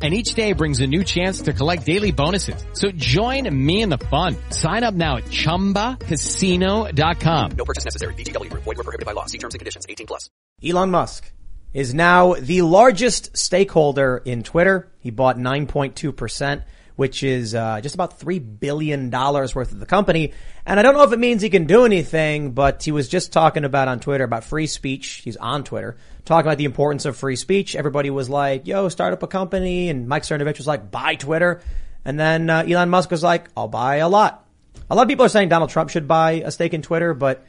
and each day brings a new chance to collect daily bonuses. So join me in the fun. Sign up now at ChumbaCasino.com. No purchase necessary. VGW. Void were prohibited by law. See terms and conditions. 18 plus. Elon Musk is now the largest stakeholder in Twitter. He bought 9.2%, which is uh, just about $3 billion worth of the company. And I don't know if it means he can do anything, but he was just talking about on Twitter about free speech. He's on Twitter talking about the importance of free speech. Everybody was like, yo, start up a company. And Mike Cernovich was like, buy Twitter. And then uh, Elon Musk was like, I'll buy a lot. A lot of people are saying Donald Trump should buy a stake in Twitter, but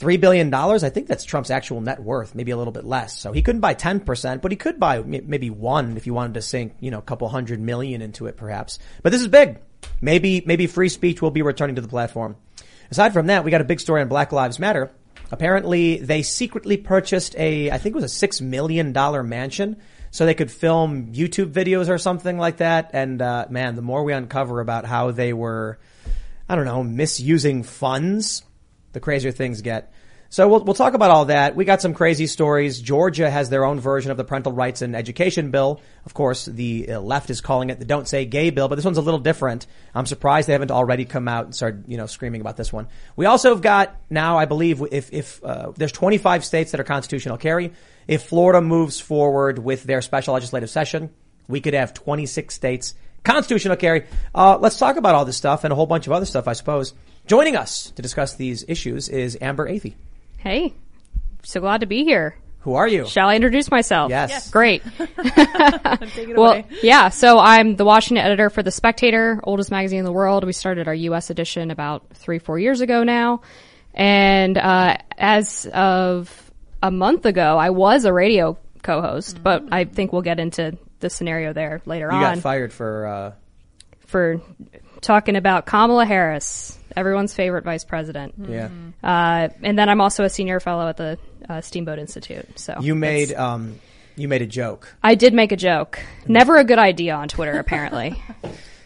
$3 billion, I think that's Trump's actual net worth, maybe a little bit less. So he couldn't buy 10%, but he could buy maybe one if you wanted to sink, you know, a couple hundred million into it perhaps. But this is big. Maybe, maybe free speech will be returning to the platform. Aside from that, we got a big story on Black Lives Matter. Apparently they secretly purchased a, I think it was a six million dollar mansion so they could film YouTube videos or something like that. And, uh, man, the more we uncover about how they were, I don't know, misusing funds, the crazier things get. So we'll, we'll talk about all that. We got some crazy stories. Georgia has their own version of the parental rights and education bill. Of course, the uh, left is calling it the don't say gay bill, but this one's a little different. I'm surprised they haven't already come out and started, you know, screaming about this one. We also have got now, I believe, if, if, uh, there's 25 states that are constitutional carry. If Florida moves forward with their special legislative session, we could have 26 states constitutional carry. Uh, let's talk about all this stuff and a whole bunch of other stuff, I suppose. Joining us to discuss these issues is Amber Athey. Hey, so glad to be here. Who are you? Shall I introduce myself? Yes. Yes. Great. Take it well, away. yeah, so I'm the Washington editor for The Spectator, oldest magazine in the world. We started our U.S. edition about three, four years ago now. And, uh, as of a month ago, I was a radio co-host, but I think we'll get into the scenario there later You on You got fired for, uh, for talking about Kamala Harris, everyone's favorite vice president. yeah. Uh, and then I'm also a senior fellow at the uh, Steamboat Institute. So You made, um, you made a joke. I did make a joke. Never a good idea on Twitter, apparently.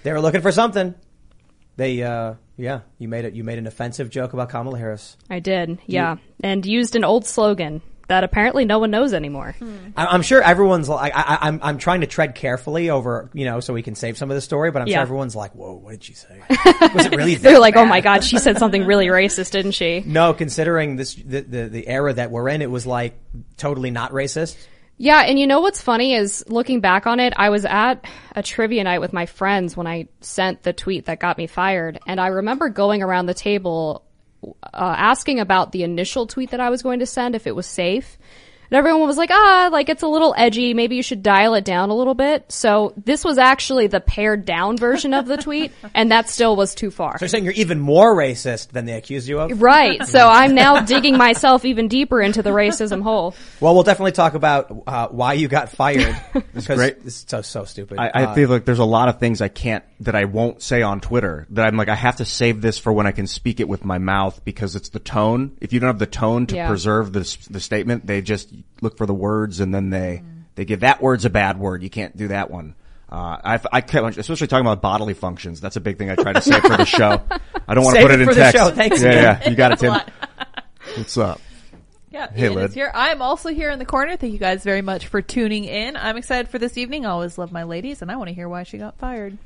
They were looking for something. They, uh, yeah, you made it. You made an offensive joke about Kamala Harris. I did, yeah, and used an old slogan that apparently no one knows anymore. I, I'm sure everyone's like, I, I, I'm, I'm trying to tread carefully over, you know, so we can save some of the story. But I'm Yeah. sure everyone's like, "Whoa, what did she say? Was it really?" They're like, "Oh my god, she said something really racist, didn't she?" No, considering this, the, the the era that we're in, it was like totally not racist. Yeah, and you know what's funny is looking back on it, I was at a trivia night with my friends when I sent the tweet that got me fired, and I remember going around the table uh, asking about the initial tweet that I was going to send if it was safe. And everyone was like, ah, like it's a little edgy. Maybe you should dial it down a little bit. So this was actually the pared down version of the tweet, and that still was too far. So you're saying you're even more racist than they accused you of? Right. So I'm now digging myself even deeper into the racism hole. Well, we'll definitely talk about uh, why you got fired. because great. This is so so stupid. I, I Uh, feel like there's a lot of things I can't, that I won't say on Twitter that I'm like, I have to save this for when I can speak it with my mouth because it's the tone. If you don't have the tone to Yeah. preserve the, the statement, they just look for the words and then they, they give that word's a bad word. You can't do that one. Uh, I, I can't, especially talking about bodily functions. That's a big thing I try to say for the show. I don't want to put it it in for the text. show. Thanks yeah, yeah, you got it, Tim. What's up? Yeah, Hey, Ian is here. I'm also here in the corner. Thank you guys very much for tuning in. I'm excited for this evening. I always love my ladies, and I want to hear why she got fired.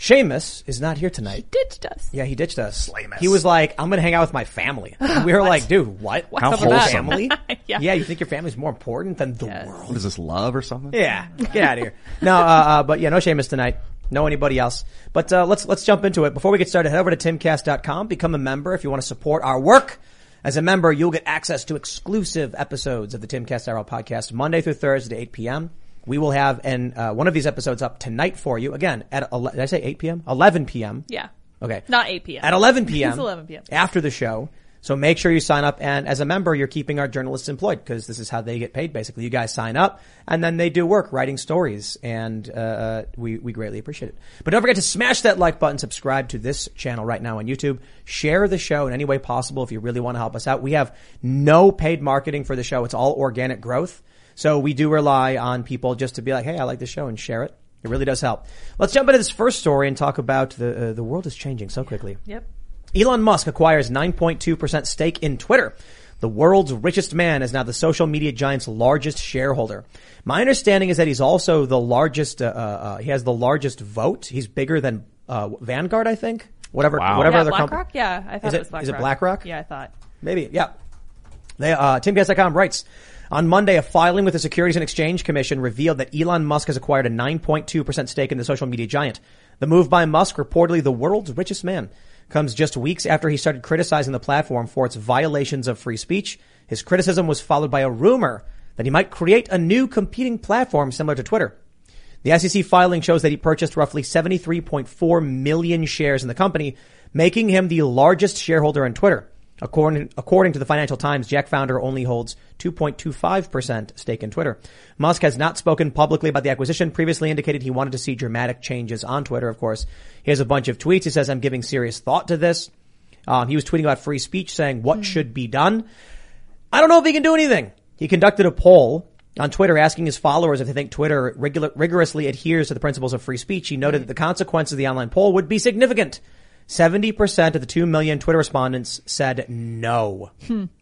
Seamus is not here tonight. He ditched us. Yeah, he ditched us. He was like, "I'm gonna hang out with my family." And we were like, "Dude, what? How Your wholesome. family? Yeah. you think your family's more important than the Yes. world?" What is this, love or something? Yeah, get out of here. No, uh, uh, but yeah, no Seamus tonight. No anybody else. But uh, let's let's jump into it. Before we get started, head over to timcast.com, become a member if you want to support our work. As a member, you'll get access to exclusive episodes of the Timcast IRL podcast Monday through Thursday at 8 p.m. We will have an uh, one of these episodes up tonight for you. Again, at ele- did I say 8 p.m.? 11 p.m. Yeah. Okay. Not 8 p.m. At 11 p.m. It's 11 p.m. After the show. So make sure you sign up. And as a member, you're keeping our journalists employed because this is how they get paid. Basically, you guys sign up and then they do work writing stories, and uh, uh, we we greatly appreciate it. But don't forget to smash that like button, subscribe to this channel right now on YouTube, share the show in any way possible if you really want to help us out. We have no paid marketing for the show; it's all organic growth. So we do rely on people just to be like, "Hey, I like the show," and share it. It really does help. Let's jump into this first story and talk about the uh, the world is changing so quickly. Yep. Elon Musk acquires 9.2% stake in Twitter. The world's richest man is now the social media giant's largest shareholder. My understanding is that he's also the largest, uh, uh, he has the largest vote. He's bigger than, uh, Vanguard, I think. Whatever, Wow. whatever Yeah, other BlackRock. company. Yeah, I thought Is it, it- was BlackRock. is it BlackRock? Yeah, I thought. Maybe, yeah. They, uh, TimCast.com writes, on Monday, a filing with the Securities and Exchange Commission revealed that Elon Musk has acquired a 9.2% stake in the social media giant. The move by Musk, reportedly the world's richest man, comes just weeks after he started criticizing the platform for its violations of free speech. His criticism was followed by a rumor that he might create a new competing platform similar to Twitter. The SEC filing shows that he purchased roughly 73.4 million shares in the company, making him the largest shareholder in Twitter. According, according to the Financial Times, Jack founder only holds 2.25% stake in Twitter. Musk has not spoken publicly about the acquisition, previously indicated he wanted to see dramatic changes on Twitter, of course. He has a bunch of tweets. He says, I'm giving serious thought to this. Um, he was tweeting about free speech saying what should be done. I don't know if he can do anything. He conducted a poll on Twitter asking his followers if they think Twitter rigorously adheres to the principles of free speech. He noted that the consequences of the online poll would be significant. 70% of the 2 million Twitter respondents said no.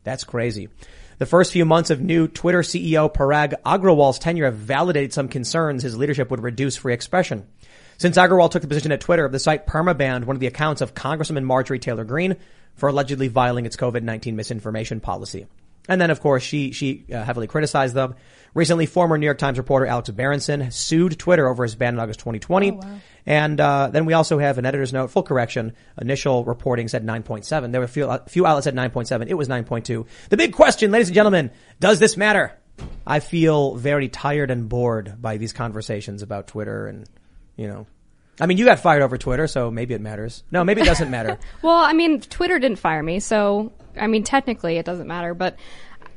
That's crazy. The first few months of new Twitter CEO Parag Agrawal's tenure have validated some concerns his leadership would reduce free expression. Since Agrawal took the position at Twitter, the site permabanned one of the accounts of Congresswoman Marjorie Taylor Greene for allegedly violating its COVID-19 misinformation policy. And then, of course, she she uh, heavily criticized them. Recently, former New York Times reporter Alex Berenson sued Twitter over his ban in August 2020. And uh, then we also have an editor's note, full correction. Initial reporting said 9.7. There were a few, a few outlets said 9.7. It was 9.2. The big question, ladies and gentlemen, does this matter? I feel very tired and bored by these conversations about Twitter and, you know. I mean, you got fired over Twitter, so maybe it matters. No, maybe it doesn't matter. Well, I mean, Twitter didn't fire me, so I mean, technically it doesn't matter. But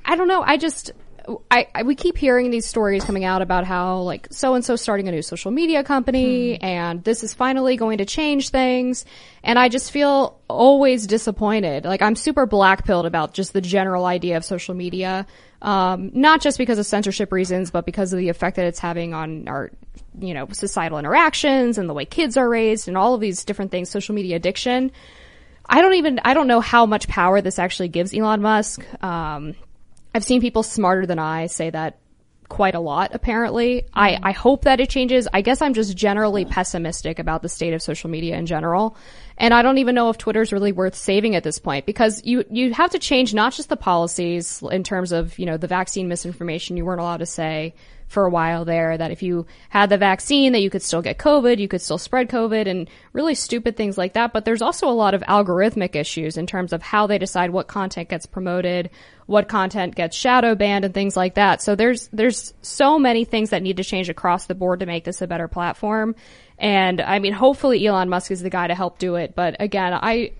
I don't know. I just, I, I we keep hearing these stories coming out about how like so and so starting a new social media company, and this is finally going to change things. And I just feel always disappointed. Like I'm super black pilled about just the general idea of social media. Um, not just because of censorship reasons, but because of the effect that it's having on our, you know, societal interactions and the way kids are raised and all of these different things, social media addiction. I don't even, I don't know how much power this actually gives Elon Musk. Um, I've seen people smarter than I say that quite a lot, apparently. I, mm-hmm. I hope that it changes. I guess I'm just generally pessimistic about the state of social media in general. And I don't even know if Twitter's really worth saving at this point because you, you have to change not just the policies in terms of, you know, the vaccine misinformation you weren't allowed to say for a while there that if you had the vaccine that you could still get COVID, you could still spread COVID and really stupid things like that. But there's also a lot of algorithmic issues in terms of how they decide what content gets promoted, what content gets shadow banned and things like that. So there's, there's so many things that need to change across the board to make this a better platform. And I mean, hopefully Elon Musk is the guy to help do it. But again, I,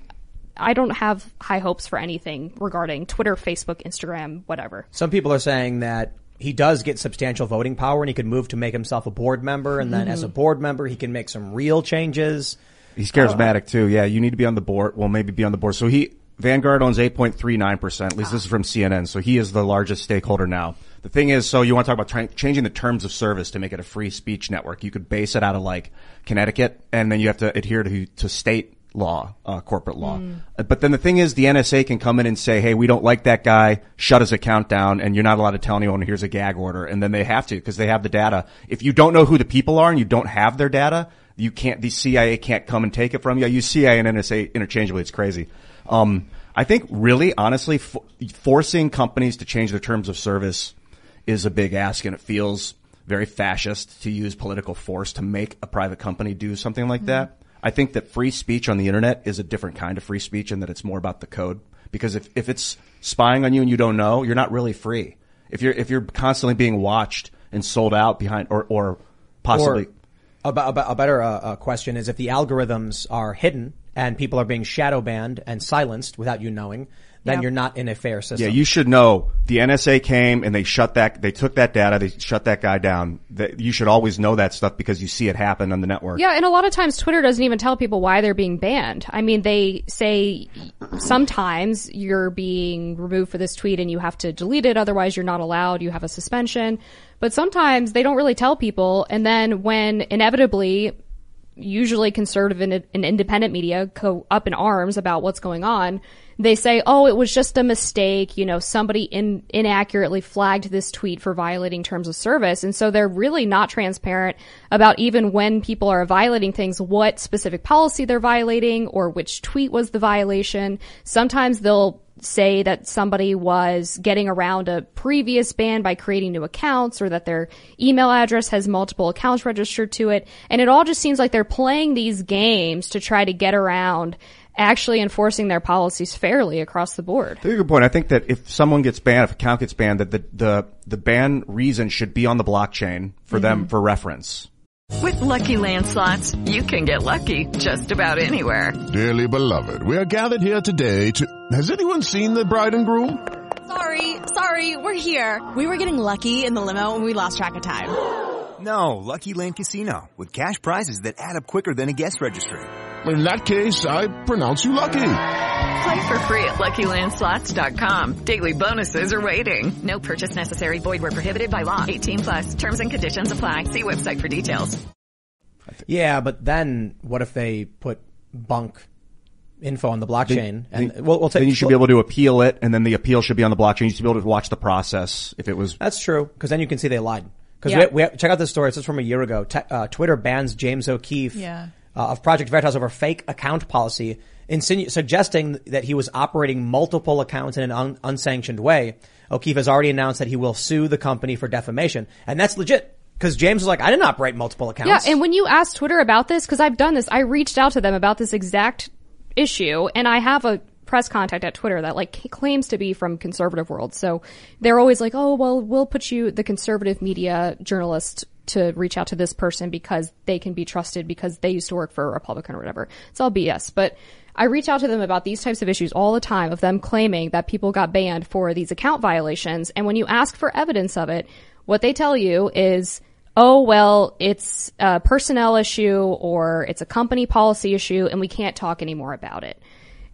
I don't have high hopes for anything regarding Twitter, Facebook, Instagram, whatever. Some people are saying that he does get substantial voting power and he could move to make himself a board member and then as a mm-hmm. board member he can make some real changes. He's charismatic uh, too. Yeah, you need to be on the board. Well, maybe be on the board. So he Vanguard owns 8.39%. At least this is ah. from CNN. So he is the largest stakeholder now. The thing is, so you want to talk about trying, changing the terms of service to make it a free speech network. You could base it out of like Connecticut and then you have to adhere to, to state law, uh, corporate law. Uh, But then the thing is the NSA can come in and say, hey, we don't like that guy, shut his account down, and you're not allowed to tell anyone here's a gag order. And then they have to because they have the data. If you don't know who the people are and you don't have their data, you can't, the CIA can't come and take it from you. I use CIA and NSA interchangeably. It's crazy. Um, I think really, honestly, f- forcing companies to change their terms of service is a big ask and it feels very fascist to use political force to make a private company do something like that. I think that free speech on the internet is a different kind of free speech and that it's more about the code. Because if, if it's spying on you and you don't know, you're not really free. If you're, if you're constantly being watched and sold out behind or, or possibly, Or a, a better uh, uh, question is if the algorithms are hidden and people are being shadow banned and silenced without you knowing, then Yeah. you're not in a fair system. Yeah, you should know the NSA came and they shut that, they took that data, they shut that guy down. That you should always know that stuff because you see it happen on the network. Yeah, and a lot of times Twitter doesn't even tell people why they're being banned. I mean, they say sometimes you're being removed for this tweet and you have to delete it, otherwise you're not allowed, you have a suspension. But sometimes they don't really tell people, and then when inevitably, usually conservative and, and independent media go up in arms about what's going on, they say, oh, it was just a mistake. You know, somebody in, inaccurately flagged this tweet for violating terms of service. And so they're really not transparent about even when people are violating things, what specific policy they're violating or which tweet was the violation. Sometimes they'll say that somebody was getting around a previous ban by creating new accounts or that their email address has multiple accounts registered to it. And it all just seems like they're playing these games to try to get around actually enforcing their policies fairly across the board. That's a good point. I think that if someone gets banned, if an account gets banned, that the, the, the ban reason should be on the blockchain for them mm-hmm. for reference. With Lucky Land slots, you can get lucky just about anywhere. Dearly beloved, we are gathered here today to. Has anyone seen the bride and groom? Sorry, sorry, we're here. We were getting lucky in the limo and we lost track of time. No, Lucky Land Casino with cash prizes that add up quicker than a guest registry. In that case, I pronounce you lucky. Play for free at LuckyLandSlots.com. Daily bonuses are waiting. No purchase necessary. Void where prohibited by law. 18 plus. Terms and conditions apply. See website for details. Yeah, but then what if they put bunk info on the blockchain? and we'll, we'll take. then you should be able to appeal it, and then the appeal should be on the blockchain. You should be able to watch the process if it was. That's true, because then you can see they lied. Because Yeah. we, we check out this story. This is from a year ago. Te- uh, Twitter bans James O'Keefe Yeah. Uh, of Project Veritas over fake account policy, insinu- suggesting that he was operating multiple accounts in an un- unsanctioned way. O'Keefe has already announced that he will sue the company for defamation, and that's legit. Because James was like, I didn't operate multiple accounts. Yeah, and when you asked Twitter about this, because I've done this, I reached out to them about this exact issue, and I have a press contact at Twitter that like claims to be from conservative world. So they're always like, oh well, we'll put you the conservative media journalist to reach out to this person because they can be trusted because they used to work for a Republican or whatever. It's all BS, but. I reach out to them about these types of issues all the time of them claiming that people got banned for these account violations. And when you ask for evidence of it, what they tell you is, oh, well, it's a personnel issue or it's a company policy issue and we can't talk anymore about it.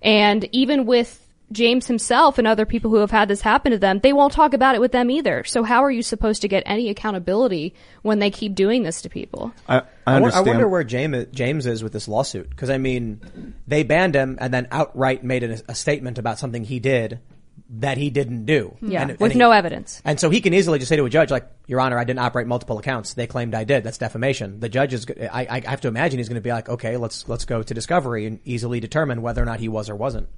And even with James himself and other people who have had this happen to them, they won't talk about it with them either. So how are you supposed to get any accountability when they keep doing this to people? I, I I, I wonder where James, James is with this lawsuit. Because I mean, they banned him and then outright made a, a statement about something he did that he didn't do. Hmm. Yeah, And- with and he- no evidence. And so he can easily just say to a judge, like, Your Honor, I didn't operate multiple accounts. They claimed I did. That's defamation. The judge is, I, I have to imagine he's going to be like, okay, let's, let's go to discovery and easily determine whether or not he was or wasn't.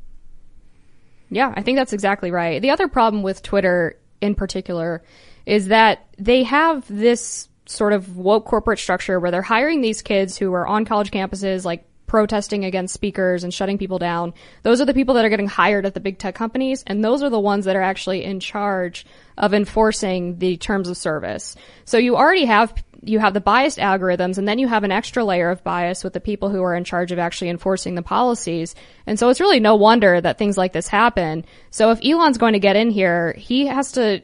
Yeah, I think that's exactly right. The other problem with Twitter in particular is that they have this sort of woke corporate structure where they're hiring these kids who are on college campuses, like protesting against speakers and shutting people down. Those are the people that are getting hired at the big tech companies, and those are the ones that are actually in charge of enforcing the terms of service. So you already have you have the biased algorithms and then you have an extra layer of bias with the people who are in charge of actually enforcing the policies. And so it's really no wonder that things like this happen. So if Elon's going to get in here, he has to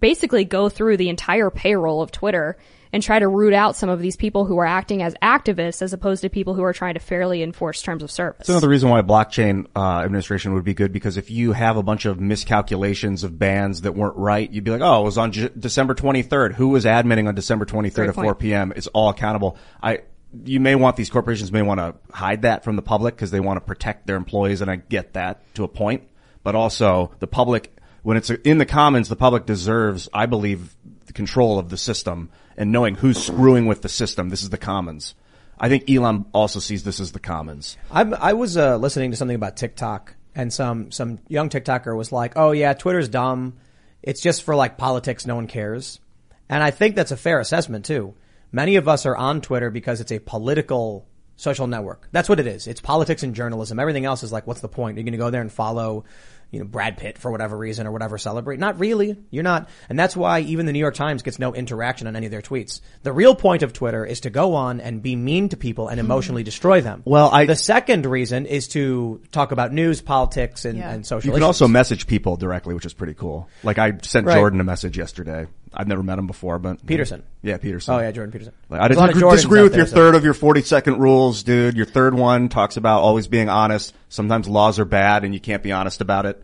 basically go through the entire payroll of Twitter and try to root out some of these people who are acting as activists as opposed to people who are trying to fairly enforce terms of service. That's another reason why blockchain uh, administration would be good because if you have a bunch of miscalculations of bans that weren't right, you'd be like, oh, it was on J- December 23rd. Who was adminning on December 23rd Great at point. 4 p.m.? It's all accountable. I, you may want these corporations may want to hide that from the public because they want to protect their employees, and I get that to a point. But also, the public, when it's in the commons, the public deserves, I believe, the control of the system and knowing who's screwing with the system. This is the commons. I think Elon also sees this as the commons. I'm, I was uh, listening to something about TikTok, and some some young TikToker was like, "Oh yeah, Twitter's dumb. It's just for like politics. No one cares." And I think that's a fair assessment too. Many of us are on Twitter because it's a political social network. That's what it is. It's politics and journalism. Everything else is like, what's the point? You're going to go there and follow you know, Brad Pitt for whatever reason or whatever celebrate. Not really. You're not. And that's why even the New York Times gets no interaction on any of their tweets. The real point of Twitter is to go on and be mean to people and emotionally hmm. destroy them. Well, I- the second reason is to talk about news, politics, and, Yeah. and social You can issues. also message people directly, which is pretty cool. Like I sent Right. Jordan a message yesterday. I've never met him before, but Peterson. Yeah, Peterson. Oh yeah, Jordan Peterson. Like, I There's a lot of disagree, disagree out with there, your so- third of your 40 second rules, dude. Your third one talks about always being honest. Sometimes laws are bad and you can't be honest about it.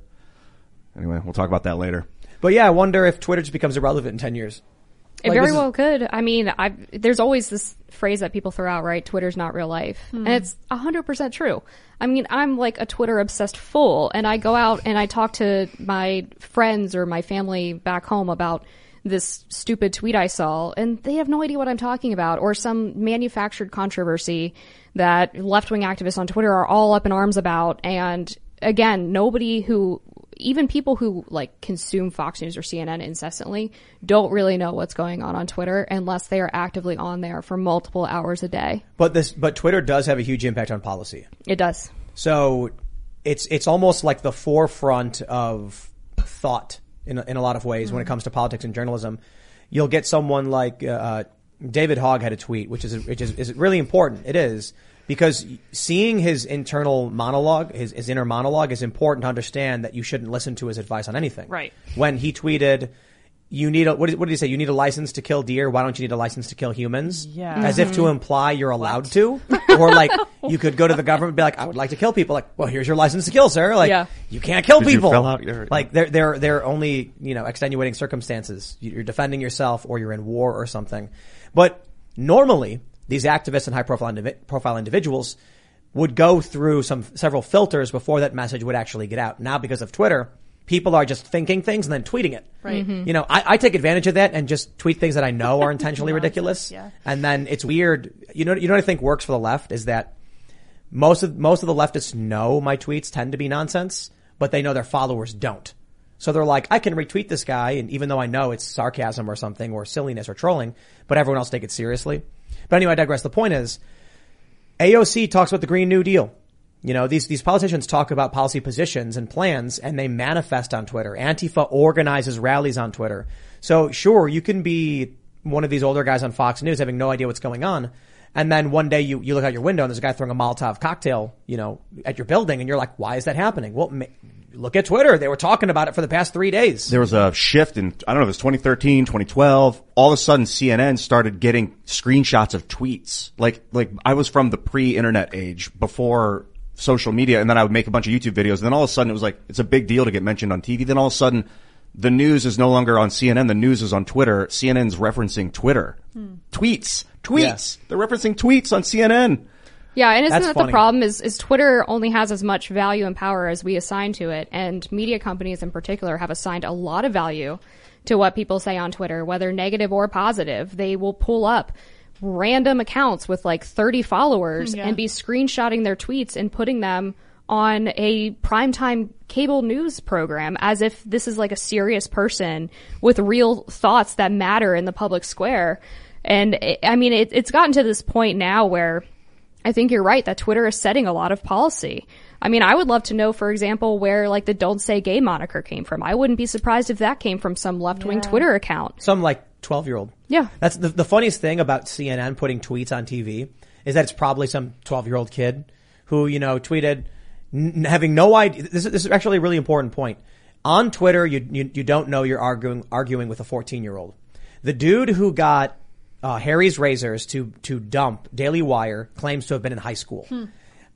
Anyway, we'll talk about that later. But yeah, I wonder if Twitter just becomes irrelevant in 10 years. It Like, very this is- well could. I mean, I there's always this phrase that people throw out, right? Twitter's not real life, and hmm. it's hundred percent true. I mean, I'm like a Twitter obsessed fool, and I go out and I talk to my friends or my family back home about this stupid tweet I saw, and they have no idea what I'm talking about, or some manufactured controversy that left wing activists on Twitter are all up in arms about. And again, nobody who even people who like consume Fox News or CNN incessantly don't really know what's going on on Twitter unless they are actively on there for multiple hours a day. But this, but Twitter does have a huge impact on policy. It does. So it's, it's almost like the forefront of thought in, a- in a lot of ways when it mm. comes to politics and journalism. You'll get someone like, uh, uh, David Hogg had a tweet, which is, which is, is really important. It is because seeing his internal monologue, his, his inner monologue is important to understand that you shouldn't listen to his advice on anything. Right. When he tweeted, you need a, what did, what did he say? You need a license to kill deer. Why don't you need a license to kill humans? Yeah. As if to mm-hmm. imply you're allowed to. or like, you could go to the government and be like, I would like to kill people. Like, well, here's your license to kill, sir. Like, Yeah. you can't kill Did people. fill out your- like, they're, they're, they're only, you know, extenuating circumstances. You're defending yourself or you're in war or something. But normally, these activists and high profile, indivi- profile individuals would go through some, several filters before that message would actually get out. Now, because of Twitter, people are just thinking things and then tweeting it. Right. Mhm. You know, I, I take advantage of that and just tweet things that I know are intentionally ridiculous. yeah. And then it's weird. You know, you know what I think works for the left is that most of, most of the leftists know my tweets tend to be nonsense, but they know their followers don't. So they're like, I can retweet this guy, and even though I know it's sarcasm or something, or silliness or trolling, but everyone else take it seriously. But anyway, I digress. The point is, AOC talks about the Green New Deal. You know, these, these politicians talk about policy positions and plans and they manifest on Twitter. Antifa organizes rallies on Twitter. So sure, you can be one of these older guys on Fox News having no idea what's going on. And then one day you, you look out your window and there's a guy throwing a Molotov cocktail, you know, at your building and you're like, why is that happening? Well, ma- look at Twitter. They were talking about it for the past three days. There was a shift in, I don't know it was 2013, 2012. All of a sudden CNN started getting screenshots of tweets. Like, like I was from the pre-internet age before social media and then I would make a bunch of YouTube videos and then all of a sudden it was like, it's a big deal to get mentioned on TV. Then all of a sudden the news is no longer on CNN. The news is on Twitter. CNN's referencing Twitter. Hmm. Tweets. Tweets. They're referencing tweets on CNN. Yeah, and isn't That's that funny. the problem? Is is Twitter only has as much value and power as we assign to it, and media companies in particular have assigned a lot of value to what people say on Twitter, whether negative or positive. They will pull up random accounts with like 30 followers Yeah. and be screenshotting their tweets and putting them on a primetime cable news program as if this is like a serious person with real thoughts that matter in the public square. And it, I mean, it, it's gotten to this point now where I think you're right that Twitter is setting a lot of policy. I mean, I would love to know, for example, where like the "Don't Say Gay" moniker came from. I wouldn't be surprised if that came from some left-wing Twitter account. Some like 12 year old. Yeah. That's the, the funniest thing about CNN putting tweets on TV is that it's probably some 12 year old kid who, you know, tweeted n- having no idea. This is, this is actually a really important point. On Twitter, you, you, you don't know you're arguing, arguing with a 14 year old. The dude who got uh, Harry's razors to, to dump Daily Wire claims to have been in high school.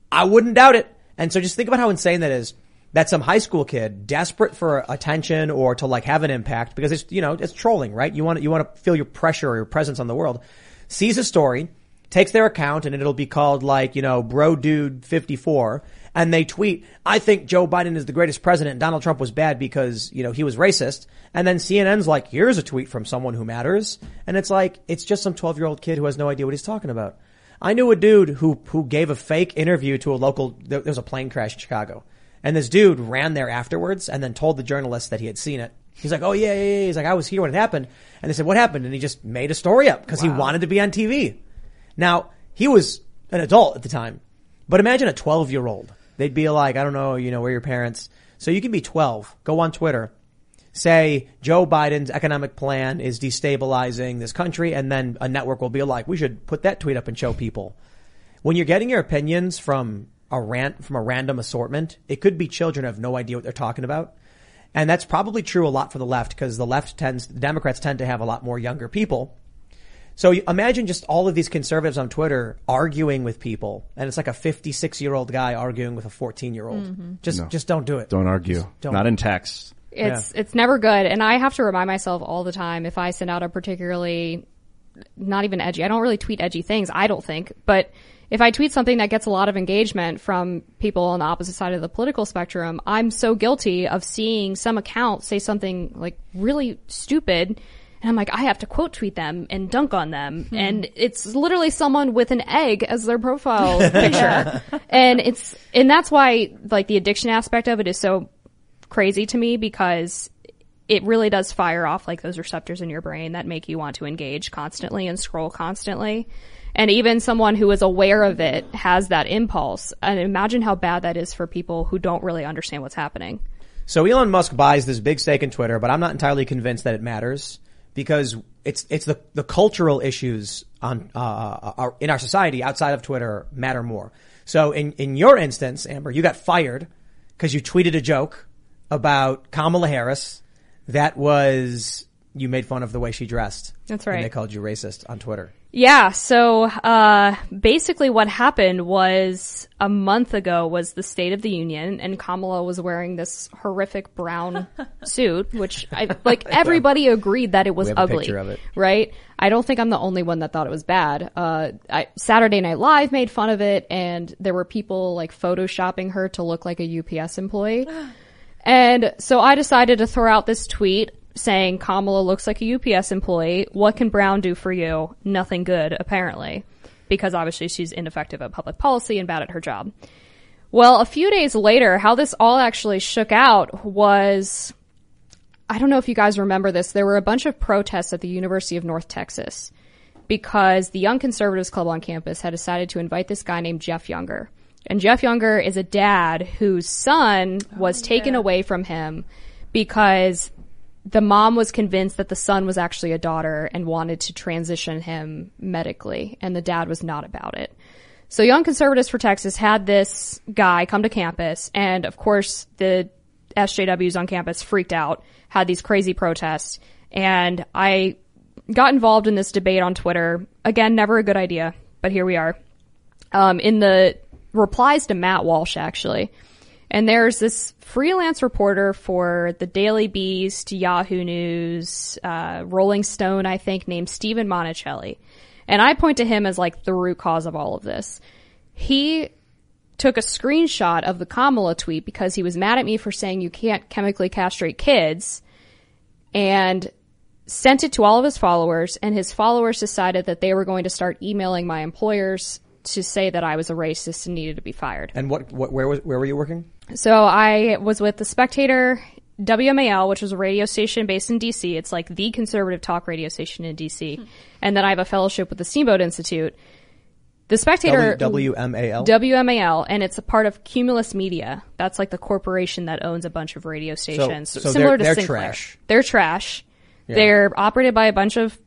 I wouldn't doubt it. And so just think about how insane that is. That some high school kid desperate for attention or to like have an impact because it's, you know, it's trolling, right? You want you want to feel your pressure or your presence on the world. Sees a story, takes their account and it'll be called like, you know, bro dude 54 and they tweet, I think Joe Biden is the greatest president. Donald Trump was bad because, you know, he was racist. And then CNN's like, here's a tweet from someone who matters. And it's like, it's just some 12 year old kid who has no idea what he's talking about. I knew a dude who, who gave a fake interview to a local, there was a plane crash in Chicago. And this dude ran there afterwards and then told the journalist that he had seen it. He's like, oh yeah, yeah, yeah. He's like, I was here when it happened. And they said, what happened? And he just made a story up because he wanted to be on TV. Now, he was an adult at the time, but imagine a 12 year old. They'd be like, I don't know, you know, where your parents. So you can be 12, go on Twitter, say Joe Biden's economic plan is destabilizing this country, and then a network will be like, we should put that tweet up and show people. When you're getting your opinions from a rant, from a random assortment, it could be children who have no idea what they're talking about. And that's probably true a lot for the left because the left tends, the Democrats tend to have a lot more younger people. So imagine just all of these conservatives on Twitter arguing with people, and it's like a 56 year old guy arguing with a 14 year old. Mm-hmm. Just, No. just don't do it. Don't argue. don't. Not in text. It's it's never good, and I have to remind myself all the time if I send out a particularly not even edgy. I don't really tweet edgy things. I don't think, but if I tweet something that gets a lot of engagement from people on the opposite side of the political spectrum, I'm so guilty of seeing some account say something like really stupid. And I'm like, I have to quote tweet them and dunk on them. Hmm. And it's literally someone with an egg as their profile picture. and it's, and that's why like the addiction aspect of it is so crazy to me because it really does fire off like those receptors in your brain that make you want to engage constantly and scroll constantly. And even someone who is aware of it has that impulse. And imagine how bad that is for people who don't really understand what's happening. So Elon Musk buys this big stake in Twitter, but I'm not entirely convinced that it matters because it's it's the the cultural issues on uh, are, in our society outside of Twitter matter more. So in in your instance, Amber, you got fired because you tweeted a joke about Kamala Harris that was you made fun of the way she dressed. That's And right. they called you racist on Twitter. Yeah, so uh basically what happened was a month ago was the State of the Union and Kamala was wearing this horrific brown suit which I like everybody agreed that it was We have a ugly. it. Right? I don't think I'm the only one that thought it was bad. Uh I, Saturday Night Live made fun of it and there were people like photoshopping her to look like a UPS employee. And so I decided to throw out this tweet saying Kamala looks like a UPS employee. What can Brown do for you? Nothing good, apparently. Because obviously she's ineffective at public policy and bad at her job. Well, a few days later, how this all actually shook out was, I don't know if you guys remember this, there were a bunch of protests at the University of North Texas because the Young Conservatives Club on campus had decided to invite this guy named Jeff Younger. And Jeff Younger is a dad whose son oh, was taken away from him because the mom was convinced that the son was actually a daughter and wanted to transition him medically, and the dad was not about it. So Young Conservatives for Texas had this guy come to campus, and of course the SJWs on campus freaked out, had these crazy protests, and I got involved in this debate on Twitter. Again, never a good idea, but here we are. Um, in the replies to Matt Walsh, actually. And there's this freelance reporter for the Daily Beast, Yahoo News, uh, Rolling Stone, I think, named Steven Monacelli. And I point to him as like the root cause of all of this. He took a screenshot of the Kamala tweet because he was mad at me for saying you can't chemically castrate kids and sent it to all of his followers and his followers decided that they were going to start emailing my employers to say that I was a racist and needed to be fired. And what, what where was where were you working? So I was with the Spectator WMAL, which was a radio station based in DC. It's like the conservative talk radio station in DC. Hmm. And then I have a fellowship with the Steamboat Institute. The Spectator W- WMAL? WMAL, and it's a part of Cumulus Media. That's like the corporation that owns a bunch of radio stations, so similar they're- to they're Sinclair. trash. They're trash. They're operated by a bunch of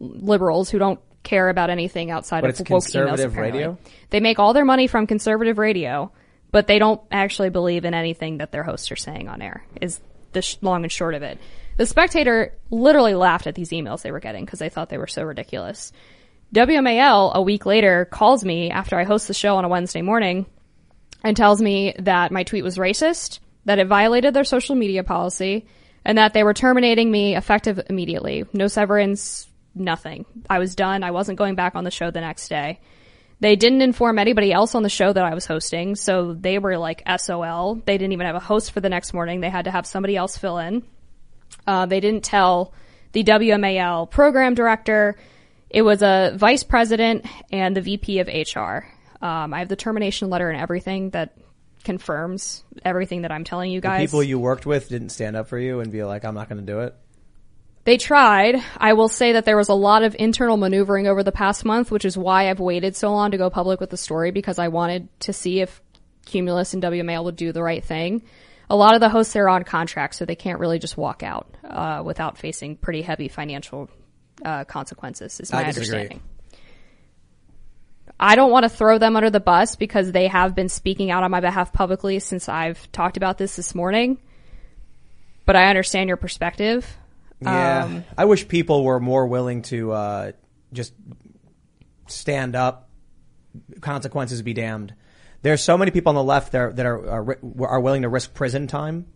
liberals who don't care about anything outside But of it's woke emails, conservative apparently. radio? They make all their money from conservative radio, but they don't actually believe in anything that their hosts are saying on air. Is the sh- long and short of it. The Spectator literally laughed at these emails they were getting because they thought they were so ridiculous. WMAL a week later calls me after I host the show on a Wednesday morning and tells me that my tweet was racist, that it violated their social media policy, and that they were terminating me effective immediately. No severance, nothing. I was done. I wasn't going back on the show the next day. They didn't inform anybody else on the show that I was hosting, so they were like SOL. They didn't even have a host for the next morning. They had to have somebody else fill in. Uh, they didn't tell the WMAL program director. It was a vice president and the VP of HR. Um, I have the termination letter and everything that confirms everything that I'm telling you The guys. people you worked with didn't stand up for you and be like, I'm not going to do it. They tried. I will say that there was a lot of internal maneuvering over the past month, which is why I've waited so long to go public with the story because I wanted to see if Cumulus and WMAL would do the right thing. a lot of the hosts are on contract, so they can't really just walk out uh, without facing pretty heavy financial uh, consequences. Is my I understanding. I don't want to throw them under the bus because they have been speaking out on my behalf publicly since I've talked about this this morning. But I understand your perspective. Yeah, Um, I wish people were more willing to uh, just stand up. Consequences be damned. There's so many people on the left that are, that are, are are willing to risk prison time,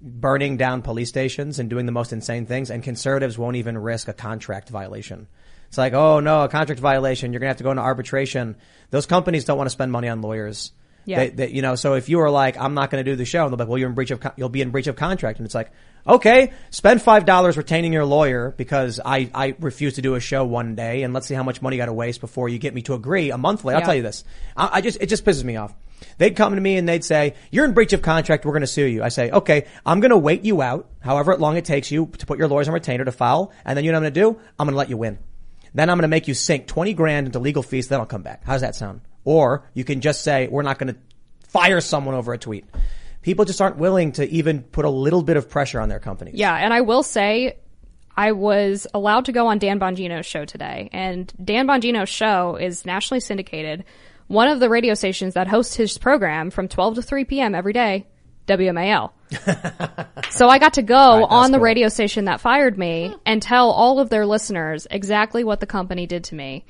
burning down police stations and doing the most insane things, and conservatives won't even risk a contract violation. It's like, oh no, a contract violation. You're gonna have to go into arbitration. Those companies don't want to spend money on lawyers. Yeah. They, they, you know, so if you were like, I'm not going to do the show, and they're like, well, you're in breach of, con- you'll be in breach of contract, and it's like, okay, spend five dollars retaining your lawyer because I, I refuse to do a show one day, and let's see how much money you got to waste before you get me to agree a month later. I'll Yeah. tell you this, I, I just, it just pisses me off. They'd come to me and they'd say, you're in breach of contract, we're going to sue you. I say, okay, I'm going to wait you out, however long it takes you to put your lawyers on retainer to file, and then you know what I'm going to do? I'm going to let you win. Then I'm going to make you sink 20 grand into legal fees, then I'll come back. How's that sound? Or you can just say, we're not going to fire someone over a tweet. People just aren't willing to even put a little bit of pressure on their companies. Yeah, and I will say, I was allowed to go on Dan Bongino's show today, and Dan Bongino's show is nationally syndicated. One of the radio stations that hosts his program from 12 to 3 p.m. every day, WMAL. so I got to go Right, on the cool. radio station that fired me and tell all of their listeners exactly what the company did to me.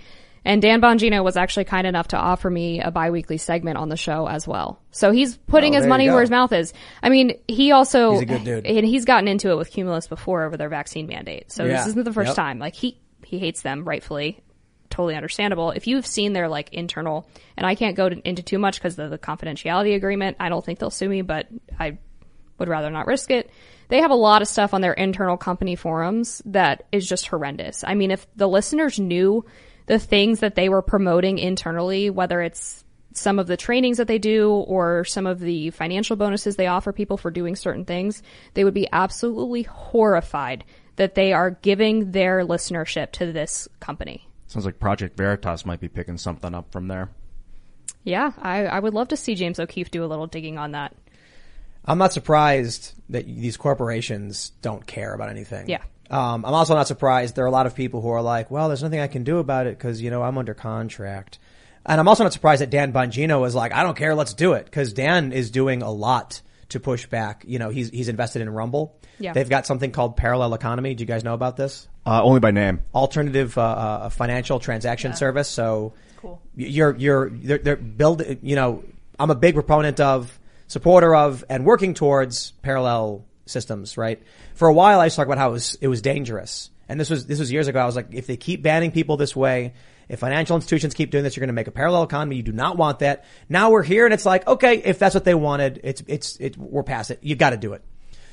And Dan Bongino was actually kind enough to offer me a biweekly segment on the show as well. So he's putting Oh, his money where his mouth is. I mean, he also He's a good dude. and he's gotten into it with Cumulus before over their vaccine mandate. So Yeah. this isn't the first Yep. time. Like he he hates them rightfully. Totally understandable. If you've seen their like internal, and I can't go to, into too much because of the confidentiality agreement. I don't think they'll sue me, but I would rather not risk it. They have a lot of stuff on their internal company forums that is just horrendous. I mean, if the listeners knew the things that they were promoting internally, whether it's some of the trainings that they do or some of the financial bonuses they offer people for doing certain things, they would be absolutely horrified that they are giving their listenership to this company. Sounds like Project Veritas might be picking something up from there. Yeah, I, I would love to see James O'Keefe do a little digging on that. I'm not surprised that these corporations don't care about anything. Yeah. Um, I'm also not surprised there are a lot of people who are like, well, there's nothing I can do about it because, you know, I'm under contract. And I'm also not surprised that Dan Bongino was like, I don't care, let's do it. Cause Dan is doing a lot to push back. You know, he's, he's invested in Rumble. Yeah. They've got something called parallel economy. Do you guys know about this? Uh, only by name. Alternative, uh, uh, financial transaction service. So Cool. you're, you're, they're, they're build, you know, I'm a big proponent of, supporter of, and working towards parallel systems, right? For a while I used to talk about how it was, it was dangerous. And this was, this was years ago. I was like, if they keep banning people this way, if financial institutions keep doing this, you're going to make a parallel economy. You do not want that. Now we're here and it's like, okay, if that's what they wanted, it's, it's, it, we're past it. You've got to do it.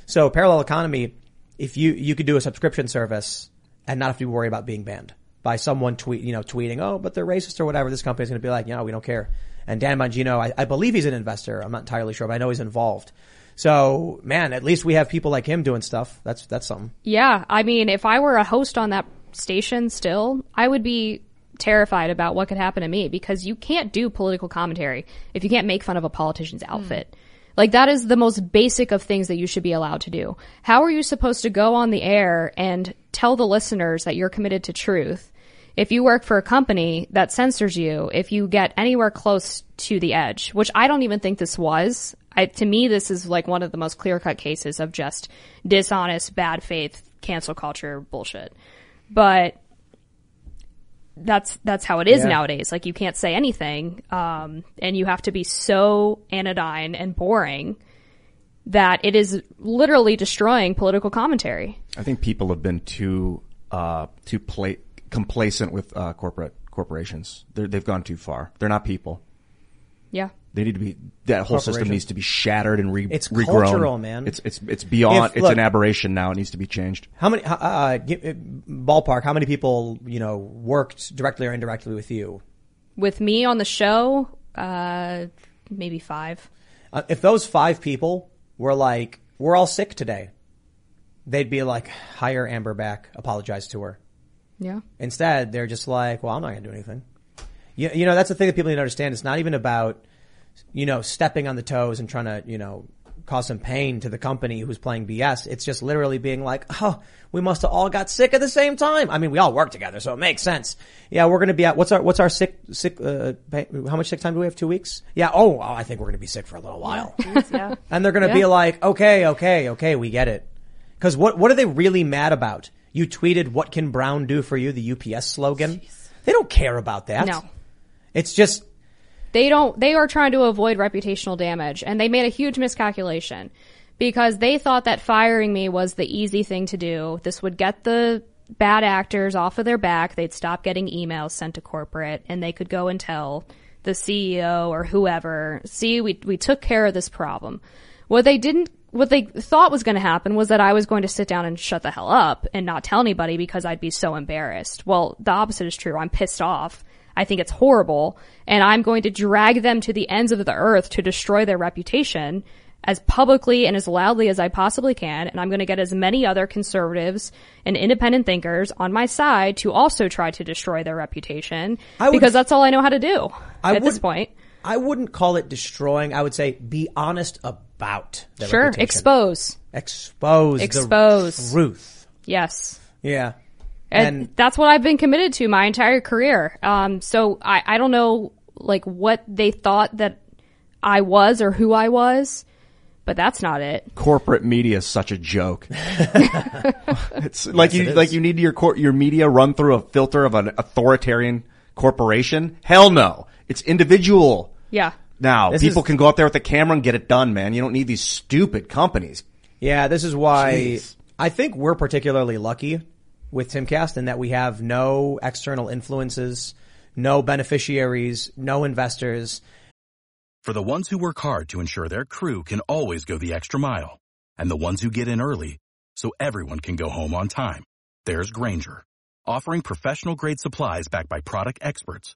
So parallel economy, if you, you could do a subscription service and not have to worry about being banned by someone tweet, you know, tweeting, oh, but they're racist or whatever. This company's going to be like, no, we don't care. And Dan Bongino, I, I believe he's an investor. I'm not entirely sure, but I know he's involved. So, man, at least we have people like him doing stuff. That's, that's something. Yeah, I mean, if I were a host on that station still, I would be terrified about what could happen to me because you can't do political commentary if you can't make fun of a politician's hmm. outfit. Like that is the most basic of things that you should be allowed to do. How are you supposed to go on the air and tell the listeners that you're committed to truth if you work for a company that censors you, if you get anywhere close to the edge, which I don't even think this was. I, to me, this is like one of the most clear cut cases of just dishonest, bad faith, cancel culture bullshit. But that's, that's how it is Yeah. nowadays. Like you can't say anything, um, and you have to be so anodyne and boring that it is literally destroying political commentary. I think people have been too uh, too pla- complacent with uh, corporate corporations. They're, they've gone too far. They're not people. Yeah. They need to be. That whole system needs to be shattered and re- It's regrown. cultural, man. It's it's it's beyond. If- it's look- an aberration now. It needs to be changed. How many, uh, uh, give- uh, ballpark, how many people, you know, worked directly or indirectly with you? With me on the show, uh, maybe five. Uh, if those five people were like, we're all sick today, they'd be like, hire Amber back, apologize to her. Yeah. Instead, they're just like, well, I'm not going to do anything. You, you know, that's the thing that people need to understand. It's not even about, you know, stepping on the toes and trying to, you know, cause some pain to the company who's playing BS. It's just literally being like, oh, we must have all got sick at the same time. I mean, we all work together, so it makes sense. Yeah, we're going to be at, what's our, what's our sick, sick, uh, pay, how much sick time do we have? Two weeks? Yeah. Oh, well, I think we're going to be sick for a little while. yeah. And they're going to be like, okay, okay, okay, we get it. Cause what, what are they really mad about? You tweeted, what can Brown do for you? The UPS slogan. They don't care about that. No. It's just, They don't, they are trying to avoid reputational damage and they made a huge miscalculation because they thought that firing me was the easy thing to do. This would get the bad actors off of their back. They'd stop getting emails sent to corporate and they could go and tell the CEO or whoever, see, we, we took care of this problem. What they didn't, what they thought was going to happen was that I was going to sit down and shut the hell up and not tell anybody because I'd be so embarrassed. Well, the opposite is true. I'm pissed off. I think it's horrible and I'm going to drag them to the ends of the earth to destroy their reputation as publicly and as loudly as I possibly can. And I'm going to get as many other conservatives and independent thinkers on my side to also try to destroy their reputation I would- because that's all I know how to do I at this point. I wouldn't call it destroying. I would say be honest about the Sure. reputation. Expose. expose, Expose. the truth. Yes. Yeah. And, And- that's what I've been committed to my entire career. Um, so I, I don't know, like, what they thought that I was or who I was, but that's not it. corporate media is such a joke. it's like you like you need your cor- your media run through a filter of an authoritarian corporation. Hell no, it's individual. Yeah. Now This people is- can go out there with the camera and get it done, man. You don't need these stupid companies. Yeah, this is why Jeez. I think we're particularly lucky with Timcast in that we have no external influences, no beneficiaries, no investors. For the ones who work hard to ensure their crew can always go the extra mile, and the ones who get in early so everyone can go home on time, there's Grainger, offering professional grade supplies backed by product experts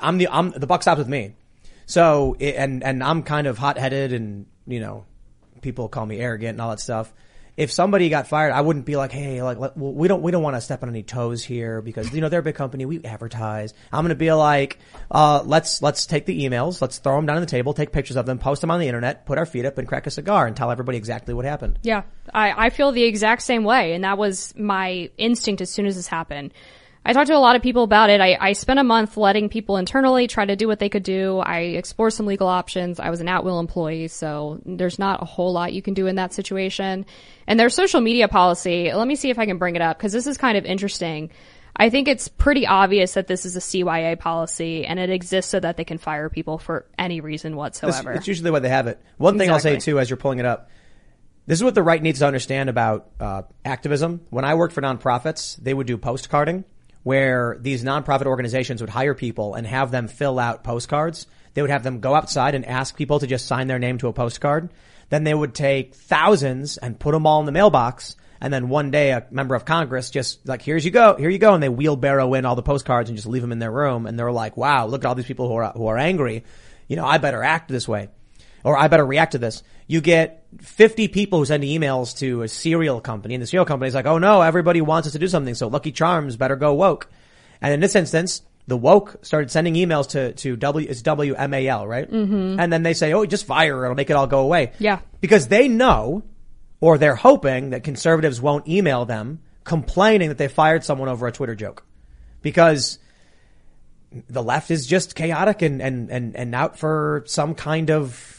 I'm the, I'm, the buck stops with me. So, and, and I'm kind of hot headed and, you know, people call me arrogant and all that stuff. If somebody got fired, I wouldn't be like, hey, like, well, we don't, we don't want to step on any toes here because, you know, they're a big company. We advertise. I'm to be like, uh, let's, let's take the emails. Let's throw them down on the table, take pictures of them, post them on the internet, put our feet up and crack a cigar and tell everybody exactly what happened. Yeah, I, I feel the exact same way, and that was my instinct as soon as this happened. I talked to a lot of people about it. I, I spent a month letting people internally try to do what they could do. I explored some legal options. I was an at-will employee, so there's not a whole lot you can do in that situation. And their social media policy, let me see if I can bring it up, because this is kind of interesting. I think it's pretty obvious that this is a CYA policy, and it exists so that they can fire people for any reason whatsoever. It's usually why they have it. One thing I'll say too, as you're pulling it up, this is what the right needs to understand about uh, activism. When I worked for nonprofits, they would do postcarding, where these nonprofit organizations would hire people and have them fill out postcards. They would have them go outside and ask people to just sign their name to a postcard. Then they would take thousands and put them all in the mailbox. And then one day a member of Congress just like, here's you go, here you go. And they wheelbarrow in all the postcards and just leave them in their room. And they're like, wow, look at all these people who are, who are angry. You know, I better act this way or I better react to this. You get 50 people who send emails to a cereal company and the cereal company is like, oh no, everybody wants us to do something. So Lucky Charms better go woke. And in this instance, the woke started sending emails to, to W, it's WMAL, right? Mhm. And then they say, oh, just fire her. It'll make it all go away. Yeah. Because they know, or they're hoping that conservatives won't email them complaining that they fired someone over a Twitter joke. Because the left is just chaotic and, and, and, and out for some kind of,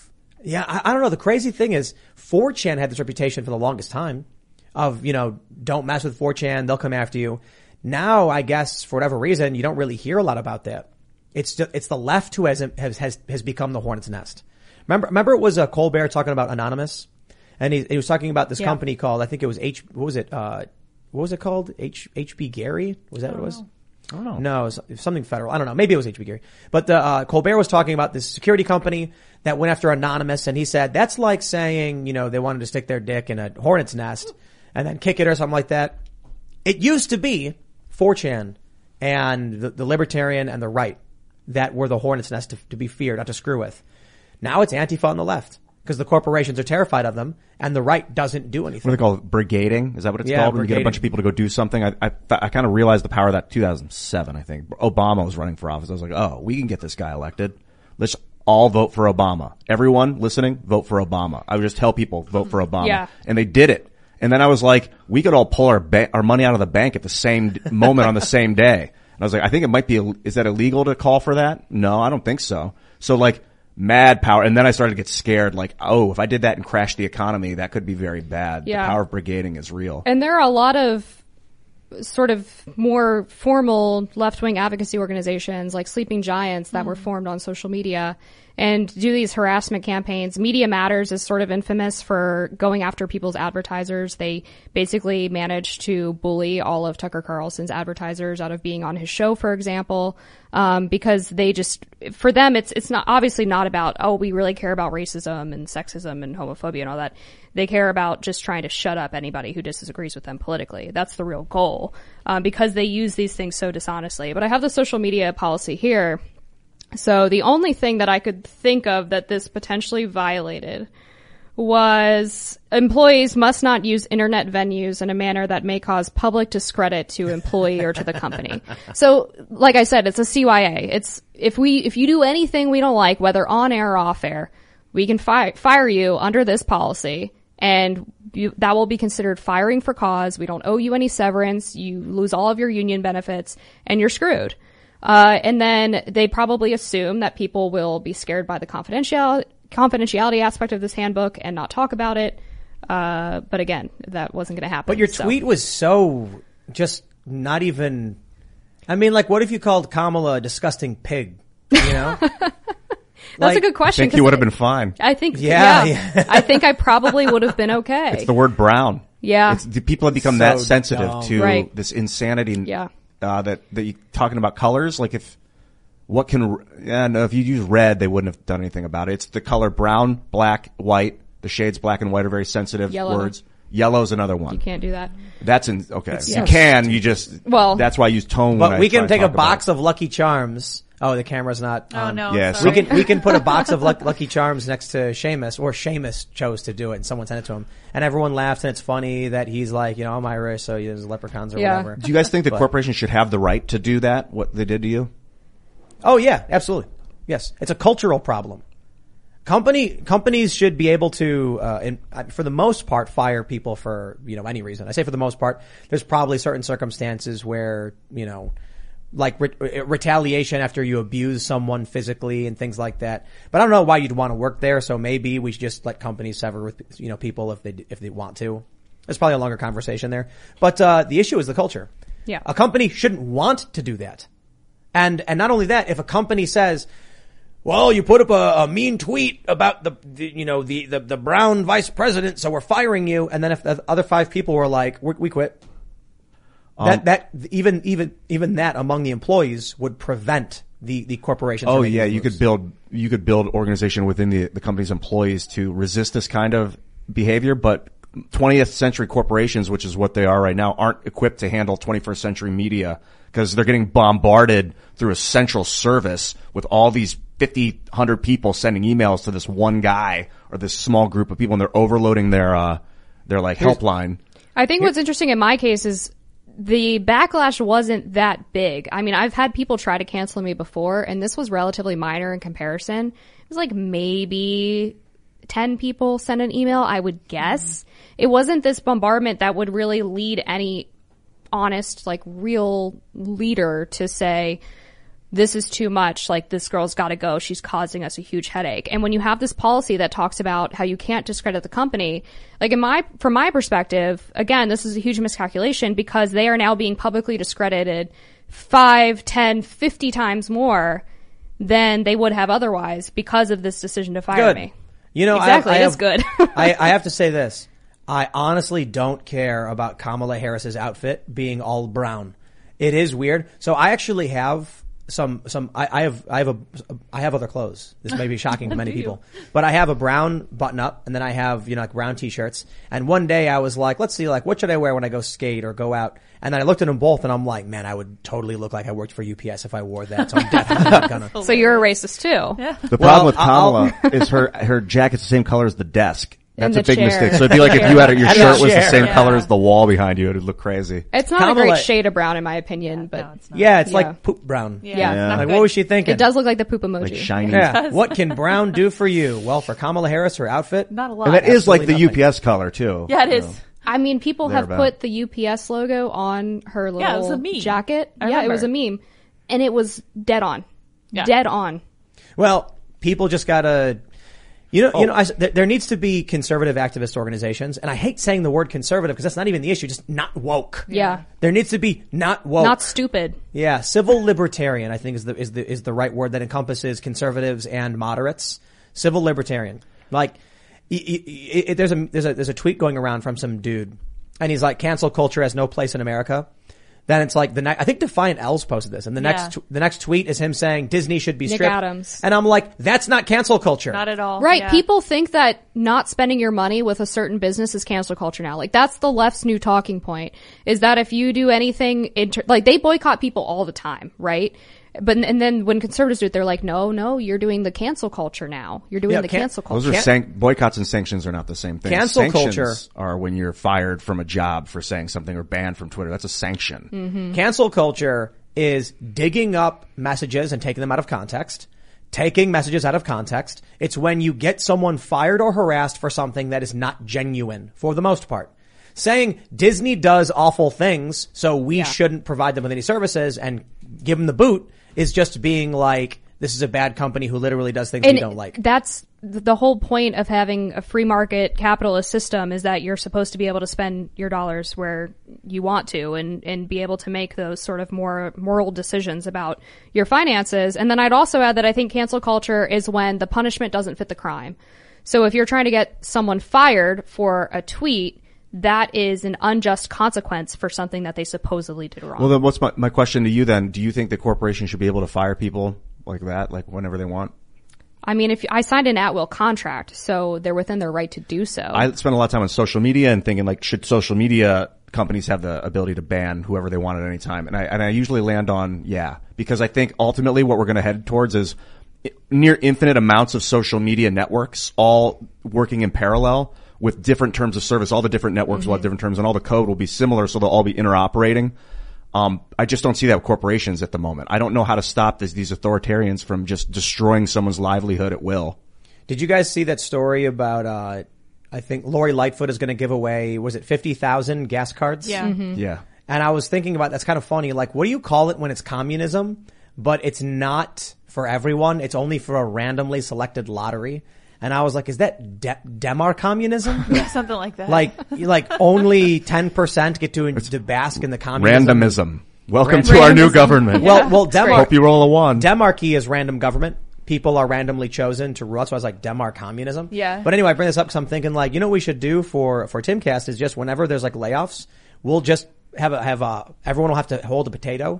yeah, I, I don't know. The crazy thing is 4chan had this reputation for the longest time of, you know, don't mess with 4chan. They'll come after you. Now, I guess for whatever reason, you don't really hear a lot about that. It's just, it's the left who has, has, has, has become the hornet's nest. Remember, remember it was uh, Colbert talking about Anonymous? And he, he was talking about this Yeah. company called, I think it was H, what was it? Uh, what was it called? H, HBGary? Was that what it was? I don't know. No, it was something federal. I don't know. Maybe it was HBGary. But the, uh, Colbert was talking about this security company that went after Anonymous and he said, that's like saying, you know, they wanted to stick their dick in a hornet's nest and then kick it or something like that. It used to be 4chan and the, the libertarian and the right that were the hornet's nest to, to be feared, not to screw with. Now it's Antifa on the left because the corporations are terrified of them and the right doesn't do anything. What do they call it? Brigading? Is that what it's Yeah, called? When you get a bunch of people to go do something. I, I, I kind of realized the power of that 2007, I think. Obama was running for office. I was like, oh, we can get this guy elected. Let's all vote for Obama. Everyone listening, vote for Obama. I would just tell people, vote for Obama. Yeah. And they did it. And then I was like, we could all pull our ba- our money out of the bank at the same d- moment on the same day. And I was like, I think it might be, Ill- is that illegal to call for that? No, I don't think so. So like, mad power. And then I started to get scared, like, oh, if I did that and crashed the economy, that could be very bad. Yeah. The power of brigading is real. And there are a lot of sort of more formal left wing advocacy organizations like Sleeping Giants that were mm. formed on social media and do these harassment campaigns. Media Matters is sort of infamous for going after people's advertisers. They basically managed to bully all of Tucker Carlson's advertisers out of being on his show, for example, um, because they just, for them, it's it's not obviously not about oh we really care about racism and sexism and homophobia and all that. They care about just trying to shut up anybody who disagrees with them politically. That's the real goal um, because they use these things so dishonestly. But I have the social media policy here. So the only thing that I could think of that this potentially violated was employees must not use internet venues in a manner that may cause public discredit to employee or to the company. So, like I said, it's a CYA. It's if we if you do anything we don't like, whether on air or off air, we can fi- fire you under this policy, and you, that will be considered firing for cause. We don't owe you any severance. You lose all of your union benefits, and you're screwed. Uh, and then they probably assume that people will be scared by the confidentiality, confidentiality aspect of this handbook and not talk about it. Uh, but again, that wasn't going to happen. But your so. tweet was so just not even. I mean, like, what if you called Kamala a disgusting pig? You know, That's a good question. I question. think you 'cause would have been fine. I think, Yeah, yeah, yeah. I think I probably would have been okay. It's the word brown. Yeah. It's, the people have become So that sensitive dumb. to Right. this insanity. Yeah. Uh, that, that you talking about colors, like if, what can, yeah, no, if you use red, they wouldn't have done anything about it. It's the color brown, black, white. The shades black and white are very sensitive Yellow. words. Yellow's another one. you can't do that. That's in, okay. so you can, you just, Well- that's why I use tone. but when we I can to take a box of Lucky Charms. Oh, the camera's not. Oh on. no. Yes. sorry. We can we can put a box of Luck, Lucky Charms next to Seamus, or Seamus chose to do it, and someone sent it to him, and everyone laughed, and it's funny that he's like, you know, I'm Irish, so there's leprechauns or Yeah. whatever. Do you guys think the But- corporation should have the right to do that? What they did to you? Oh yeah, absolutely. Yes, it's a cultural problem. Company companies should be able to, uh, in, uh, for the most part, fire people for you know any reason. I say for the most part. There's probably certain circumstances where you know, like re- re- retaliation after you abuse someone physically and things like that. But I don't know why you'd want to work there. So maybe we should just let companies sever with you know people if they if they want to. There's probably a longer conversation there. But uh, the issue is the culture. Yeah. a company shouldn't want to do that. And and not only that, if a company says, "Well, you put up a, a mean tweet about the, the you know the, the the brown vice president, so we're firing you," and then if the other five people were like, we we quit," that that even even even that among the employees would prevent the the corporation. Oh yeah, you could build you could build organization within the the company's employees to resist this kind of behavior, but 20th century corporations, which is what they are right now, aren't equipped to handle 21st century media because they're getting bombarded through a central service with all these 50, 100 people sending emails to this one guy or this small group of people and they're overloading their, uh, their like helpline. I think what's interesting in my case is the backlash wasn't that big. I mean, I've had people try to cancel me before, and this was relatively minor in comparison. It was like maybe 10 people sent an email, I would guess. Mm-hmm. It wasn't this bombardment that would really lead any honest, like real leader to say, this is too much. Like this girl's got to go. She's causing us a huge headache. And when you have this policy that talks about how you can't discredit the company, like in my, from my perspective, again, this is a huge miscalculation because they are now being publicly discredited five, ten, fifty times more than they would have otherwise because of this decision to fire Good. me. You know, exactly. I, I it is have- good. I, I have to say this. I honestly don't care about Kamala Harris's outfit being all brown. It is weird. So I actually have some, some, I, I have, I have a, I have other clothes. This may be shocking to many people, but I have a brown button up and then I have, you know, like brown t-shirts. And one day I was like, let's see, like, what should I wear when I go skate or go out? And then I looked at them both and I'm like, man, I would totally look like I worked for UPS if I wore that. So I'm definitely not gonna. so you're a racist too. Yeah. The Well, problem with I'll- Kamala is her her jacket's the same color as the desk. And That's a big chair. mistake. So it'd be like if you had it, your And the shirt was the chair. same Yeah. color as the wall behind you, it'd look crazy. It's not Kamala- a great shade of brown in my opinion, but No, it's not. Yeah, it's Yeah. like poop brown. Yeah. Yeah. it's not Like, good. what was she thinking? it does look like the poop emoji. Like shiny. Yeah. what can brown do for you? Well, for Kamala Harris, her outfit. Not a lot. And that is like the Absolutely nothing. UPS color too. yeah, it is. know. I mean, people have Thereabout. put the UPS logo on her little Yeah, it was a meme. jacket. I yeah, it was a meme, and it was dead on, Yeah. dead on. Well, people just gotta, you know, Oh. you know, I, there, there needs to be conservative activist organizations, and I hate saying the word conservative because that's not even the issue. Just not woke. Yeah, There needs to be not woke. not stupid. yeah, civil libertarian. I think is the is the is the right word that encompasses conservatives and moderates. Civil libertarian. Like, y- y- y- y- there's a there's a there's a tweet going around from some dude, and he's like, "Cancel culture has no place in America." Then it's like the next. I think Defiant L's posted this, and the next Yeah. tw- the next tweet is him saying Disney should be Nick stripped. Adams. and I'm like, that's not cancel culture. Not at all. Right. Yeah. People think that not spending your money with a certain business is cancel culture now. Like that's the left's new talking point is that if you do anything inter- like they boycott people all the time, right? But and then when conservatives do it, they're like, no, no, you're doing the cancel culture now. You're doing Yeah, the can- cancel culture. Those are san- boycotts and sanctions are not the same thing. Cancel Sanctions culture- are when you're fired from a job for saying something or banned from Twitter. That's a sanction. Mm-hmm. Cancel culture is digging up messages and taking them out of context. Taking messages out of context. It's when you get someone fired or harassed for something that is not genuine for the most part. Saying Disney does awful things, so we shouldn't provide them with any services and give them the boot is just being like, this is a bad company who literally does things we and don't like. that's the whole point of having a free market capitalist system is that you're supposed to be able to spend your dollars where you want to and, and be able to make those sort of more moral decisions about your finances. And then I'd also add that I think cancel culture is when the punishment doesn't fit the crime. So if you're trying to get someone fired for a tweet, that is an unjust consequence for something that they supposedly did wrong. Well, then what's my, my question to you then? Do you think the corporation should be able to fire people like that, like whenever they want? I mean, if I signed an at-will contract, so they're within their right to do so. I spend a lot of time on social media and thinking like, should social media companies have the ability to ban whoever they want at any time? And I, and I usually land on yeah, because I think ultimately what we're going to head towards is near infinite amounts of social media networks all working in parallel with different terms of service. All the different networks will have different terms and all the code will be similar. So they'll all be interoperating. Um, I just don't see that with corporations at the moment. I don't know how to stop this, these authoritarians from just destroying someone's livelihood at will. Did you guys see that story about, uh, I think Lori Lightfoot is going to give away, was it 50,000 gas cards? Yeah. Yeah. And I was thinking about that's kind of funny. Like, what do you call it when it's communism, but it's not for everyone? It's only for a randomly selected lottery. And I was like, is that de- Demar communism? Yeah, something like that. like, like only 10% get to, to bask in the communism. Randomism. Welcome Rand- to our new Randomism. government. Well, well, Demar, Hope you roll a one. Demarchy is random government. People are randomly chosen to rule. That's why I was like Demar communism. Yeah. But anyway, I bring this up because I'm thinking like, you know what we should do for, for Timcast is just whenever there's like layoffs, we'll just have a, have a, everyone will have to hold a potato.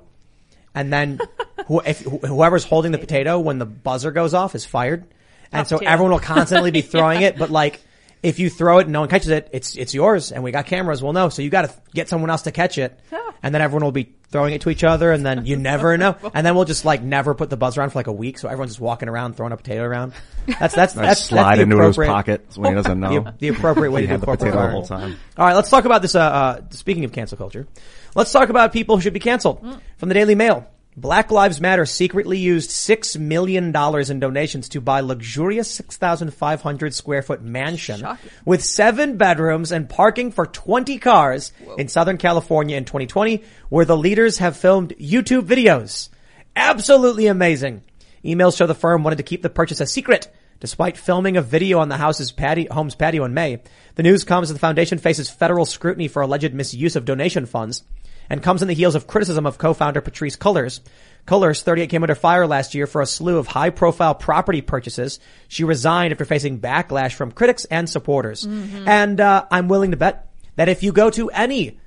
And then who, if, whoever's holding the potato when the buzzer goes off is fired. And Up so to. everyone will constantly be throwing it, but like, if you throw it and no one catches it, it's, it's yours and we got cameras, we'll know. So you gotta get someone else to catch it. And then everyone will be throwing it to each other and then you never know. And then we'll just like never put the buzzer on for like a week. So everyone's just walking around throwing a potato around. That's, that's, that's, slide that's the into his pocket when he doesn't know. The, the appropriate way to had do the potato corporate the whole time. All right, let's talk about this. Uh, uh, speaking of cancel culture, let's talk about people who should be canceled. Mm. From the Daily Mail, Black Lives Matter secretly used six million dollars in donations to buy luxurious six thousand five hundred square foot mansion Shocking. with seven bedrooms and parking for twenty cars in Southern California in 2020, where the leaders have filmed YouTube videos. Absolutely amazing. Emails show the firm wanted to keep the purchase a secret despite filming a video on the house's patio, home's patio in May. The news comes as the foundation faces federal scrutiny for alleged misuse of donation funds and comes in the heels of criticism of co-founder Patrisse Cullors. Cullors, 38, came under fire last year for a slew of high-profile property purchases. She resigned after facing backlash from critics and supporters. And uh, I'm willing to bet that if you go to any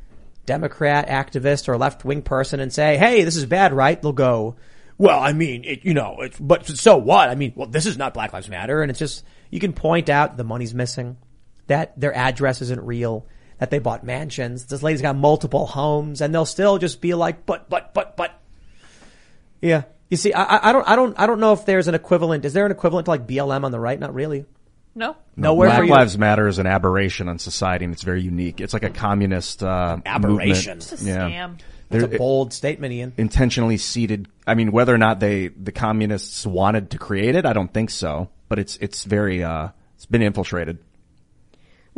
Democrat activist or left-wing person and say, "Hey, this is bad," right? They'll go, "Well, I mean, it, you know, it's, but so what? I mean, well, this is not Black Lives Matter," and it's just you can point out the money's missing, that their address isn't real, that they bought mansions. This lady's got multiple homes, and they'll still just be like, "But, but, but, but." Yeah, you see, I, I- I don't, I don't, I don't know if there's an equivalent. Is there an equivalent to like BLM on the right? Not really. No. Nowhere for Black. Lives Matter is an aberration on society, and it's very unique. It's like a communist uh, Aberration. movement. It's a yeah. scam. That's They're- a bold statement, Ian. intentionally seeded. I mean, whether or not they the communists wanted to create it, I don't think so. But it's it's very uh, it's been infiltrated.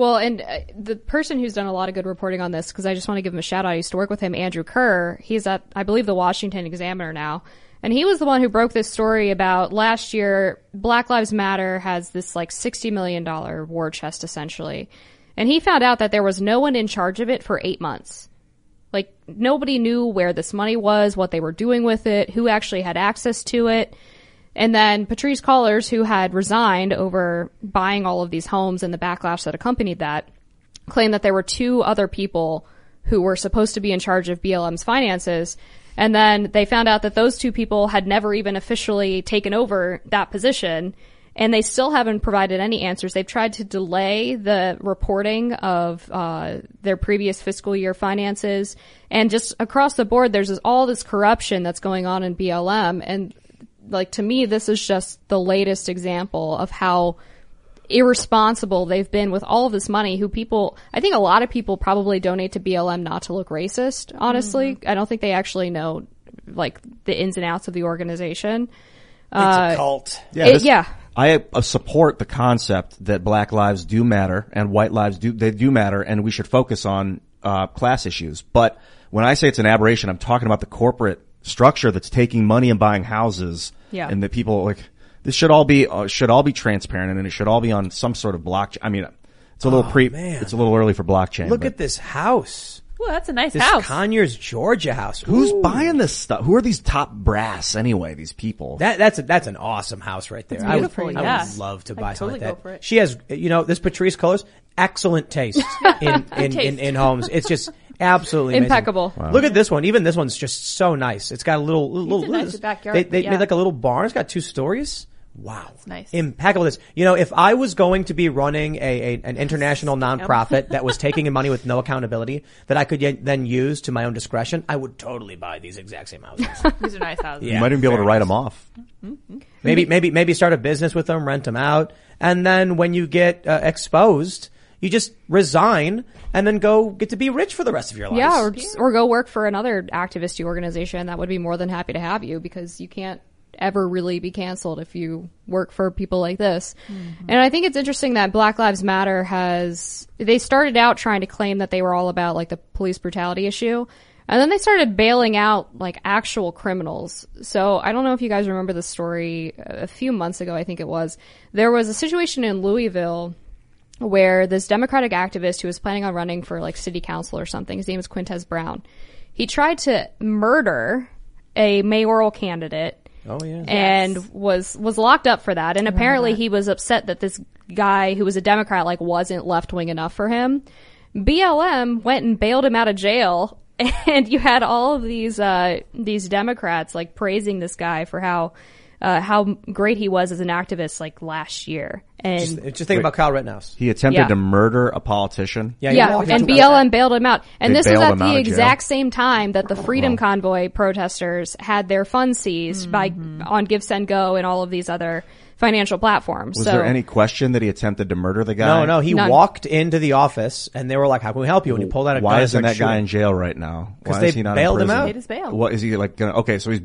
Well, and uh, the person who's done a lot of good reporting on this, because I just want to give him a shout out. I used to work with him, Andrew Kerr. He's at, I believe, the Washington Examiner now. And he was the one who broke this story about last year, Black Lives Matter has this like $60 million war chest essentially. And he found out that there was no one in charge of it for eight months. Like nobody knew where this money was, what they were doing with it, who actually had access to it. And then Patrisse Cullors, who had resigned over buying all of these homes and the backlash that accompanied that, claimed that there were two other people who were supposed to be in charge of BLM's finances. And then they found out that those two people had never even officially taken over that position. And they still haven't provided any answers. They've tried to delay the reporting of uh, their previous fiscal year finances, and just across the board, there's all this corruption that's going on in BLM. And like to me, this is just the latest example of how irresponsible they've been with all of this money who people I think a lot of people probably donate to BLM not to look racist honestly I don't think they actually know like the ins and outs of the organization Uh, cult. Yeah, it- this- yeah. I uh, support the concept that Black lives do matter and white lives do they do matter, and we should focus on uh, class issues. But when I say it's an aberration, I'm talking about the corporate structure that's taking money and buying houses, Yeah. and that people like this should all be uh, should all be transparent, and it should all be on some sort of blockchain. I mean, it's a little Oh, pre, man. it's a little early for blockchain. Look but at this house. Well, that's a nice This house. Conyers, Georgia house. who's Ooh. buying this stuff. Who are these top brass anyway? These people. That that's a, that's an awesome house right there. It's I would, beautiful, I would love to I'd buy something totally like go for that. it. She has, you know, this Patrisse Cullors, excellent taste in in, in, taste. in homes. It's just absolutely amazing. Impeccable. Look at this one. Even this one's just so nice. It's got a little little. a look nice this. backyard, They, they yeah. made like a little barn. It's got two stories. Wow, it's nice. impeccable. This, you know, if I was going to be running a, a an international nonprofit that was taking in money with no accountability that I could yet then use to my own discretion, I would totally buy these exact same houses. These are nice houses. Yeah. you might even be able to write nice. them off. Maybe, maybe, maybe start a business with them, rent them out, and then when you get uh, exposed, you just resign and then go get to be rich for the rest of your life. Yeah, or just, or go work for another activisty organization that would be more than happy to have you because you can't ever really be canceled if you work for people like this. Mm-hmm. And I think it's interesting that Black Lives Matter has they started out trying to claim that they were all about like the police brutality issue. And then they started bailing out like actual criminals. So I don't know if you guys remember the story a few months ago, I think it was. There was a situation in Louisville where this Democratic activist who was planning on running for like city council or something, his name is Quintez Brown, he tried to murder a mayoral candidate. Oh yeah. And was was locked up for that. And apparently he was upset that this guy who was a Democrat like wasn't left wing enough for him. BLM went and bailed him out of jail and you had all of these uh these Democrats like praising this guy for how uh how great he was as an activist like last year. And Just, just think about Kyle Rittenhouse. He attempted Yeah. to murder a politician. Yeah, he yeah, and BLM bailed him out. And They this was at the exact same time that the Freedom Convoy protesters had their funds seized by on GiveSendGo and all of these other financial platforms. Was so there any question that he attempted to murder the guy? No, no, he None. walked into the office and they were like, "How can we help you?" And he pulled out a gun. Why isn't started that guy in jail right now? Because they he not bailed in him out. Paid his bail. What is he like? Gonna, okay, so he's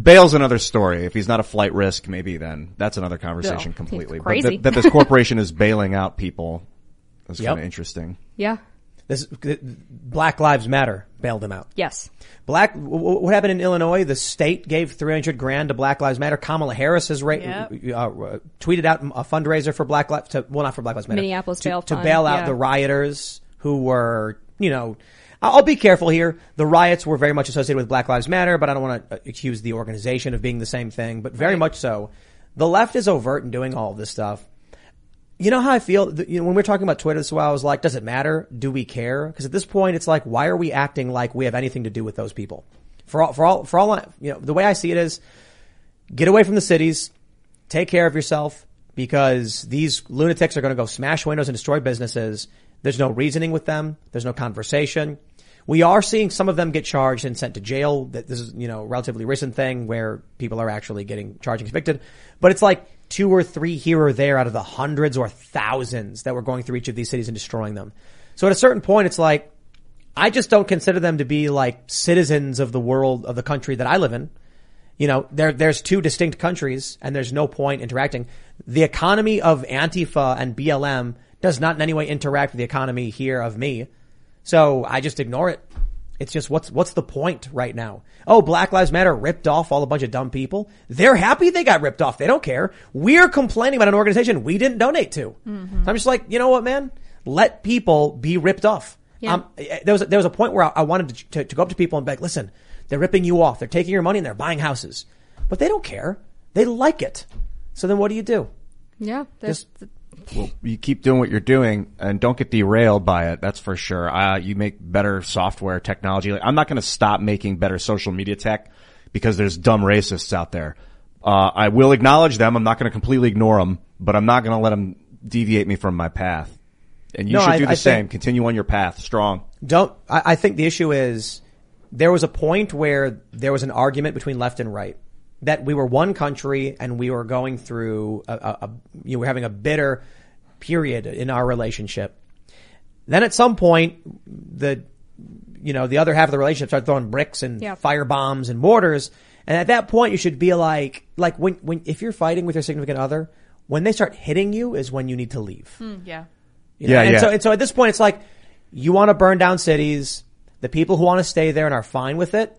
bail's another story. If he's not a flight risk, maybe then that's another conversation No, completely. he's But crazy. that, that this corporation is bailing out people is Yep. kind of interesting. yeah. This Black Lives Matter bailed him out. Yes. Black. w- w- What happened in Illinois? The state gave 300 grand to Black Lives Matter. Kamala Harris has ra- Yep. uh, tweeted out a fundraiser for Black Lives. To, well, not for Black Lives Matter. Minneapolis to, Bail to Fund, bail out yeah. the rioters who were, you know. I'll be careful here. The riots were very much associated with Black Lives Matter, but I don't want to uh, accuse the organization of being the same thing. But very much so, the left is overt in doing all of this stuff. You know how I feel? You know, when we we're talking about Twitter this while, I was like, does it matter? Do we care? Because at this point, it's like, why are we acting like we have anything to do with those people? For all, for all, for all, I- you know, the way I see it is, get away from the cities, take care of yourself, because these lunatics are going to go smash windows and destroy businesses. There's no reasoning with them. There's no conversation. We are seeing some of them get charged and sent to jail. That this is, you know, relatively recent thing where people are actually getting charged and convicted. But it's like two or three here or there out of the hundreds or thousands that were going through each of these cities and destroying them. So at a certain point, it's like, I just don't consider them to be like citizens of the world, of the country that I live in. You know, there, there's two distinct countries and there's no point interacting. The economy of Antifa and BLM does not in any way interact with the economy here of me. So I just ignore it. It's just what's, what's the point right now? Oh, Black Lives Matter ripped off all a bunch of dumb people. They're happy they got ripped off. They don't care. We're complaining about an organization we didn't donate to. Mm-hmm. I'm just like, you know what, man? Let people be ripped off. Yeah. Um, there was a, there was a point where I, I wanted to, to, to go up to people and be like, listen, they're ripping you off. They're taking your money and they're buying houses, but they don't care. They like it. So then what do you do? Yeah. There's, Well, you keep doing what you're doing and don't get derailed by it. That's for sure. Uh, you make better software technology. Like, I'm not going to stop making better social media tech because there's dumb racists out there. Uh, I will acknowledge them. I'm not going to completely ignore them, but I'm not going to let them deviate me from my path. And you No, should I- do the I same. Continue on your path strong. Don't, I, I think the issue is there was a point where there was an argument between left and right that we were one country and we were going through a, a, a you know, we're having a bitter period in our relationship. Then at some point, the, you know, the other half of the relationship started throwing bricks and Yeah. fire bombs and mortars. And at that point, you should be like, like when, when, if you're fighting with your significant other, when they start hitting you is when you need to leave. Hmm, yeah. You know, Yeah, and yeah. So, and so at this point, it's like you want to burn down cities. The people who want to stay there and are fine with it,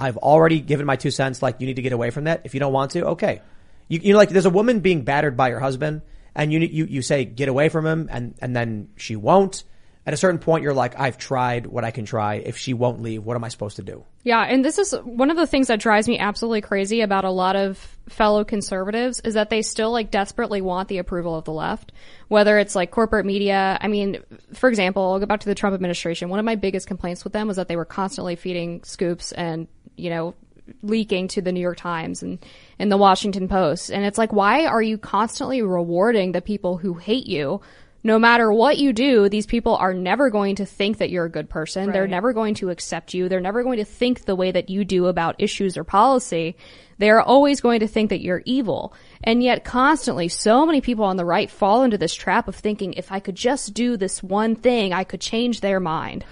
I've already given my two cents. Like you need to get away from that. If you don't want to, okay. You, you know, like there's a woman being battered by her husband, and you you you say get away from him, and and then she won't. At a certain point, you're like, I've tried what I can try. If she won't leave, what am I supposed to do? Yeah, and this is one of the things that drives me absolutely crazy about a lot of fellow conservatives is that they still like desperately want the approval of the left. Whether it's like corporate media, I mean, for example, I'll go back to the Trump administration. One of my biggest complaints with them was that they were constantly feeding scoops and, you know, leaking to the New York Times and, and the Washington Post. And it's like, why are you constantly rewarding the people who hate you? No matter what you do, these people are never going to think that you're a good person. They're never going to accept you. They're never going to think the way that you do about issues or policy. They're always going to think that you're evil. And yet constantly, so many people on the right fall into this trap of thinking, if I could just do this one thing, I could change their mind.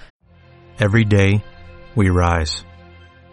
Every day, we rise,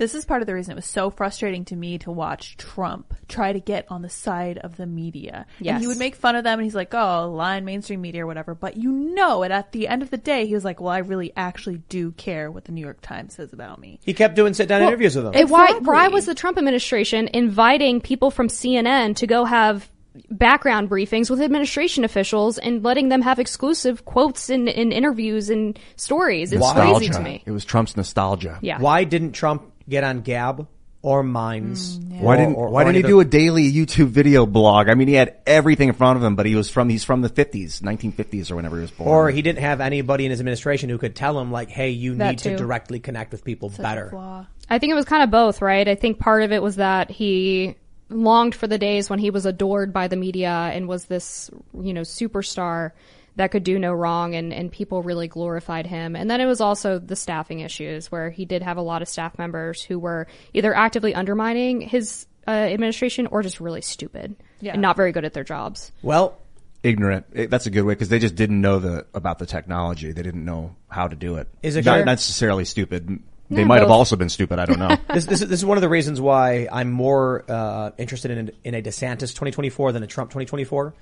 This is part of the reason it was so frustrating to me to watch Trump try to get on the side of the media. And he would make fun of them and he's like, oh, line mainstream media or whatever. But you know, and at the end of the day, he was like, well, I really actually do care what the New York Times says about me. He kept doing sit down Well, interviews with them. And Why, why was the Trump administration inviting people from CNN to go have background briefings with administration officials and letting them have exclusive quotes and, and interviews and stories. It's crazy to me. It was Trump's nostalgia. Yeah. Why didn't Trump get on Gab or Minds? Mm, why didn't Why didn't he do a daily YouTube video blog? I mean, he had everything in front of him, but he was from he's from the fifties, nineteen fifties, or whenever he was born. Or he didn't have anybody in his administration who could tell him like, "Hey, you That need to directly connect with people better." I think it was kind of both, right? I think part of it was that he longed for the days when he was adored by the media and was this, you know, superstar that could do no wrong and, and people really glorified him. And then it was also the staffing issues where he did have a lot of staff members who were either actively undermining his uh, administration or just really stupid Yeah. and not very good at their jobs. Well, ignorant. It- that's a good way because they just didn't know the about the technology. They didn't know how to do it. Is it not sure? necessarily stupid? They Yeah, might have also been stupid. I don't know. this, this, is- this is one of the reasons why I'm more uh, interested in in a DeSantis 2024 than a Trump 2024,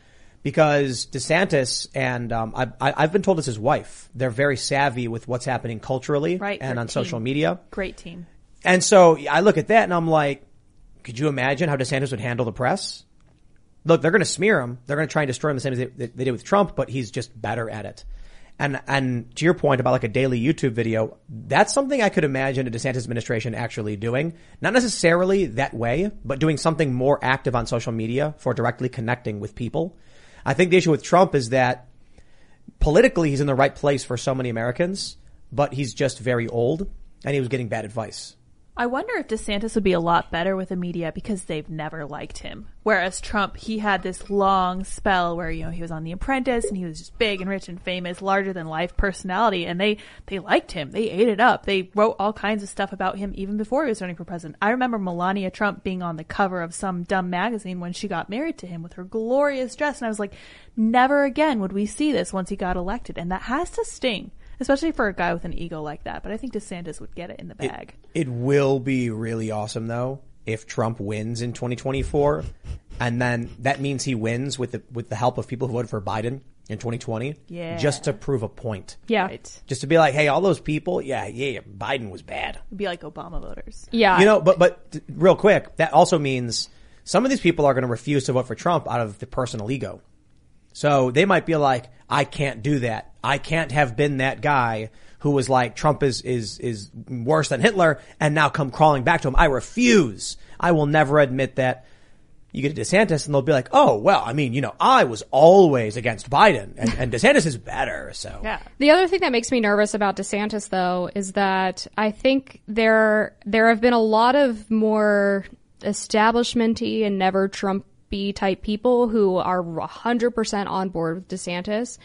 because DeSantis and um, I, I, I've been told this his wife. They're very savvy with what's happening culturally Right, and on social media. Great team. And so I look at that and I'm like, could you imagine how DeSantis would handle the press? Look, they're going to smear him. They're going to try and destroy him the same as they, they did with Trump, but he's just better at it. And, and to your point about like a daily YouTube video, that's something I could imagine a DeSantis administration actually doing. Not necessarily that way, but doing something more active on social media for directly connecting with people. I think the issue with Trump is that politically he's in the right place for so many Americans, but he's just very old and he was getting bad advice. I wonder if DeSantis would be a lot better with the media because they've never liked him. Whereas Trump, he had this long spell where, you know, he was on The Apprentice and he was just big and rich and famous, larger than life personality. And they, they liked him. They ate it up. They wrote all kinds of stuff about him even before he was running for president. I remember Melania Trump being on the cover of some dumb magazine when she got married to him with her glorious dress. And I was like, never again would we see this once he got elected. And that has to sting. Especially for a guy with an ego like that. But I think DeSantis would get it in the bag. It will be really awesome though if Trump wins in 2024, and then that means he wins with the with the help of people who voted for Biden in 2020, Yeah. just to prove a point. Yeah. Just to be like, hey, all those people, yeah, yeah, Biden was bad. It'd be like Obama voters. Yeah. You know, but but t- real quick, that also means some of these people are going to refuse to vote for Trump out of the personal ego. So they might be like, I can't do that. I can't have been that guy who was like, Trump is, is, is worse than Hitler and now come crawling back to him. I refuse. I will never admit that. You get to DeSantis and they'll be like, oh, well, I mean, you know, I was always against Biden and, and DeSantis is better. So Yeah. The other thing that makes me nervous about DeSantis though is that I think there there have been a lot of more establishmenty and never Trumpy type people who are 100% on board with DeSantis.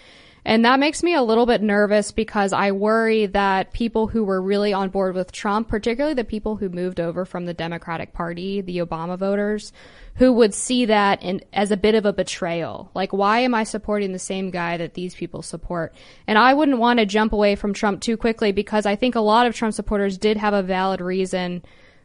And that makes me a little bit nervous because I worry that people who were really on board with Trump, particularly the people who moved over from the Democratic Party, the Obama voters, who would see that in, as a bit of a betrayal. Like, why am I supporting the same guy that these people support? And I wouldn't want to jump away from Trump too quickly because I think a lot of Trump supporters did have a valid reason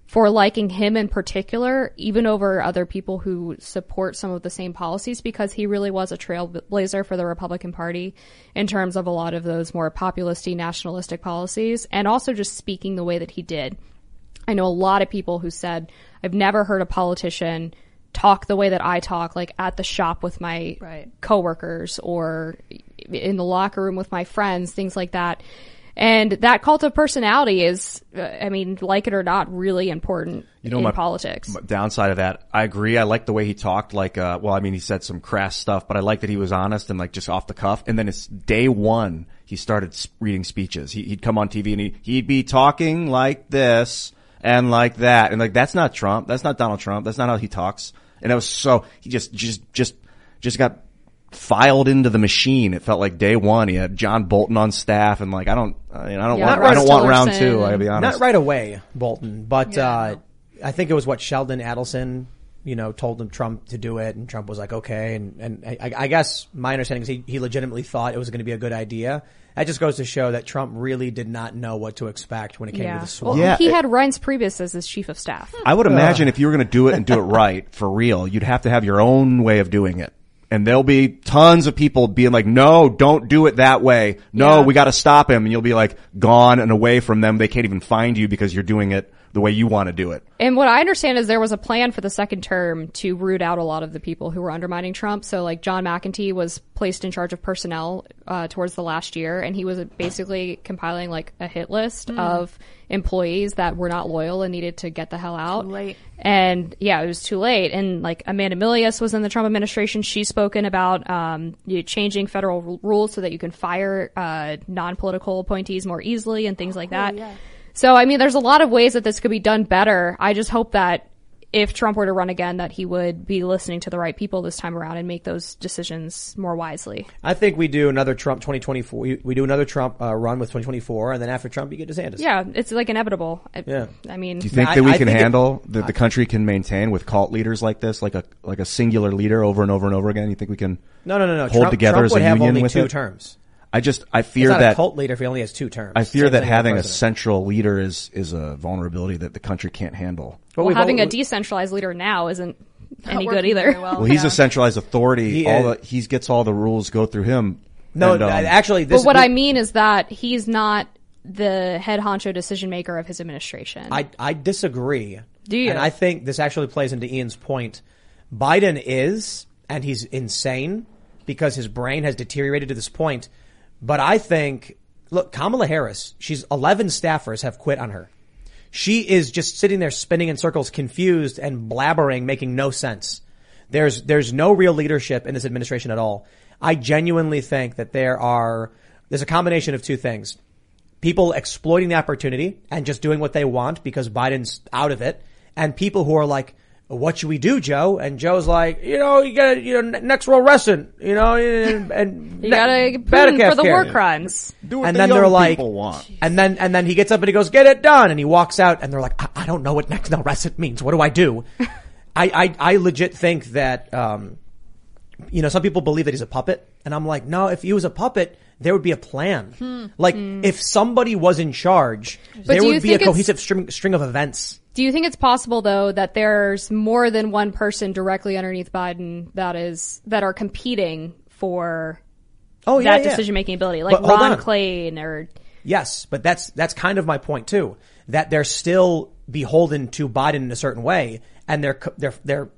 for liking him in particular, even over other people who support some of the same policies, because he really was a trailblazer for the Republican Party in terms of a lot of those more populisty, nationalistic policies, and also just speaking the way that he did. I know a lot of people who said, I've never heard a politician talk the way that I talk, like at the shop with my Right. coworkers or in the locker room with my friends, things like that. And that cult of personality is, uh, I mean, like it or not, really important You know, in my politics. my downside of that, I agree. I like the way he talked. Like, uh, well, I mean, he said some crass stuff, but I like that he was honest and like just off the cuff. And then it's day one, he started reading speeches. He, he'd come on TV and he, he'd be talking like this and like that. And like, that's not Trump. That's not Donald Trump. That's not how he talks. And it was so, he just, just, just, just got filed into the machine. It felt like day one. He had John Bolton on staff and like, I don't, I, mean, I don't Yeah, want, Rex I don't want round two. I gotta be honest. Not right away, Bolton, but uh, I think it was what Sheldon Adelson, you know, told him Trump to do it, and Trump was like, okay. And and I, I guess my understanding is he, he legitimately thought it was going to be a good idea. That just goes to show that Trump really did not know what to expect when it came to yeah. the swamp. Well, Yeah, he it- had Reince Priebus as his chief of staff. I would imagine if you were going to do it and do it right for real, you'd have to have your own way of doing it. And there'll be tons of people being like, no, don't do it that way. No, Yeah. we got to stop him. And you'll be like gone and away from them. They can't even find you because you're doing it the way you want to do it. And what I understand is there was a plan for the second term to root out a lot of the people who were undermining Trump. So like John McEntee was placed in charge of personnel uh, towards the last year, and he was basically compiling like a hit list Mm. of employees that were not loyal and needed to get the hell out. Too late. And yeah, it was too late. And like Amanda Milius was in the Trump administration. She's spoken about um, you know, changing federal ru- rules so that you can fire uh, non-political appointees more easily and things like that. yeah. So I mean, there's a lot of ways that this could be done better. I just hope that if Trump were to run again, that he would be listening to the right people this time around and make those decisions more wisely. I think we do another Trump 2024. We, we do another Trump uh, run with 2024, and then after Trump, you get DeSantis. Yeah, it's like inevitable. I, Yeah. I mean, Do you think I- that we I can think it- handle that the country can maintain with cult leaders like this, like a like a singular leader over and over and over again? You think we can No, no, no, no. hold Trump, together Trump as would a have only with two it? terms. I just I He's fear not that a cult leader if he only has two terms. I fear Same that having a central leader is is a vulnerability that the country can't handle. But well, having al- a decentralized leader now isn't Not any good either. well. Well, he's a centralized authority. He all the he gets all the rules go through him. No, And, um, actually, this but what this- I mean is that he's not the head honcho decision maker of his administration. I, I disagree. Do you? And I think this actually plays into Ian's point. Biden is, and he's insane because his brain has deteriorated to this point. But I think, look, Kamala Harris, she's 11 staffers have quit on her. She is just sitting there spinning in circles, confused and blabbering, making no sense. There's, there's no real leadership in this administration at all. I genuinely think that there are, there's a combination of two things people exploiting the opportunity and just doing what they want because Biden's out of it, and people who are like, "What should we do, Joe?" And Joe's like, "You know, you got to you know, next row wrestling, you know, and, and you gotta put better for the care." war crimes. do what and the then young they're like, people want. and then and then he gets up and he goes, "Get it done," and he walks out, and they're like, "I, I don't know what next no rest means. What do I do?" I, I I legit think that um, you know, some people believe that he's a puppet, and I'm like, no, if he was a puppet, there would be a plan. Like, if somebody was in charge, there do you would be a cohesive string, string of events. Do you think it's possible though that there's more than one person directly underneath Biden that is that are competing for Oh, yeah, that yeah. decision making ability, like But Ron. Klain or Yes, but that's that's kind of my point too. That they're still beholden to Biden in a certain way, and they're they're they're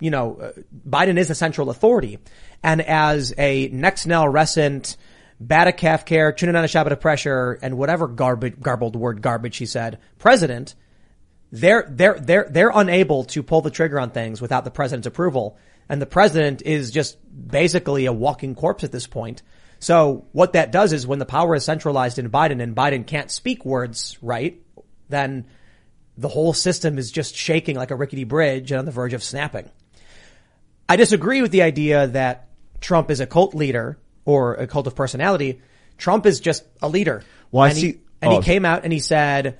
you know uh, Biden is the central authority, and as a next Nell Batacaf care, of pressure, and whatever garbage garbled word garbage he said, president, they're they're they're they're unable to pull the trigger on things without the president's approval, and the president is just basically a walking corpse at this point. So what that does is when the power is centralized in Biden and Biden can't speak words right, then the whole system is just shaking like a rickety bridge and on the verge of snapping. I disagree with the idea that Trump is a cult leader or a cult of personality. Trump is just a leader. Well, I and see- He, and oh. he came out and he said,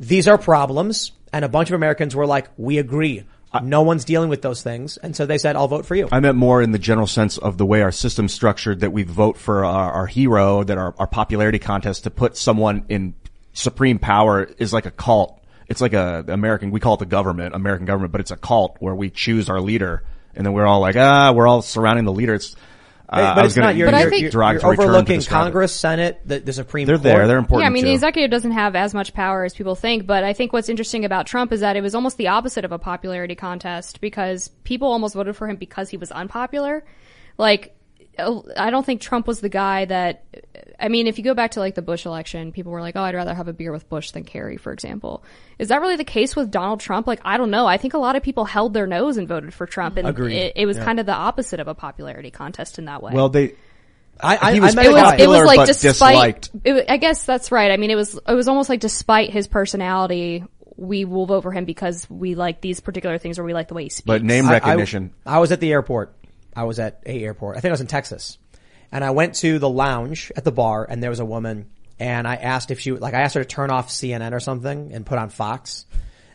these are problems. And a bunch of Americans were like, we agree. no one's dealing with those things. And so they said, I'll vote for you. I meant more in the general sense of the way our system's structured that we vote for our, our hero, that our, our popularity contest to put someone in supreme power is like a cult. It's like a American, we call it the government, American government, but it's a cult where we choose our leader and then we're all like, ah, we're all surrounding the leader. It's, uh, Hey, I but was it's gonna not, you're, But I you're, think- you're, term to overlooking describe it. Congress, Senate, the, the Supreme They're Court. there. They're important yeah, I mean, too. the executive doesn't have as much power as people think, but I think what's interesting about Trump is that it was almost the opposite of a popularity contest because people almost voted for him because he was unpopular. Like, uh, I don't think Trump was the guy that, I mean, if you go back to like the Bush election, people were like, oh, I'd rather have a beer with Bush than Kerry, for example. Is that really the case with Donald Trump? Like, I don't know. I think a lot of people held their nose and voted for Trump and it, it was Yeah. kind of the opposite of a popularity contest in that way. Well, they, I, I, He was I met it was, guy- it was like but despite, it, I guess that's right. I mean, it was, it was almost like despite his personality, we will vote for him because we like these particular things or we like the way he speaks. but name I- I- recognition. I, was at the airport. I was at a airport. I think I was in Texas. And I went to the lounge at the bar and there was a woman and I asked if she, like I asked her to turn off CNN or something and put on Fox.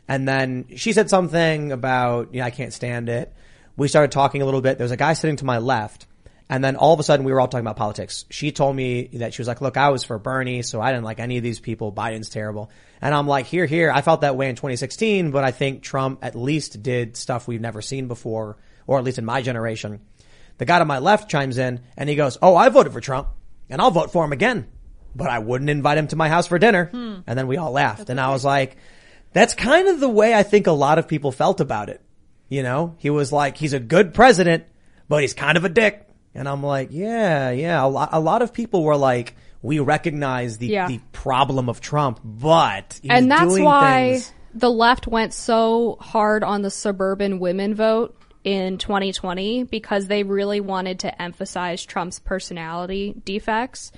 And then she said something about, you know, I can't stand it. We started talking a little bit. There was a guy sitting to my left. And then all of a sudden we were all talking about politics. She told me that she was like, look, I was for Bernie, so I didn't like any of these people. Biden's terrible. And I'm like, here, here. I felt that way in 2016, but I think Trump at least did stuff we've never seen before, or at least in my generation. The guy to my left chimes in and he goes, "Oh, I voted for Trump and I'll vote for him again, but I wouldn't invite him to my house for dinner." Hmm. And then we all laughed, and I was like, "That's kind of the way I think a lot of people felt about it." You know, he was like, "He's a good president, but he's kind of a dick." And I'm like, "Yeah, yeah." A lot, a lot of people were like, "We recognize the Yeah. the problem of Trump, but he's and that's why things." the left went so hard on the suburban women vote in 2020 because they really wanted to emphasize Trump's personality defects.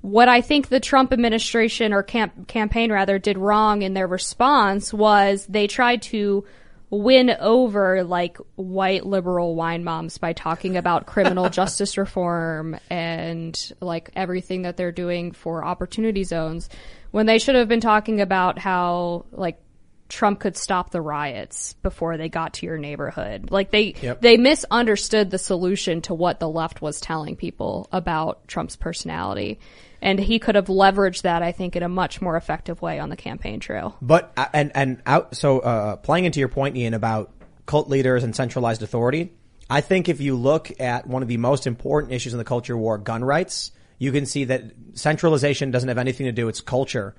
What I think the Trump administration or camp- campaign rather did wrong in their response was they tried to win over like white liberal wine moms by talking about criminal justice reform and like everything that they're doing for opportunity zones when they should have been talking about how like Trump could stop the riots before they got to your neighborhood. Like they Yep. they misunderstood the solution to what the left was telling people about Trump's personality. And he could have leveraged that I think in a much more effective way on the campaign trail. But uh, and and out so uh, playing into your point, Ian, about cult leaders and centralized authority. I think if you look at one of the most important issues in the culture war, gun rights, you can see that centralization doesn't have anything to do. It's culture.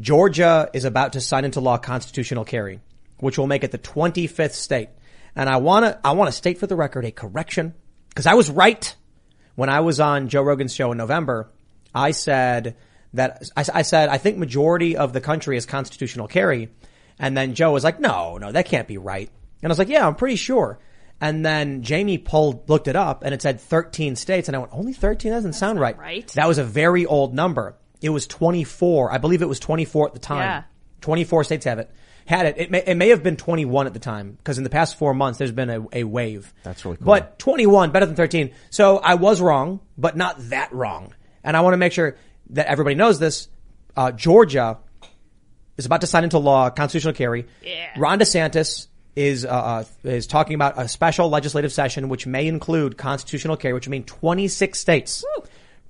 Georgia is about to sign into law constitutional carry, which will make it the 25th state. And I want to I want to state for the record a correction because I was right when I was on Joe Rogan's show in November. I said that I, I said I think majority of the country is constitutional carry, and then Joe was like, "No, no, that can't be right." And I was like, "Yeah, I'm pretty sure." And then Jamie pulled looked it up, and it said 13 states, and I went, "Only 13? That doesn't sound right." right. That was a very old number. It was 24. I believe it was 24 at the time. Yeah. 24 states have it. Had it. It may, it may have been 21 at the time because in the past four months there's been a, a wave. That's really cool. But 21, better than 13. So I was wrong, but not that wrong. And I want to make sure that everybody knows this. Uh, Georgia is about to sign into law constitutional carry. Yeah. Ron DeSantis is uh, uh, is talking about a special legislative session which may include constitutional carry, which would mean 26 states.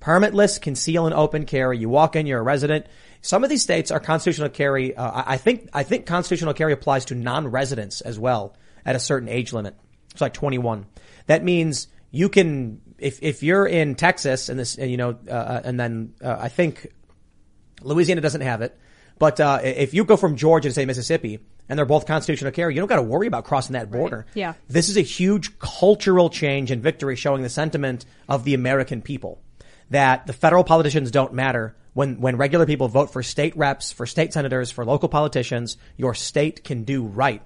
Permitless, conceal and open carry. You walk in, you're a resident. Some of these states are constitutional carry. Uh, I think I think constitutional carry applies to non-residents as well at a certain age limit. It's like 21. That means you can if if you're in Texas and this and you know uh, and then uh, I think Louisiana doesn't have it, but uh, if you go from Georgia to say Mississippi and they're both constitutional carry, you don't got to worry about crossing that border. Yeah. This is a huge cultural change and victory showing the sentiment of the American people that the federal politicians don't matter. When, when regular people vote for state reps, for state senators, for local politicians, your state can do right.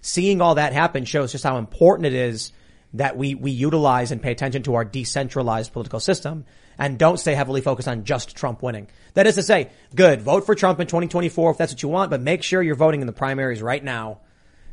Seeing all that happen shows just how important it is that we, we utilize and pay attention to our decentralized political system and don't stay heavily focused on just Trump winning. That is to say, good, vote for Trump in 2024 if that's what you want, but make sure you're voting in the primaries right now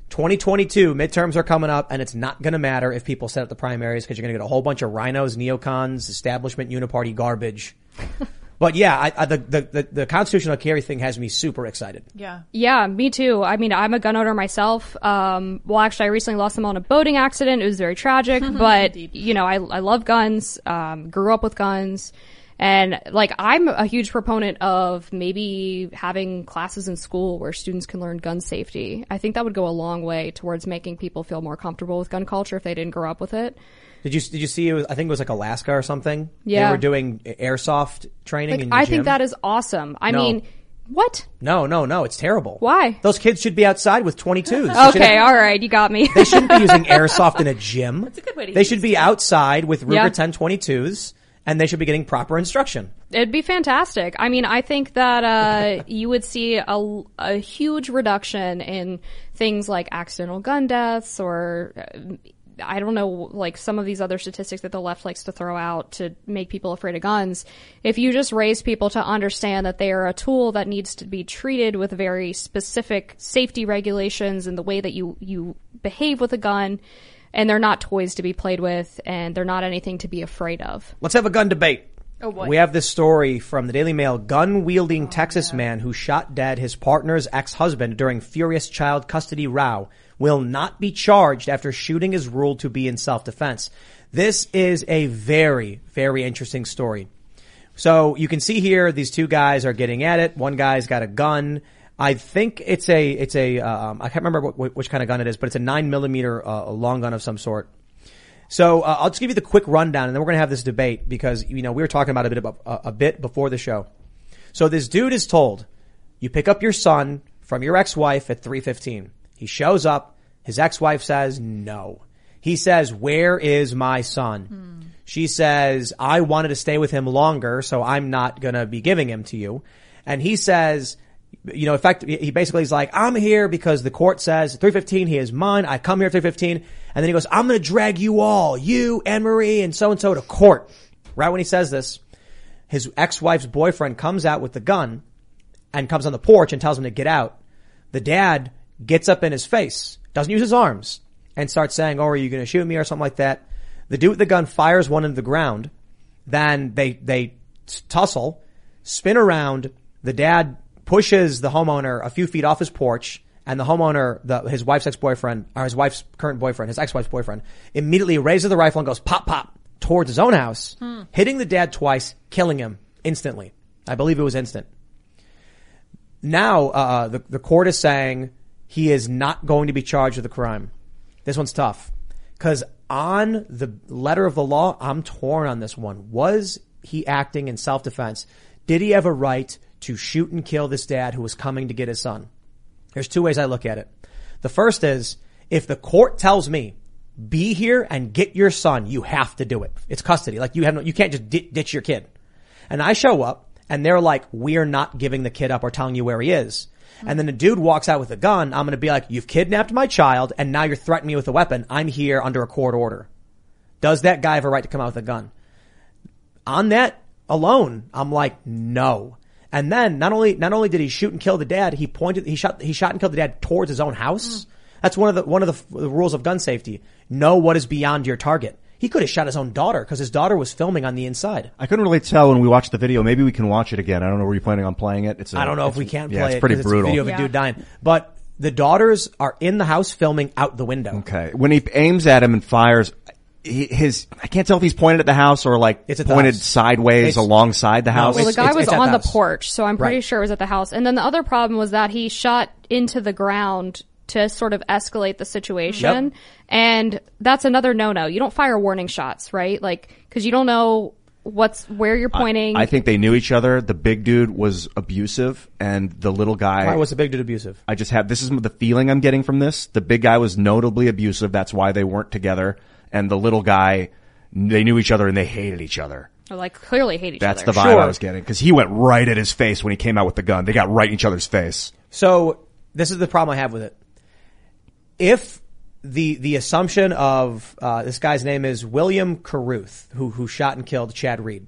2022 midterms are coming up and it's not going to matter if people set up the primaries because you're going to get a whole bunch of RINOs, neocons, establishment uniparty garbage. but yeah, I, I, the, the, the, the constitutional carry thing has me super excited. Yeah. Yeah, me too. I mean, I'm a gun owner myself. Um, well, actually, I recently lost them on a boating accident. It was very tragic, but you know, I, I love guns. Um, grew up with guns. And like, I'm a huge proponent of maybe having classes in school where students can learn gun safety. I think that would go a long way towards making people feel more comfortable with gun culture if they didn't grow up with it. Did you did you see? It was, I think it was like Alaska or something. Yeah. they were doing airsoft training. Like, in the I gym. think that is awesome. I No. mean, what? no, no, no. It's terrible. Why? Those kids should be outside with 22s. Okay, all right, you got me. They shouldn't be using airsoft in a gym. That's a good way to They use should be outside with Ruger Yeah. 1022s, and they should be getting proper instruction. It'd be fantastic. I mean, I think that uh, you would see a, a huge reduction in things like accidental gun deaths or. uh, I don't know, like some of these other statistics that the left likes to throw out to make people afraid of guns. If you just raise people to understand that they are a tool that needs to be treated with very specific safety regulations and the way that you, you behave with a gun, and they're not toys to be played with, and they're not anything to be afraid of. Let's have a gun debate. Oh, boy. We have this story from the Daily Mail. Gun wielding oh, Texas man who shot dead his partner's ex husband during furious child custody row will not be charged after shooting is ruled to be in self defense. This is a very, very interesting story. So you can see here, these two guys are getting at it. One guy's got a gun. I think it's a, it's a, um, I can't remember what, which kind of gun it is, but it's a nine millimeter uh, long gun of some sort. So uh, I'll just give you the quick rundown, and then we're going to have this debate because you know we were talking about a bit about, uh, a bit before the show. So this dude is told, you pick up your son from your ex-wife at 3:15. He shows up. His ex-wife says no. He says, "Where is my son?" She says, "I wanted to stay with him longer, so I'm not going to be giving him to you." And he says, you know, in fact, he basically is like, I'm here because the court says 315, he is mine. I come here at 315. And then he goes, I'm going to drag you all, you, Anne Marie, and so and so to court. Right when he says this, his ex-wife's boyfriend comes out with the gun and comes on the porch and tells him to get out. The dad gets up in his face, doesn't use his arms, and starts saying, Oh, are you going to shoot me or something like that? The dude with the gun fires one into the ground. Then they, they tussle, spin around. The dad pushes the homeowner a few feet off his porch and the homeowner, the, his wife's ex-boyfriend, or his wife's current boyfriend, his ex-wife's boyfriend, immediately raises the rifle and goes pop pop towards his own house, Hmm. hitting the dad twice, killing him instantly. I believe it was instant. Now, uh, the, the court is saying he is not going to be charged with a crime. This one's tough. Cause on the letter of the law, I'm torn on this one. Was he acting in self-defense? Did he have a right to shoot and kill this dad who was coming to get his son? There's two ways I look at it. The first is, if the court tells me, be here and get your son, you have to do it. It's custody. Like you have no, you can't just ditch your kid. And I show up and they're like, we're not giving the kid up or telling you where he is. And then a dude walks out with a gun. I'm going to be like, you've kidnapped my child and now you're threatening me with a weapon. I'm here under a court order. Does that guy have a right to come out with a gun? On that alone, I'm like, no. And then not only, not only did he shoot and kill the dad, he pointed, he shot, he shot and killed the dad towards his own house. Mm. That's one of the, one of the, the rules of gun safety. Know what is beyond your target. He could have shot his own daughter because his daughter was filming on the inside. I couldn't really tell when we watched the video. Maybe we can watch it again. I don't know. Were you planning on playing it? It's. I I don't know if we can play yeah, it. it's pretty 'cause brutal. It's a video of a dude dying. But the daughters are in the house filming out the window. Okay. When he aims at him and fires, he, his I can't tell if he's pointed at the house or like It's pointed house. sideways It's- alongside the house. Well, the guy was on the porch, so I'm pretty Right. sure it was at the house. And then the other problem was that he shot into the ground to sort of escalate the situation. Yep. And that's another no-no. You don't fire warning shots, right? Like, cause you don't know what's, where you're pointing. I think they knew each other. The big dude was abusive, and the little guy. Why was the big dude abusive? I just have this is the feeling I'm getting from this. The big guy was notably abusive. That's why they weren't together. And the little guy, they knew each other and they hated each other. Or, like clearly hate each other. That's other. the vibe I was getting because he went right at his face when he came out with the gun. They got right in each other's face. So this is the problem I have with it. If the the assumption of uh, this guy's name is William Caruth, who who shot and killed Chad Reed.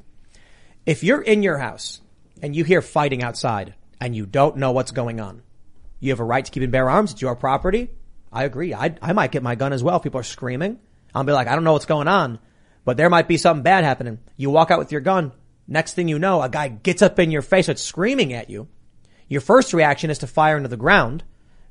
If you're in your house and you hear fighting outside and you don't know what's going on, you have a right to keep and bear arms. It's your property. I agree. I I might get my gun as well. If people are screaming. I'll be like, I don't know what's going on, but there might be something bad happening. You walk out with your gun. Next thing you know, a guy gets up in your face, starts screaming at you. Your first reaction is to fire into the ground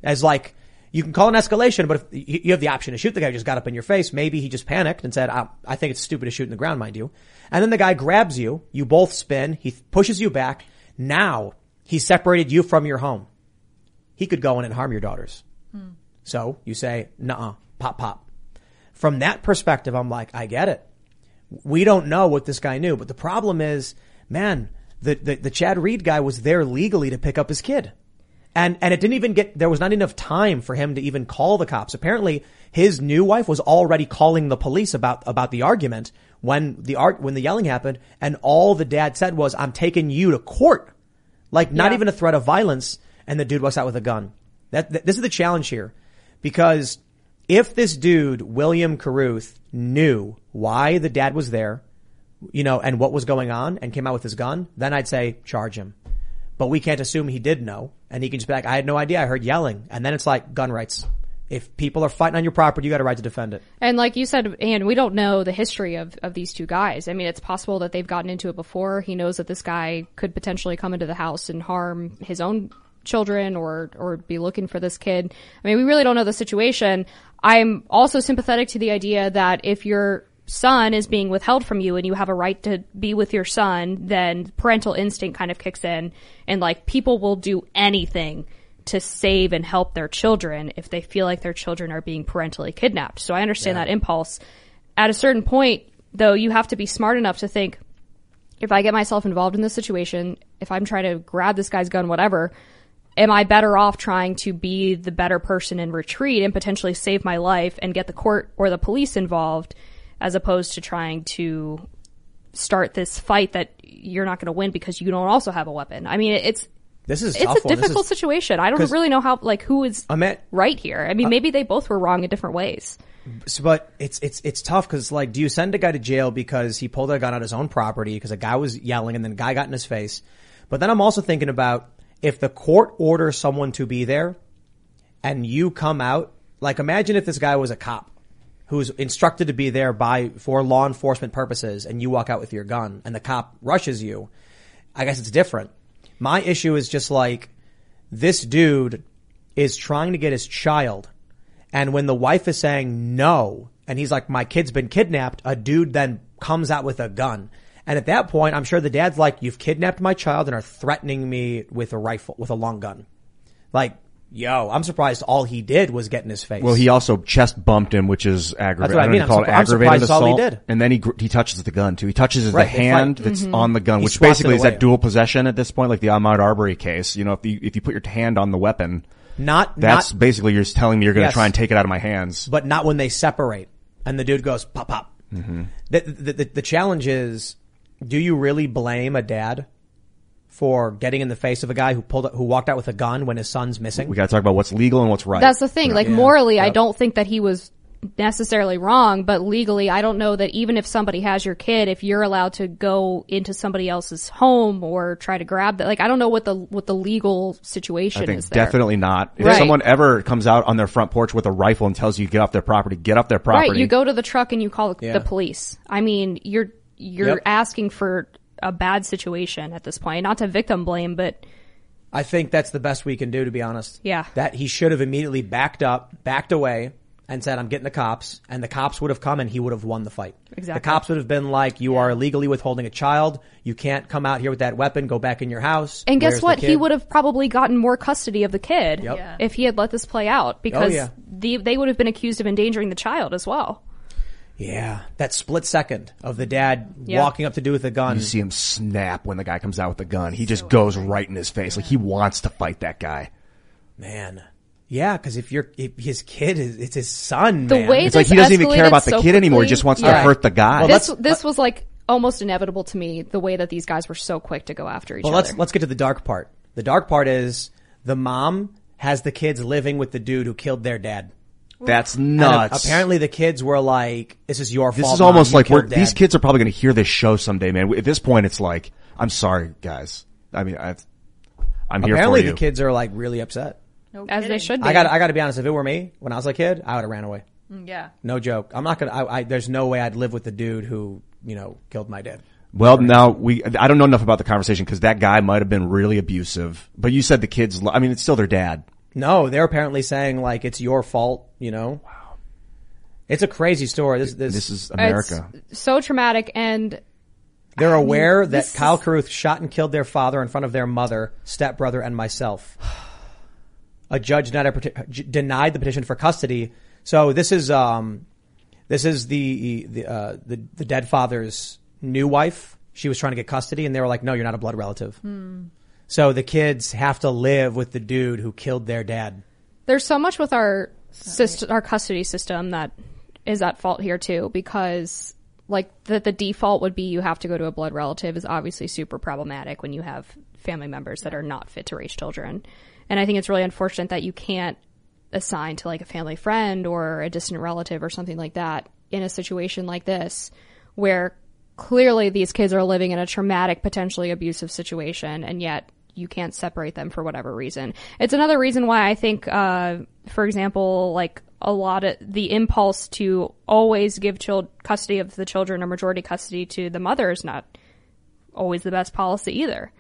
as like, you can call an escalation, but if you you have the option to shoot the guy who just got up in your face, maybe he just panicked and said, I, I think it's stupid to shoot in the ground, mind you. And then the guy grabs you, you both spin, he pushes you back. Now he separated you from your home. He could go in and harm your daughters. Hmm. So you say, nah, pop, pop. From that perspective, I'm like, I get it. We don't know what this guy knew, but the problem is, man, the, the, the Chad Reed guy was there legally to pick up his kid. And, and it didn't even get, there was not enough time for him to even call the cops. Apparently his new wife was already calling the police about, about the argument when the art, when the yelling happened. And all the dad said was, I'm taking you to court. Like not Yeah. even a threat of violence. And the dude walks out with a gun. That, that- this is the challenge here because if this dude, William Caruth, knew why the dad was there, you know, and what was going on and came out with his gun, then I'd say charge him. But we can't assume he did know. And he can just be like, I had no idea. I heard yelling. And then it's like gun rights. If people are fighting on your property, you got a right to defend it. And like you said, and we don't know the history of, of these two guys. I mean, it's possible that they've gotten into it before. He knows that this guy could potentially come into the house and harm his own children or, or be looking for this kid. I mean, we really don't know the situation. I'm also sympathetic to the idea that if your son is being withheld from you and you have a right to be with your son, then parental instinct kind of kicks in and like people will do anything to save and help their children if they feel like their children are being parentally kidnapped. So I understand Yeah. that impulse. at a certain point, though, you have to be smart enough to think, if I get myself involved in this situation, if I'm trying to grab this guy's gun, whatever, am I better off trying to be the better person and retreat and potentially save my life and get the court or the police involved as opposed to trying to start this fight that you're not going to win because you don't also have a weapon. I mean, it's This is a it's a one. Difficult is- situation. I don't really know how like who is mean, right here. I mean, uh, maybe they both were wrong in different ways. But it's it's it's tough because like, do you send a guy to jail because he pulled a gun out his own property because a guy was yelling and then a guy got in his face? But then I'm also thinking about if the court orders someone to be there, and you come out. Like, imagine if this guy was a cop who's instructed to be there by for law enforcement purposes, and you walk out with your gun, and the cop rushes you. I guess it's different. My issue is just like this dude is trying to get his child. And when the wife is saying no, and he's like, my kid's been kidnapped, a dude then comes out with a gun. And at that point, I'm sure the dad's like, you've kidnapped my child and are threatening me with a rifle, with a long gun. Like, yo, I'm surprised all he did was get in his face. Well, he also chest bumped him, which is aggravated. That's what I mean. I'm it I'm surprised that's all he did. And then he gr- he touches the gun too. He touches Right, the hand fight. that's Mhm. on the gun, He which basically is that dual possession at this point, like the Ahmaud Arbery case. You know, if you if you put your hand on the weapon, Not- that's not- basically you're just telling me you're going to Yes. try and take it out of my hands. but not when they separate and the dude goes pop pop. hmm The, the, the, the challenge is, do you really blame a dad for getting in the face of a guy who pulled up, who walked out with a gun when his son's missing? We got to talk about what's legal and what's right. That's the thing. Like Yeah. morally, I don't think that he was necessarily wrong, but legally, I don't know that even if somebody has your kid, if you're allowed to go into somebody else's home or try to grab that, like I don't know what the what the legal situation I think is there. definitely not. If Right. someone ever comes out on their front porch with a rifle and tells you to get off their property, get off their property. Right, you go to the truck and you call Yeah. the police. I mean, you're you're Yep. asking for a bad situation at this point. Not to victim blame, but I think that's the best we can do, to be honest. Yeah. That he should have immediately backed up, backed away, and said, I'm getting the cops. And the cops would have come and he would have won the fight. Exactly. The cops would have been like, you are illegally withholding a child. You can't come out here with that weapon. Go back in your house. and guess Where's what? He would have probably gotten more custody of the kid Yep. Yeah. if he had let this play out oh, because Oh, yeah. the, they would have been accused of endangering the child as well. Yeah. That split second of the dad Yeah. walking up to do with a gun. You see him snap when the guy comes out with the gun. He just goes right in his face. Like he wants to fight that guy. Man. Yeah, because if you're if his kid is it's his son. The man. way It's like he doesn't even care escalated about the so kid anymore. He just wants to hurt the guy. Well, this let's- this was like almost inevitable to me. The way that these guys were so quick to go after each Well, other. let's let's get to the dark part. The dark part is the mom has the kids living with the dude who killed their dad. That's And nuts. apparently, the kids were like, "This is your fault. This is Mom. almost You like we're, killed these kids are probably going to hear this show someday, man. At this point, it's like, I'm sorry, guys. I mean, I've, I'm here Apparently, for you. the kids are like really upset. as they should be. I got I got to be honest. If it were me when I was a kid, I would have ran away. Mm, Yeah. No joke. I'm not gonna. I, I, there's no way I'd live with the dude who you know killed my dad. Well, now we, I don't know enough about the conversation because that guy might have been really abusive, but you said the kids, lo- I mean, it's still their dad. No, they're apparently saying like it's your fault. You know. Wow. It's a crazy story. This this, This is It's so traumatic and They're aware that Kyle is- Caruth shot and killed their father in front of their mother, stepbrother, and myself. A judge denied, a peti- denied the petition for custody. So this is um, this is the the, uh, the the dead father's new wife. She was trying to get custody, and they were like, "No, you're not a blood relative." Hmm. So the kids have to live with the dude who killed their dad. there's so much with our syst- our custody system that is at fault here too because like the the default would be you have to go to a blood relative is obviously super problematic when you have family members that are not fit to raise children. And I think it's really unfortunate that you can't assign to like a family friend or a distant relative or something like that in a situation like this where clearly these kids are living in a traumatic, potentially abusive situation, and yet you can't separate them for whatever reason. It's another reason why I think, uh, for example, like a lot of the impulse to always give child custody of the children or majority custody to the mother is not always the best policy either.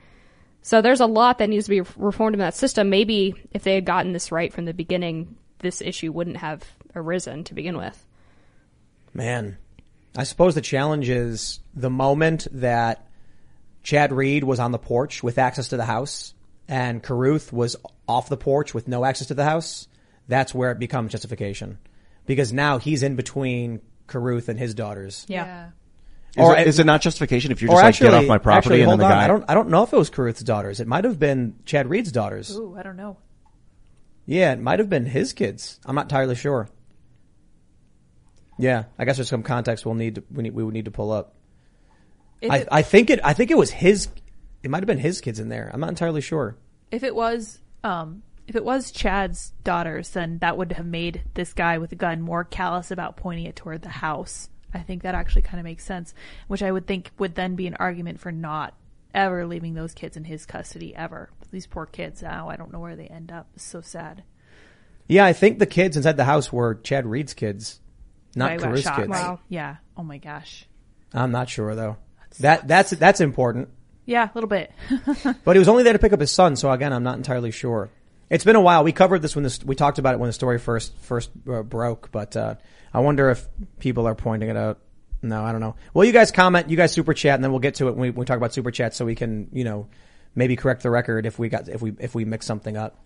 So there's a lot that needs to be reformed in that system. Maybe if they had gotten this right from the beginning, this issue wouldn't have arisen to begin with. Man, I suppose the challenge is the moment that Chad Reed was on the porch with access to the house and Caruth was off the porch with no access to the house, that's where it becomes justification. Because now he's in between Caruth and his daughters. Yeah. Is, Or- it, is it not justification if you're Or just like actually, get off my property actually, and then the on. guy? I don't. I don't know if it was Caruth's daughters. It might have been Chad Reed's daughters. Ooh, I don't know. Yeah, it might have been his kids. I'm not entirely sure. Yeah, I guess there's some context we'll need. To, we need. We would need to pull up. I, it- I think it. I think it was his. It might have been his kids in there. I'm not entirely sure. If it was, um, if it was Chad's daughters, then that would have made this guy with a gun more callous about pointing it toward the house. I think that actually kind of makes sense, which I would think would then be an argument for not ever leaving those kids in his custody ever. These poor kids now, I don't know where they end up. It's so sad. Yeah, I think the kids inside the house were Chad Reed's kids, not got kids. Wow. Yeah. Oh my gosh. I'm not sure though. That that's that's important. Yeah, a little bit. But he was only there to pick up his son, so again, I'm not entirely sure. It's been a while. We covered this when this, we talked about it when the story first first uh, broke, but uh, I wonder if people are pointing it out. No, I don't know. Well, you guys comment, you guys super chat, and then we'll get to it when we, when we talk about super chat, so we can you know maybe correct the record if we got if we if we mix something up.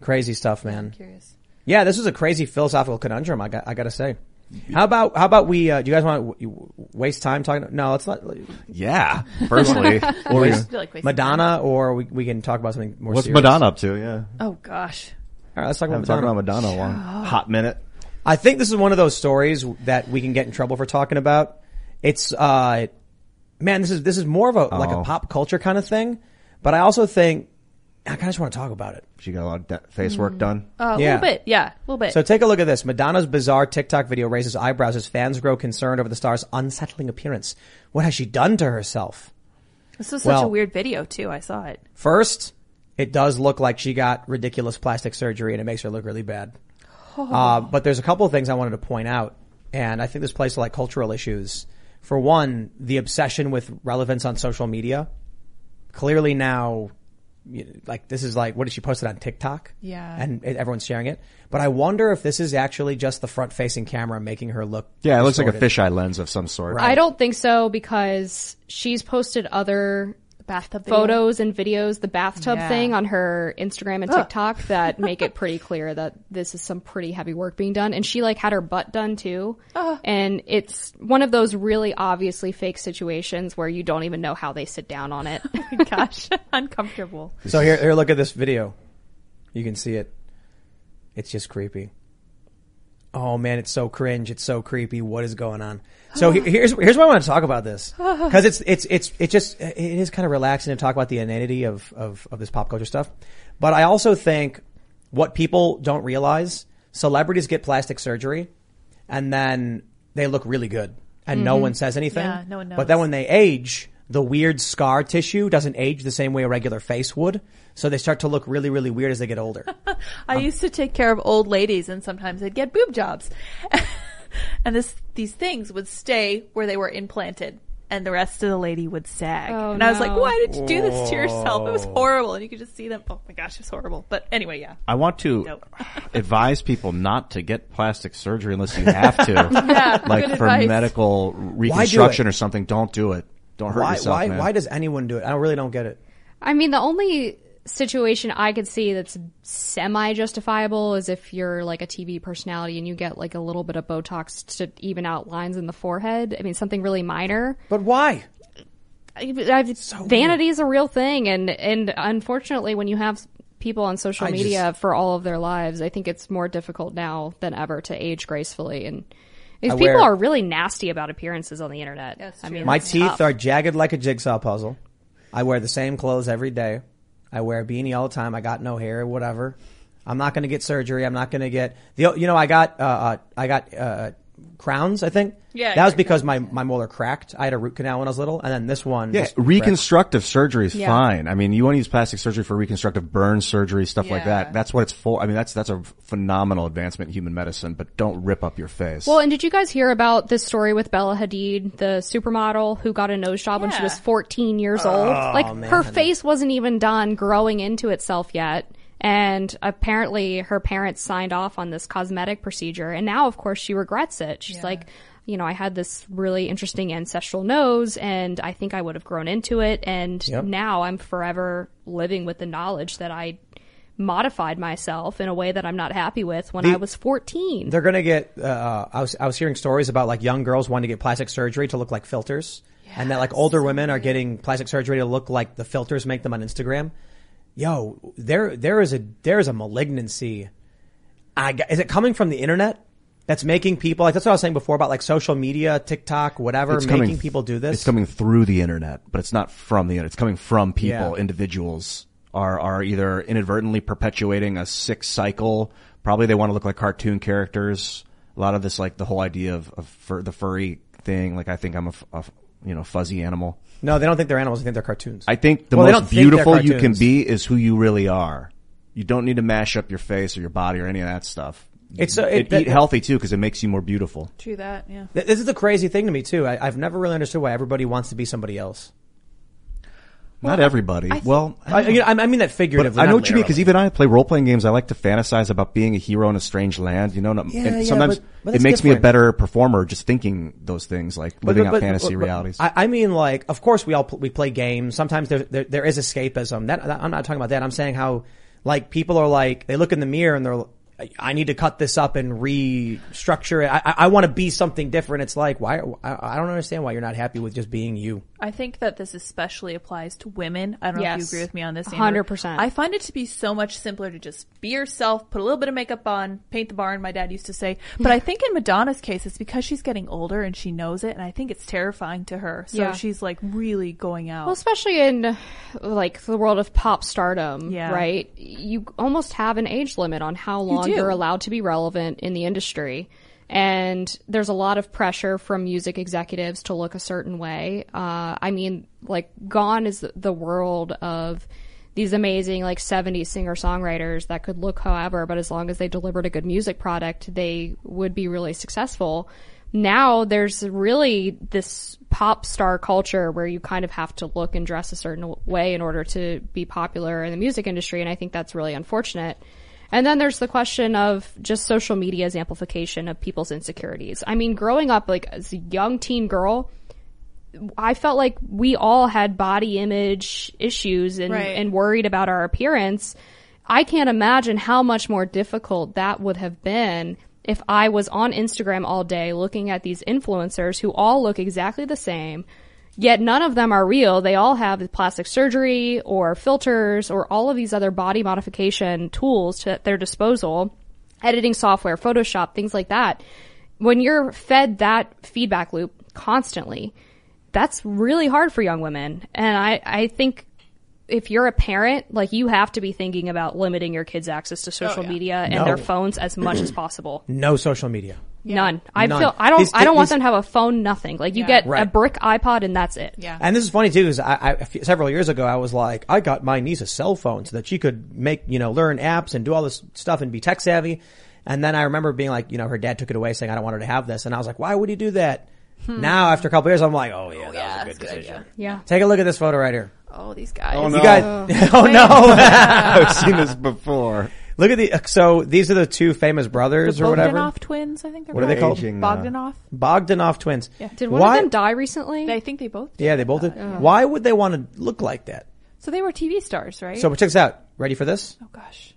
Crazy stuff, man. curious. Yeah, this was a crazy philosophical conundrum. I got I got to say. How about how about we? Uh, do you guys want to waste time talking? No, let's not. Yeah, personally. or Or- we- I feel like wasting Madonna, or we we can talk about something more. What's serious. Madonna up to? Yeah. Oh gosh. All right, let's talk about Haven't talked Madonna. about Madonna in a long hot minute. I think this is one of those stories that we can get in trouble for talking about. It's uh, man, this is this is more of a like a Oh. pop culture kind of thing, but I also think I kind of just want to talk about it. She got a lot of de- face work done. Uh, a Yeah. little bit. Yeah, a little bit. So take a look at this. Madonna's bizarre TikTok video raises eyebrows as fans grow concerned over the star's unsettling appearance. What has she done to herself? this was such a well- weird video too. I saw it. First, it does look like she got ridiculous plastic surgery and it makes her look really bad. Uh, but there's a couple of things I wanted to point out, and I think this plays to like cultural issues. For one, the obsession with relevance on social media. Clearly now, you- like this is like what did she post it on TikTok? Yeah. and it, everyone's sharing it. But I wonder if this is actually just the front-facing camera making her look. Yeah, it looks like a fisheye lens of some sort. I don't think so because she's posted other bathtub video? photos and videos, the bathtub Yeah. thing on her Instagram and Ugh. TikTok that make it pretty clear that this is some pretty heavy work being done. And she like had her butt done too. Ugh. And it's one of those really obviously fake situations where you don't even know how they sit down on it. Oh gosh, uncomfortable. So here, here, look at this video. You can see it. It's just creepy. Oh man, it's so cringe. It's so creepy. What is going on? So here's here's why I want to talk about this because it's it's it's it just it is kind of relaxing to talk about the inanity of of of this pop culture stuff. But I also think what people don't realize: celebrities get plastic surgery, and then they look really good, and no Mhm. one says anything. Yeah, no one But then when they age, the weird scar tissue doesn't age the same way a regular face would. So they start to look really, really weird as they get older. I used to take care of old ladies, and sometimes they'd get boob jobs, and this these things would stay where they were implanted, and the rest of the lady would sag. Oh, and I was like, "Why did you do this to yourself? It was horrible." And you could just see them. Oh my gosh, it's horrible. But anyway, yeah. I want to Nope. advise people not to get plastic surgery unless you have to. Yeah, like good for advice. medical reconstruction or something, don't do it. Don't hurt why, yourself, why, man. why does anyone do it? I really don't get it. I mean, the only situation I could see that's semi justifiable is if you're like a TV personality and you get like a little bit of Botox to even out lines in the forehead. I mean, something really minor. But why? vanity is a real thing, and and unfortunately, when you have people on social I media for all of their lives, I think it's more difficult now than ever to age gracefully. And these people wear- are really nasty about appearances on the internet. I mean, My teeth tough. are jagged like a jigsaw puzzle. I wear the same clothes every day. I wear a beanie all the time. I got no hair, whatever. I'm not going to get surgery. I'm not going to get the. You know, I got uh, uh I got uh crowns. I think. Yeah, That was because my my molar cracked. I had a root canal when I was little, and then this one. Yeah, just cracked. reconstructive surgery is Yeah. fine. I mean, you want to use plastic surgery for reconstructive burn surgery, stuff like that. That's what it's for. I mean, that's that's a phenomenal advancement in human medicine. But don't rip up your face. Well, and did you guys hear about this story with Bella Hadid, the supermodel who got a nose job when she was 14 years old? Oh, like her face wasn't even done growing into itself yet. And apparently her parents signed off on this cosmetic procedure. And now, of course, she regrets it. She's like, you know, I had this really interesting ancestral nose and I think I would have grown into it. And Yep. now I'm forever living with the knowledge that I modified myself in a way that I'm not happy with when The- I was 14. They're gonna get. Uh, I was I was hearing stories about like young girls wanting to get plastic surgery to look like filters, and that like older women are getting plastic surgery to look like the filters make them on Instagram. Yo, there there is a there is a malignancy. I is it coming from the internet? That's making people like that's what I was saying before about like social media, TikTok, whatever, It's making coming- people do this. It's coming through the internet, but it's not from the internet. It's coming from people, Yeah. individuals are, are either inadvertently perpetuating a sick cycle. Probably they want to look like cartoon characters. A lot of this, like the whole idea of, of fur, the furry thing. Like I think I'm a you know, fuzzy animal. No, they don't think they're animals. They think they're cartoons. I think the Well, they don't most think they're beautiful you can cartoons. be is who you really are. You don't need to mash up your face or your body or any of that stuff. It's, uh, it- And that- eat healthy too because it makes you more beautiful. True that, yeah. Th- This is the crazy thing to me too. I, I've never really understood why everybody wants to be somebody else. Not everybody. well, I, you know, I I mean that figuratively. But I know what you mean because even I play role playing games. I like to fantasize about being a hero in a strange land. You know, and Yeah, and yeah, sometimes but- but it makes me a better performer just thinking those things, like living but- out fantasy realities. I, I mean, like, of course we all we play games. Sometimes there, there there is escapism. That, that- I'm not talking about that. I'm saying how like people are like they look in the mirror and they're. I need to cut this up and restructure it. I, I, I want to be something different. It's like why I, I don't understand why you're not happy with just being you. I think that this especially applies to women. I don't know if you agree with me on this. 100%. I find it to be so much simpler to just be yourself, put a little bit of makeup on, paint the barn, my dad used to say. But I think in Madonna's case, it's because she's getting older and she knows it, and I think it's terrifying to her. So Yeah. she's like really going out. Well, especially in like the world of pop stardom, Yeah. right? You almost have an age limit on how long do. you are allowed to be relevant in the industry. And there's a lot of pressure from music executives to look a certain way. Uh, I mean, like, gone is the world of these amazing, like, 70s singer songwriters that could look however, but as long as they delivered a good music product, they would be really successful now there's really this pop star culture where you kind of have to look and dress a certain way in order to be popular in the music industry. And I think that's really unfortunate. And then there's the question of just social media's amplification of people's insecurities. I mean, growing up like as a young teen girl, I felt like we all had body image issues and, Right. and worried about our appearance. I can't imagine how much more difficult that would have been if I was on Instagram all day looking at these influencers who all look exactly the same, yet none of them are real. They all have plastic surgery or filters or all of these other body modification tools to, at their disposal, editing software, Photoshop, things like that. When you're fed that feedback loop constantly, that's really hard for young women. And I, I think if you're a parent, like you have to be thinking about limiting your kids' access to social oh, media and No. their phones as much as possible. No social media. None. I None. feel I don't These- I don't want these- them to have a phone. Nothing. Like you Yeah. get a Right. brick iPod and that's it. yeah. And this is funny too, because I, I, a few- several years ago, I was like, I got my niece a cell phone so that she could make, you know, learn apps and do all this stuff and be tech savvy. And then I remember being like, you know, her dad took it away saying, I don't want her to have this. And I was like, why would he do that? Hmm. Now, after a couple years, I'm like, oh yeah, oh, that was a good decision. Yeah. Take a look at this photo right here. oh, these guys. Oh, no. You guys, oh, oh no. I've seen this before. Look at the, so these are the two famous brothers the or whatever. Bogdanov twins, I think they're What are they called? Aging, uh, Bogdanov. Bogdanov twins. Yeah. Did one Why- of them die recently? I think they both. did. Yeah, they both did. Why would they want to look like that? So they were TV stars, right? So check this out. Ready for this? oh gosh.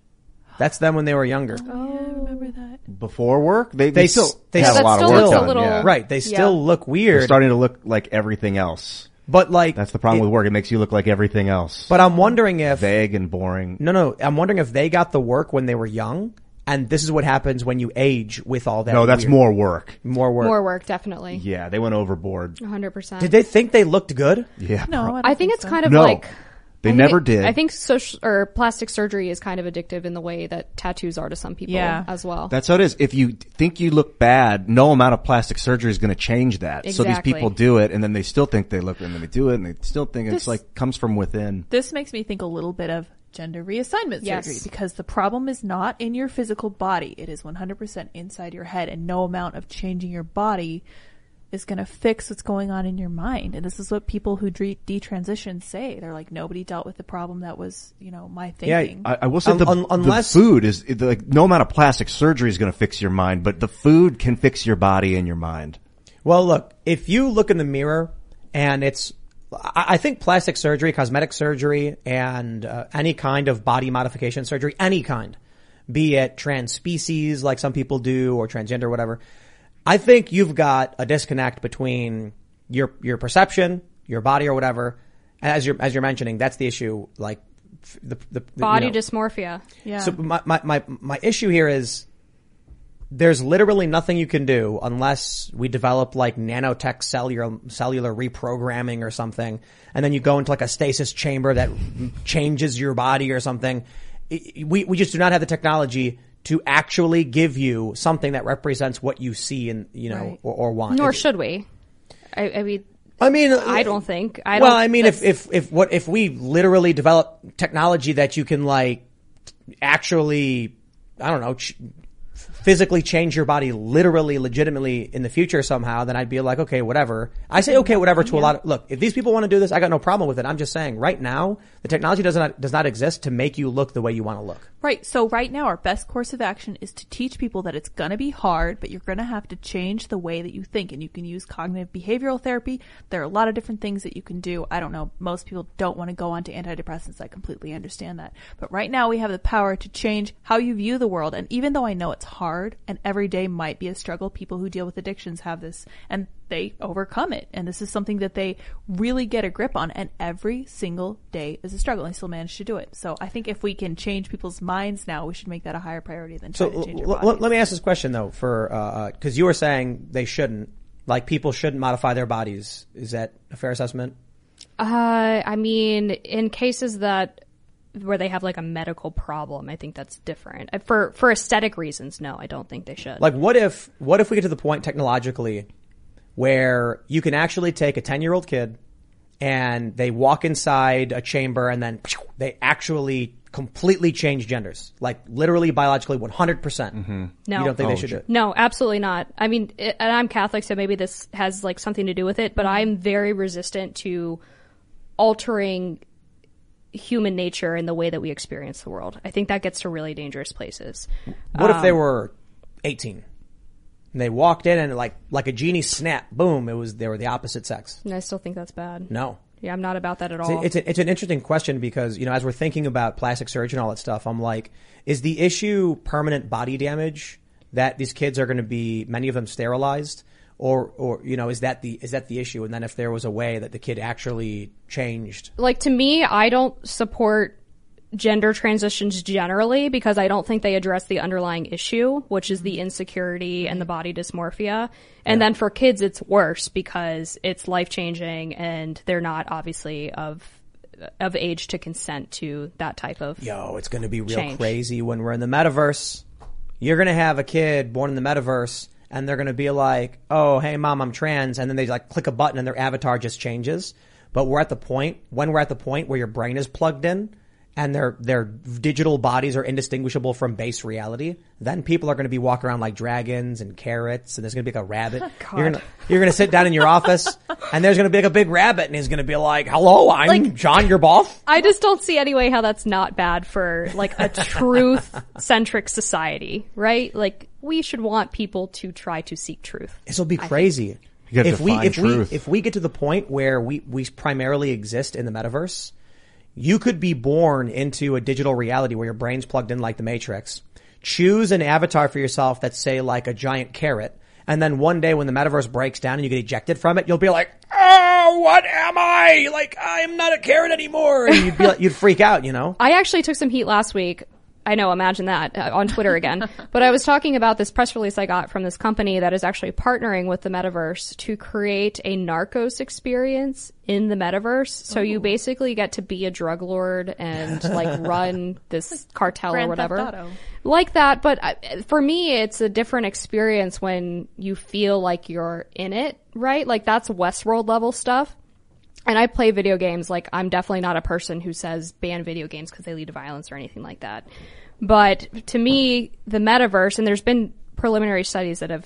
That's them when they were younger. Oh, I remember that. Before work, they, They they still they have s- a lot of still work looks a done. little- yeah. Right. They still Yeah. look They're weird. starting to look like everything else. But like, That's the problem it- with work. It makes you look like everything else. But I'm wondering if, vague and boring. no, no, I'm wondering if they got the work when they were young and this is what happens when you age with all that. No, that's weird- more work. more work. More work, definitely. Yeah, they went overboard. 100%. Did they think they looked good? Yeah. No, pro- I, don't I think it's so. kind of No. like They I never did. I think social or plastic surgery is kind of addictive in the way that tattoos are to some people Yeah. as well. That's how it is. If you think you look bad, no amount of plastic surgery is going to change that. So these people do it, and then they still think they look, and then they do it, and they still think it's like comes from within. This makes me think a little bit of gender reassignment Yes. surgery because the problem is not in your physical body. It is 100% inside your head and no amount of changing your body is going to fix what's going on in your mind. And this is what people who de- detransition say. They're like, nobody dealt with the problem that was, you know, my Yeah, thinking. I, I will say Un- the, un- the unless- food is like no amount of plastic surgery is going to fix your mind, but the food can fix your body and your mind. Well, look, if you look in the mirror and it's I I think plastic surgery, cosmetic surgery, and uh, any kind of body modification surgery, any kind, be it trans species like some people do or transgender, or whatever. I think you've got a disconnect between your your perception, your body, or whatever. As you're as you're mentioning, that's the issue. Like the, the, the you Body know. dysmorphia. Yeah. So my, my, my, my issue here is there's literally nothing you can do unless we develop like nanotech cellular, cellular reprogramming or something. And then you go into like a stasis chamber that changes your body or something. We, we just do not have the technology to actually give you something that represents what you see and, you know, Right. or, or want. Nor should we. I, I mean, I mean, uh, I don't think. I well, don't, I mean, if, if, if what, if we literally develop technology that you can like actually, I don't know, ch- physically change your body literally, legitimately in the future somehow, then I'd be like, okay, whatever. I say okay, whatever to a lot of, look, if these people want to do this, I got no problem with it. I'm just saying right now, the technology does not, does not exist to make you look the way you want to look. Right. So right now, our best course of action is to teach people that it's going to be hard, but you're going to have to change the way that you think. And you can use cognitive behavioral therapy. There are a lot of different things that you can do. I don't know. Most people don't want to go on to antidepressants. I completely understand that. But right now, we have the power to change how you view the world. And even though I know it's hard and every day might be a struggle, people who deal with addictions have this and they overcome it. And this is something that they really get a grip on. And every single day is a struggle. And they still manage to do it. So I think if we can change people's minds now, we should make that a higher priority than So trying to change l- your l- body. let me ask this question though, for uh, because you were saying they shouldn't, like people shouldn't modify their bodies. Is that a fair assessment? Uh, I mean, in cases that where they have like a medical problem, I think that's different. Uh, For for aesthetic reasons, no, I don't think they should. Like, what if what if we get to the point technologically where you can actually take a ten year old kid and they walk inside a chamber and then they actually completely change genders, like literally biologically one hundred percent. No, you don't think they should do it? No, absolutely not. I mean, it, and I'm Catholic, so maybe this has like something to do with it. But I'm very resistant to altering human nature in the way that we experience the world. I think that gets to really dangerous places. What if they Um, were eighteen? And they walked in and like like a genie snap, boom! It was they were the opposite sex. And I still think that's bad. No. Yeah, I'm not about that at all. it's, a, it's an interesting question because, you know, as we're thinking about plastic surgery and all that stuff, I'm like, is the issue permanent body damage that these kids are going to be, many of them sterilized? Or, or, you know, is that the, is that the issue? And then if there was a way that the kid actually changed, like to me, I don't support gender transitions generally because I don't think they address the underlying issue, which is the mm-hmm. insecurity and the mm-hmm. body dysmorphia. And then for kids, it's worse because it's life changing and they're not obviously of of age to consent to that type of yo, it's going to be real change. crazy when we're in the metaverse. You're going to have a kid born in the metaverse and they're going to be like, oh, hey mom, I'm trans. And then they like click a button and their avatar just changes. But we're at the point, when we're at the point where your brain is plugged in and their, their digital bodies are indistinguishable from base reality, then people are going to be walking around like dragons and carrots and there's going to be like a rabbit. You're going to, you're going to sit down in your office and there's going to be like a big rabbit and he's going to be like, hello, I'm Like- John, your boss. I just don't see any way how that's not bad for like a truth centric society, right? Like we should want people to try to seek truth. This will be crazy. You if we if truth. we if we get to the point where we we primarily exist in the metaverse, you could be born into a digital reality where your brain's plugged in like the Matrix. Choose an avatar for yourself that's say like a giant carrot, and then one day when the metaverse breaks down and you get ejected from it, you'll be like, "Oh, what am I? Like I am not a carrot anymore." And you'd be like, you'd freak out, you know. I actually took some heat last week. I know, imagine that uh, on Twitter again. but I was talking about this press release I got from this company that is actually partnering with the metaverse to create a narcos experience in the metaverse. So you basically get to be a drug lord and like run this cartel Grand or whatever. Like that, but uh, for me, it's a different experience when you feel like you're in it, right? Like that's Westworld level stuff. And I play video games. Like I'm definitely not a person who says ban video games because they lead to violence or anything like that. But to me, the metaverse, and there's been preliminary studies that have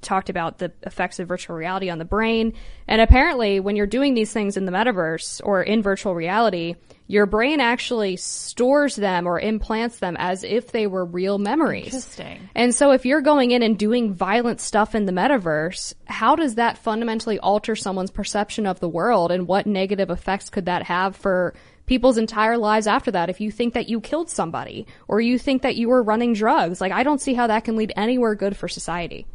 talked about the effects of virtual reality on the brain. And apparently, when you're doing these things in the metaverse or in virtual reality, your brain actually stores them or implants them as if they were real memories. Interesting. And so if you're going in and doing violent stuff in the metaverse, how does that fundamentally alter someone's perception of the world and what negative effects could that have for people's entire lives after that if you think that you killed somebody or you think that you were running drugs? Like I don't see how that can lead anywhere good for society.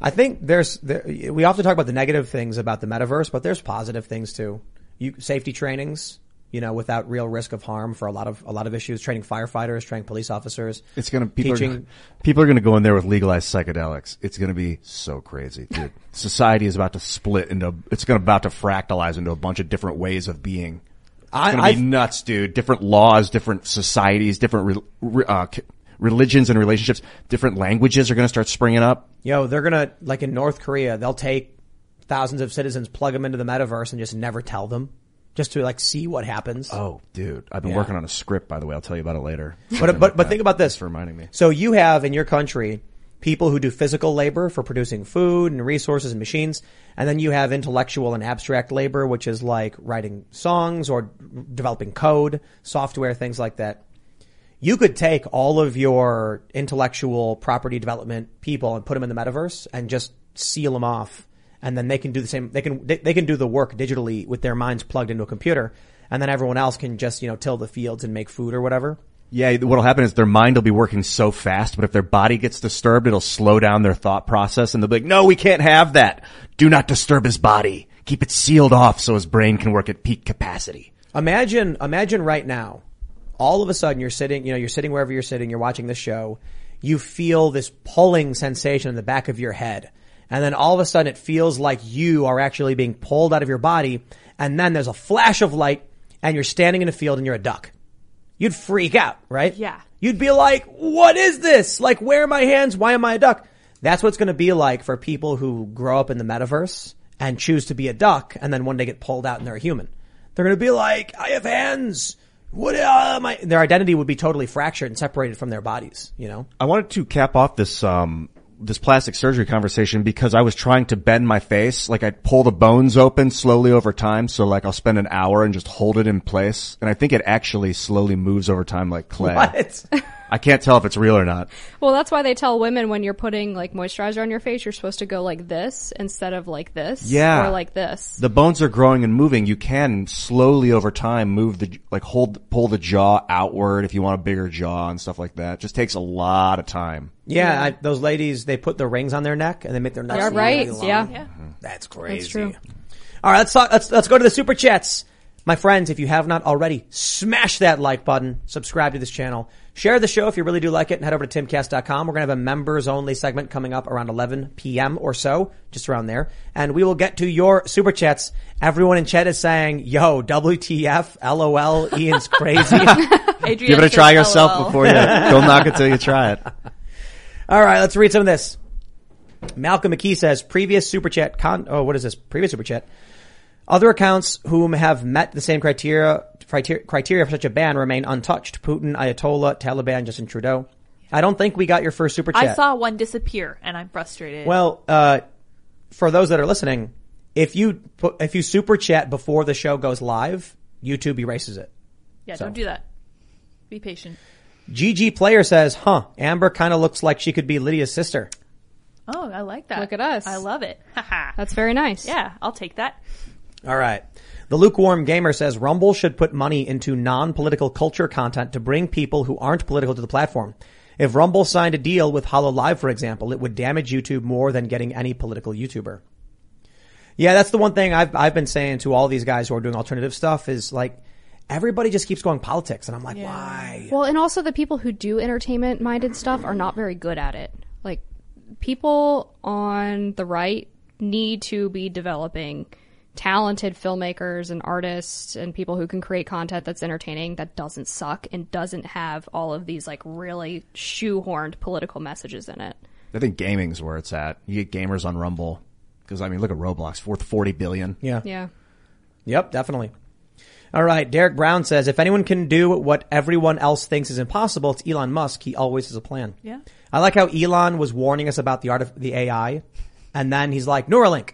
I think there's, there, we often talk about the negative things about the metaverse, but there's positive things too. You, safety trainings, you know, without real risk of harm for a lot of, a lot of issues, training firefighters, training police officers. It's gonna people are, gonna- people are gonna go in there with legalized psychedelics. It's gonna be so crazy, dude. Society is about to split into. It's gonna about to fractalize into a bunch of different ways of being. It's I- gonna be I've- nuts, dude. Different laws, different societies, different re, uh, religions and relationships. Different languages are gonna start springing up. Yo, they're gonna, like in North Korea, they'll take thousands of citizens, plug them into the metaverse and just never tell them. Just to like see what happens. Oh, dude, I've been Yeah. working on a script, by the way. I'll tell you about it later. But, but, but that. think about this. Thanks for reminding me. So you have in your country people who do physical labor for producing food and resources and machines. And then you have intellectual and abstract labor, which is like writing songs or developing code, software, things like that. You could take all of your intellectual property development people and put them in the metaverse and just seal them off. And then they can do the same, they can, they, they can do the work digitally with their minds plugged into a computer. And then everyone else can just, you know, till the fields and make food or whatever. Yeah, what'll happen is their mind will be working so fast, but if their body gets disturbed, it'll slow down their thought process and they'll be like, no, we can't have that. Do not disturb his body. Keep it sealed off so his brain can work at peak capacity. Imagine, imagine right now, all of a sudden you're sitting, you know, you're sitting wherever you're sitting, you're watching this show, you feel this pulling sensation in the back of your head. And then all of a sudden it feels like you are actually being pulled out of your body. And then there's a flash of light and you're standing in a field and you're a duck. You'd freak out, right? Yeah. You'd be like, what is this? Like, where are my hands? Why am I a duck? That's what's going to be like for people who grow up in the metaverse and choose to be a duck and then one day get pulled out and they're a human. They're going to be like, I have hands. What am I? Their identity would be totally fractured and separated from their bodies, you know? I wanted to cap off this, um, this plastic surgery conversation because I was trying to bend my face. Like I'd pull the bones open slowly over time. So like I'll spend an hour and just hold it in place. And I think it actually slowly moves over time like clay. What? I can't tell if it's real or not. Well, that's why they tell women when you're putting like moisturizer on your face, you're supposed to go like this instead of like this. Yeah. Or like this. The bones are growing and moving. You can slowly over time move the, like hold, pull the jaw outward if you want a bigger jaw and stuff like that. It just takes a lot of time. Yeah, I, those ladies, they put the rings on their neck and they make their necks Yeah, really right. long. Yeah. Mm-hmm. That's crazy. That's true. All right, let's talk. Let's let's go to the super chats, my friends. If you have not already, smash that like button, subscribe to this channel, share the show if you really do like it, and head over to timcast.com. We're gonna have a members only segment coming up around 11 p.m. or so, just around there, and we will get to your super chats. Everyone in chat is saying, "Yo, WTF? LOL? Ian's crazy." Give it a try yourself LOL. before you, don't knock it till you try it. All right, let's read some of this. Malcolm McKee says, previous super chat con, oh, what is this? Previous super chat. Other accounts whom have met the same criteria, criteria, criteria for such a ban remain untouched. Putin, Ayatollah, Taliban, Justin Trudeau. I don't think we got your first super chat. I saw one disappear and I'm frustrated. Well, uh, for those that are listening, if you put, if you super chat before the show goes live, YouTube erases it. yeah, so. don't do that. Be patient. GG player says, huh, Amber kind of looks like she could be Lydia's sister. Oh, I like that. Look at us. I love it. Haha. That's very nice. yeah, I'll take that. All right. The lukewarm gamer says Rumble should put money into non-political culture content to bring people who aren't political to the platform. If Rumble signed a deal with Hololive, for example, it would damage YouTube more than getting any political YouTuber. Yeah, that's the one thing I've I've been saying to all these guys who are doing alternative stuff is like everybody just keeps going politics, and I'm like, why? Well, and also the people who do entertainment minded stuff are not very good at it. Like people on the right need to be developing talented filmmakers and artists and people who can create content that's entertaining that doesn't suck and doesn't have all of these like really shoehorned political messages in it. I think gaming's where it's at. You get gamers on Rumble. Cause I mean, look at Roblox, worth 40 billion. Yeah. Yeah. Yep, definitely. All right. Derek Brown says, if anyone can do what everyone else thinks is impossible, it's Elon Musk. He always has a plan. Yeah. I like how Elon was warning us about the art of the AI and then he's like, Neuralink.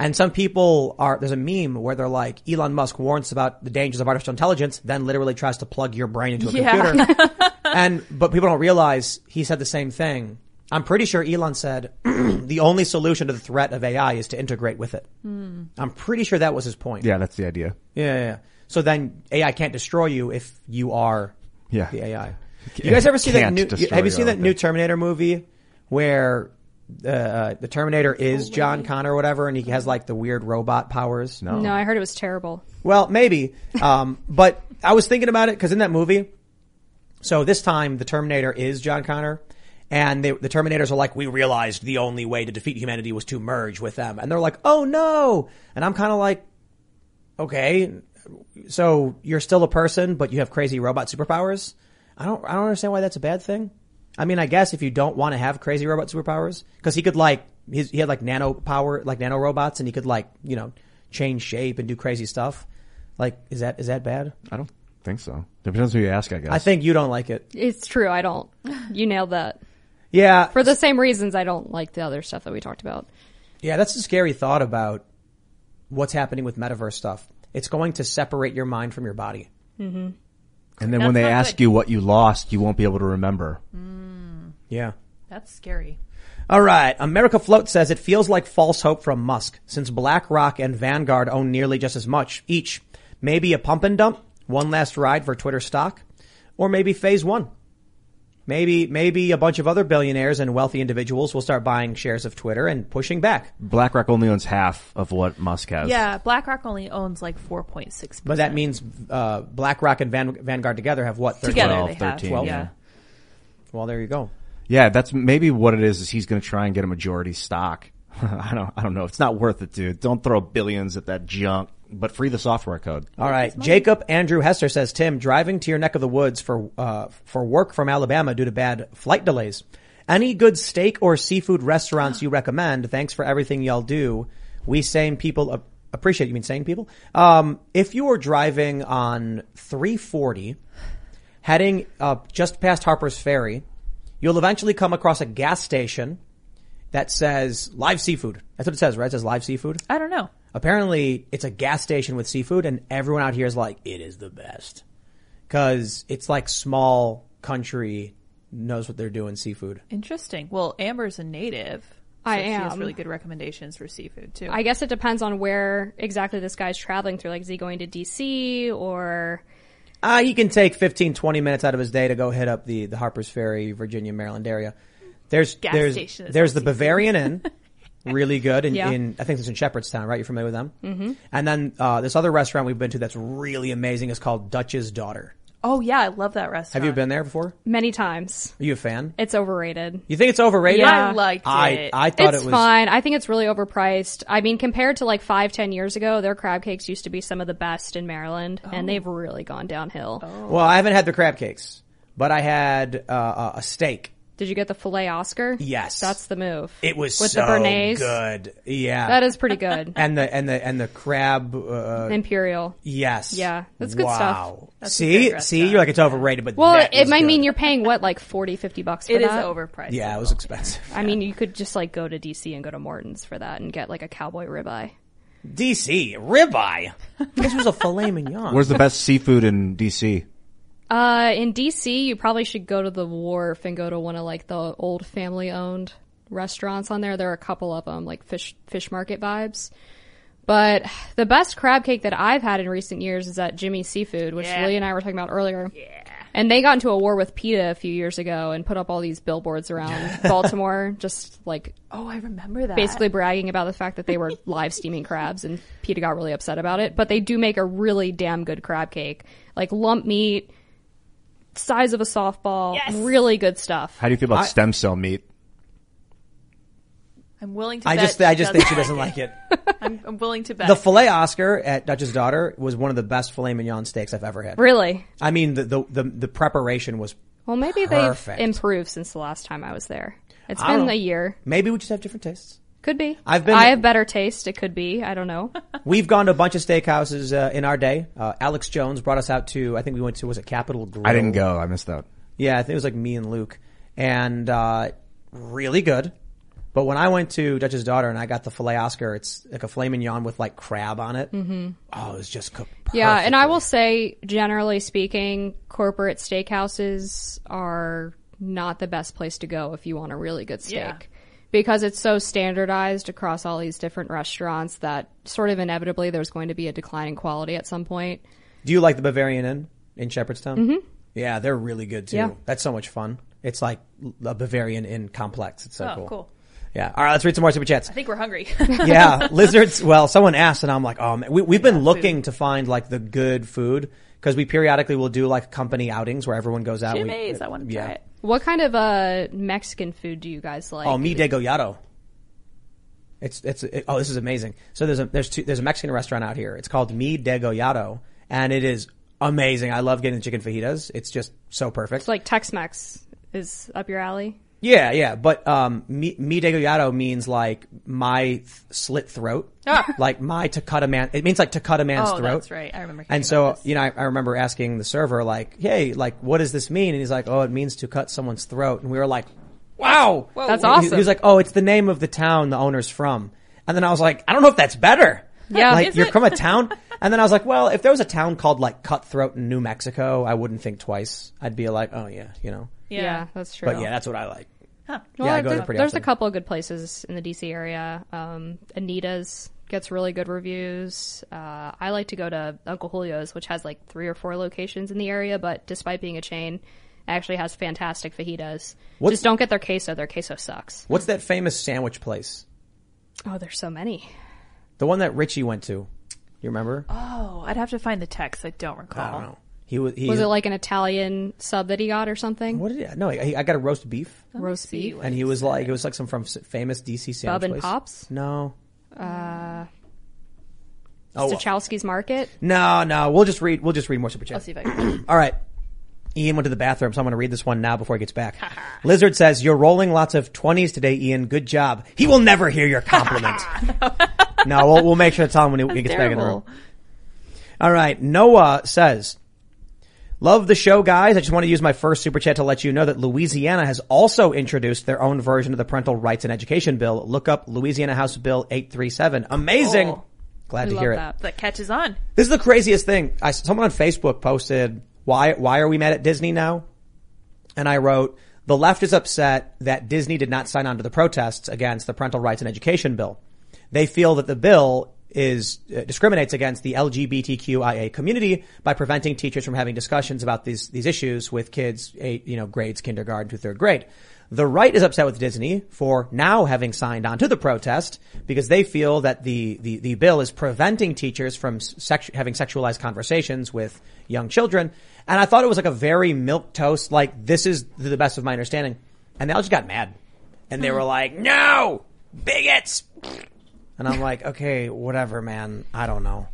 And some people are, there's a meme where they're like, Elon Musk warns about the dangers of artificial intelligence, then literally tries to plug your brain into a Yeah. computer. and, but people don't realize he said the same thing. I'm pretty sure Elon said the only solution to the threat of AI is to integrate with it. Hmm. I'm pretty sure that was his point. Yeah, that's the idea. Yeah, yeah, yeah. So then AI can't destroy you if you are Yeah. the AI. You guys ever see that new? Have you you, seen that new. Terminator movie where uh, the Terminator is John Connor or whatever, and he has like the weird robot powers? No, no, I heard it was terrible. Well, maybe. Um, but I was thinking about it because in that movie, so this time the Terminator is John Connor. And they, the Terminators are like, we realized the only way to defeat humanity was to merge with them. And they're like, oh no. And I'm kind of like, okay, so you're still a person, but you have crazy robot superpowers. I don't, I don't understand why that's a bad thing. I mean, I guess if you don't want to have crazy robot superpowers, cause he could like, his, he had like nano power, like nano robots and he could like, you know, change shape and do crazy stuff. Like, is that, is that bad? I don't think so. Depends who you ask, I guess. I think you don't like it. It's true. I don't. You nailed that. Yeah. For the same reasons I don't like the other stuff that we talked about. Yeah, that's a scary thought about what's happening with metaverse stuff. It's going to separate your mind from your body. Mm-hmm. and then when they ask you what you lost, you won't be able to remember. Yeah. That's scary. All right. America Float says it feels like false hope from Musk since BlackRock and Vanguard own nearly just as much each. Maybe a pump and dump, one last ride for Twitter stock, or maybe phase one. Maybe, maybe a bunch of other billionaires and wealthy individuals will start buying shares of Twitter and pushing back. BlackRock only owns half of what Musk has. Yeah, BlackRock only owns like 4.6. But that means, uh, BlackRock and Van- Vanguard together have what? 13? Together 12, they have, 12? yeah. Well, there you go. Yeah, that's maybe what it is. Is he's going to try and get a majority stock? I don't. I don't know. It's not worth it, dude. Don't throw billions at that junk. But free the software code. All right. Jacob Andrew Hester says, Tim, driving to your neck of the woods for, uh, for work from Alabama due to bad flight delays. Any good steak or seafood restaurants you recommend? Thanks for everything y'all do. We same people ap- appreciate, you mean sane people? Um, if you are driving on 340, heading, uh, just past Harper's Ferry, you'll eventually come across a gas station that says live seafood. That's what it says, right? It says live seafood. I don't know. Apparently, it's a gas station with seafood, and everyone out here is like, it is the best. Cause it's like small country knows what they're doing seafood. Interesting. Well, Amber's a native. I so She has really good recommendations for seafood too. I guess it depends on where exactly this guy's traveling through. Like, is he going to DC or? Uh, he can take 15, 20 minutes out of his day to go hit up the, the Harper's Ferry, Virginia, Maryland area. There's, Gas there's, there's the Bavarian Inn. Really good in, Yeah. in, I think it's in Shepherdstown, right? You're familiar with them? Mhm. And then, uh, this other restaurant we've been to that's really amazing is called Dutch's Daughter. Oh yeah, I love that restaurant. Have you been there before? Many times. Are you a fan? It's overrated. You think it's overrated? Yeah. I liked I, it. I thought it's it was. fine. I think it's really overpriced. I mean, compared to like five, ten years ago, their crab cakes used to be some of the best in Maryland, and they've really gone downhill. Well, I haven't had the crab cakes, but I had uh, a steak. Did you get the filet Oscar? Yes. that's the move. It was with so the béarnaise. good. Yeah, That is pretty good. and the and the and the crab. Uh, Imperial. yes. Yeah, that's good wow. stuff. That's a See, great see, you're like it's overrated, but Well, it might good. mean you're paying what, like 40, 50 bucks for It is that? overpriced. Yeah, it was expensive. I mean, you could just like go to DC and go to Morton's for that and get like a cowboy ribeye. DC ribeye. this was a filet mignon. Where's the best seafood in DC? Uh, in DC, you probably should go to the wharf and go to one of like the old family owned restaurants on there. There are a couple of them, like fish, fish market vibes. But the best crab cake that I've had in recent years is at Jimmy's Seafood, which Yeah. Lee and I were talking about earlier. Yeah. And they got into a war with PETA a few years ago and put up all these billboards around Baltimore, just like Oh, I remember that. basically bragging about the fact that they were live steaming crabs and PETA got really upset about it. But they do make a really damn good crab cake. Like lump meat, size of a softball, really good stuff. How do you feel about I- stem cell meat? I'm willing to. I bet just, I just think she doesn't doesn't like it. I'm, I'm willing to bet. The filet Oscar at Dutch's Daughter was one of the best filet mignon steaks I've ever had. Really? I mean, the the the, the preparation was. Well, maybe Perfect. they've improved since the last time I was there. It's I don't been know. a year. Maybe we just have different tastes. Could be. I've been- I have better taste. It could be. I don't know. We've gone to a bunch of steakhouses uh, in our day. Uh, Alex Jones brought us out to, I think we went to, was it Capital Grille? I didn't go. I missed out. Yeah, I think it was like me and Luke. And, uh, really good. But when I went to Dutch's daughter and I got the filet Oscar, it's like a filet mignon with like crab on it. Mm-hmm. Oh, it was just cooked. Yeah, and I will say, generally speaking, corporate steakhouses are not the best place to go if you want a really good steak. Yeah. Because it's so standardized across all these different restaurants that sort of inevitably there's going to be a decline in quality at some point. Do you like the Bavarian Inn in Shepherdstown? Mhm. Yeah, they're really good too. Yeah. That's so much fun. It's like a Bavarian Inn complex. It's so Oh, cool. cool. Yeah. All right, let's read some more super chats. I think we're hungry. yeah, lizards. Well, someone asked, and I'm like, oh man, we, we've been looking to find like the good food because we periodically will do like company outings where everyone goes out. We- Jimmy's, I want to yeah. try it. What kind of uh, Mexican food do you guys like? oh, mi degollado. It's it's it, oh, this is amazing. So there's a there's two, there's a Mexican restaurant out here. It's called Mi Degollado, and it is amazing. I love getting chicken fajitas. It's just so perfect. It's like Tex-Mex is up your alley. Yeah, yeah, but um, mi, mi degollado means like my th- slit throat, Ah. like my to cut a man. It means like to cut a man's Oh, throat. that's right. I remember And so this. you know, I, I remember asking the server like, "Hey, like, what does this mean?" And he's like, "Oh, it means to cut someone's throat." And we were like, "Wow, That's He- awesome. He was like, "Oh, it's the name of the town the owner's from." And then I was like, "I don't know if that's better." Yeah. like you're it? from a town. And then I was like, "Well, if there was a town called like Cutthroat in New Mexico, I wouldn't think twice. I'd be like, oh yeah, you know." Yeah, that's true. But yeah, that's what I like. Well, yeah, I go there- there pretty there's often. a couple of good places in the DC area. Um, Anita's gets really good reviews. Uh, I like to go to Uncle Julio's, which has like three or four locations in the area, but despite being a chain, actually has fantastic fajitas. What's- Just don't get their queso. Their queso sucks. What's that famous sandwich place? Oh, there's so many. The one that Richie went to. You remember? Oh, I'd have to find the text. I don't recall. I don't know. He was. He, Was it like an Italian sub that he got or something? What did he? No, I, I got a roast beef, Roast beef. and he was like, it was like some from famous DC sandwich Bub and place. Pops? No, Uh, Oh, well. Stachowski's Market. no, no. We'll just read. We'll just read more super I'll see if I can. All right. Ian went to the bathroom, so I'm going to read this one now before he gets back. Lizard says, "You're rolling lots of 20s today, Ian. Good job." He will never hear your compliment. no, we'll, we'll make sure to tell him when he, he gets back in the room. All right. Noah says, Love the show, guys. I just want to use my first super chat to let you know that Louisiana has also introduced their own version of the Parental Rights and Education Bill. Look up Louisiana House Bill 837. Amazing. Cool. Glad We to hear it. that. That catches on. This is the craziest thing. I, someone on Facebook posted, why, why are we mad at Disney now? And I wrote, the left is upset that Disney did not sign on to the protests against the Parental Rights and Education Bill. They feel that the bill is uh, discriminates against the LGBTQIA community by preventing teachers from having discussions about these these issues with kids, eight, you know, grades kindergarten to third grade. The right is upset with Disney for now having signed on to the protest because they feel that the the, the bill is preventing teachers from sex, having sexualized conversations with young children. And I thought it was like a very milquetoast, like this is to the best of my understanding. And they all just got mad, and they were like, "No, bigots." And I'm like, okay, whatever, man. I don't know.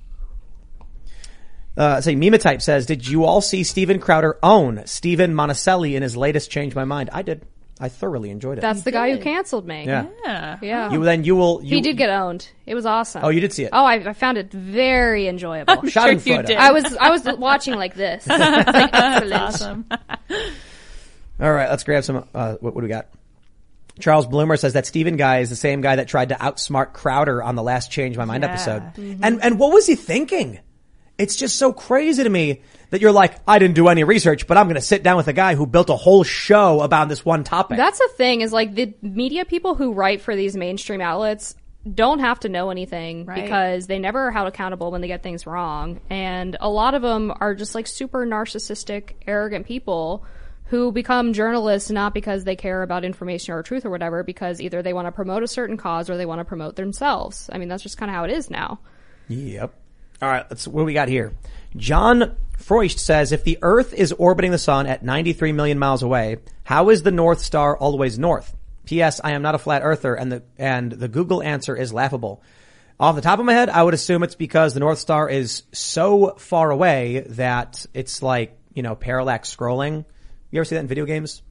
Uh, say, Mimatype says, did you all see Steven Crowder own Steven Monacelli in his latest Change My Mind? I did. I thoroughly enjoyed it. That's the guy who canceled me. Yeah. Yeah. Yeah. you then you will. You, he did get owned. It was awesome. Oh, you did see it. Oh, I, I found it very enjoyable. I'm sure you did. I was I was watching like this. It's like, That's awesome. All right, let's grab some. Uh, what, what do we got? Charles Bloomer says that Steven guy is the same guy that tried to outsmart Crowder on the last Change My Mind Yeah. episode. Mm-hmm. And and what was he thinking? It's just so crazy to me that you're like, I didn't do any research, but I'm going to sit down with a guy who built a whole show about this one topic. That's the thing is like the media people who write for these mainstream outlets don't have to know anything Right. because they never are held accountable when they get things wrong. And a lot of them are just like super narcissistic, arrogant people who become journalists not because they care about information or truth or whatever, because either they want to promote a certain cause or they want to promote themselves. I mean, that's just kind of how it is now. Yep. All right, let's, what do we got here? John Froist says, if the Earth is orbiting the sun at 93 million miles away, how is the North Star always north? P.S. I am not a flat earther and the, and the Google answer is laughable. Off the top of my head, I would assume it's because the North Star is so far away that it's like, you know, parallax scrolling. You ever see that in video games?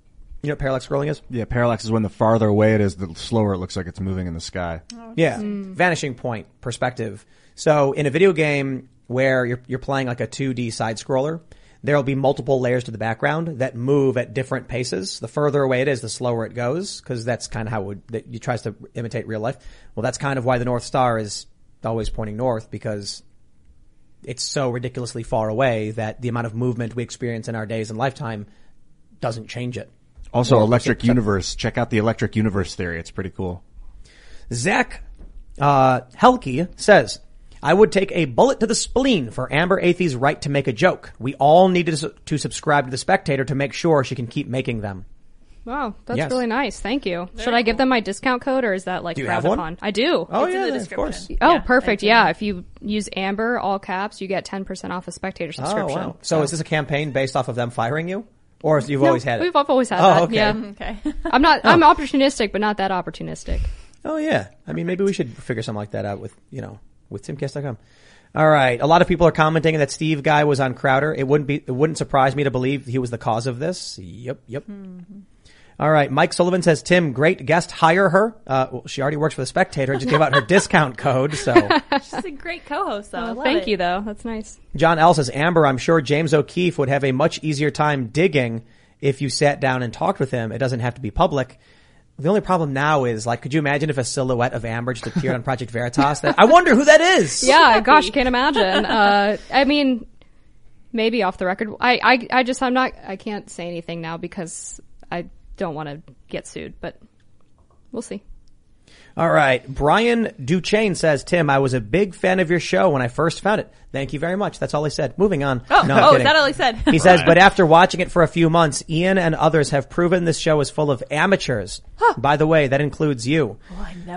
You know what parallax scrolling is? Yeah, parallax is when the farther away it is, the slower it looks like it's moving in the sky. Oh, yeah, mm. vanishing point perspective. So in a video game where you're you're playing like a 2D side scroller, there'll be multiple layers to the background that move at different paces. The further away it is, the slower it goes, because that's kind of how it would, that you tries to imitate real life. Well, that's kind of why the North Star is always pointing north because it's so ridiculously far away that the amount of movement we experience in our days and lifetime doesn't change it. Also, Well, electric except- universe. Check out the electric universe theory. It's pretty cool. Zach uh, Helke says, I would take a bullet to the spleen for Amber Athey's right to make a joke. We all need to, to subscribe to the Spectator to make sure she can keep making them. Wow, that's Yes. really nice. Thank you. Should I give them my discount code or is that like Do you frowned have one? upon? I do. Oh, It's in yeah, the of course. Oh, Yeah, perfect. Yeah, if you use Amber all caps, you get 10% off a spectator subscription. Oh, subscription. wow. So is this a campaign based off of them firing you? Or you've No, always had it? We've always had Oh, that. okay. Yeah. Okay. I'm not, oh. I'm opportunistic, but not that opportunistic. Oh yeah. I mean, maybe we should figure something like that out with, you know, with timcast.com. All right. A lot of people are commenting that Steve guy was on Crowder. It wouldn't be, it wouldn't surprise me to believe he was the cause of this. Yep. Yep. Hmm. All right. Mike Sullivan says, Tim, great guest. Hire her. Uh, well, she already works for the Spectator and just gave out her discount code. So She's a great co-host, though. I Oh, thank it. you though. That's nice. John L says, Amber, I'm sure James O'Keefe would have a much easier time digging if you sat down and talked with him. It doesn't have to be public. The only problem now is like, could you imagine if a silhouette of Amber just appeared on Project Veritas? That, I wonder who that is. Yeah, gosh, can't imagine. Uh, I mean, maybe off the record. I, I, I just, I'm not, I can't say anything now because I don't want to get sued, but we'll see. All right. Brian Duchaine says, Tim, I was a big fan of your show when I first found it. Thank you very much. That's all he said. Moving on. Oh, no, I'm oh, is that all he said? He says, but after watching it for a few months, Ian and others have proven this show is full of amateurs. By the way, that includes you.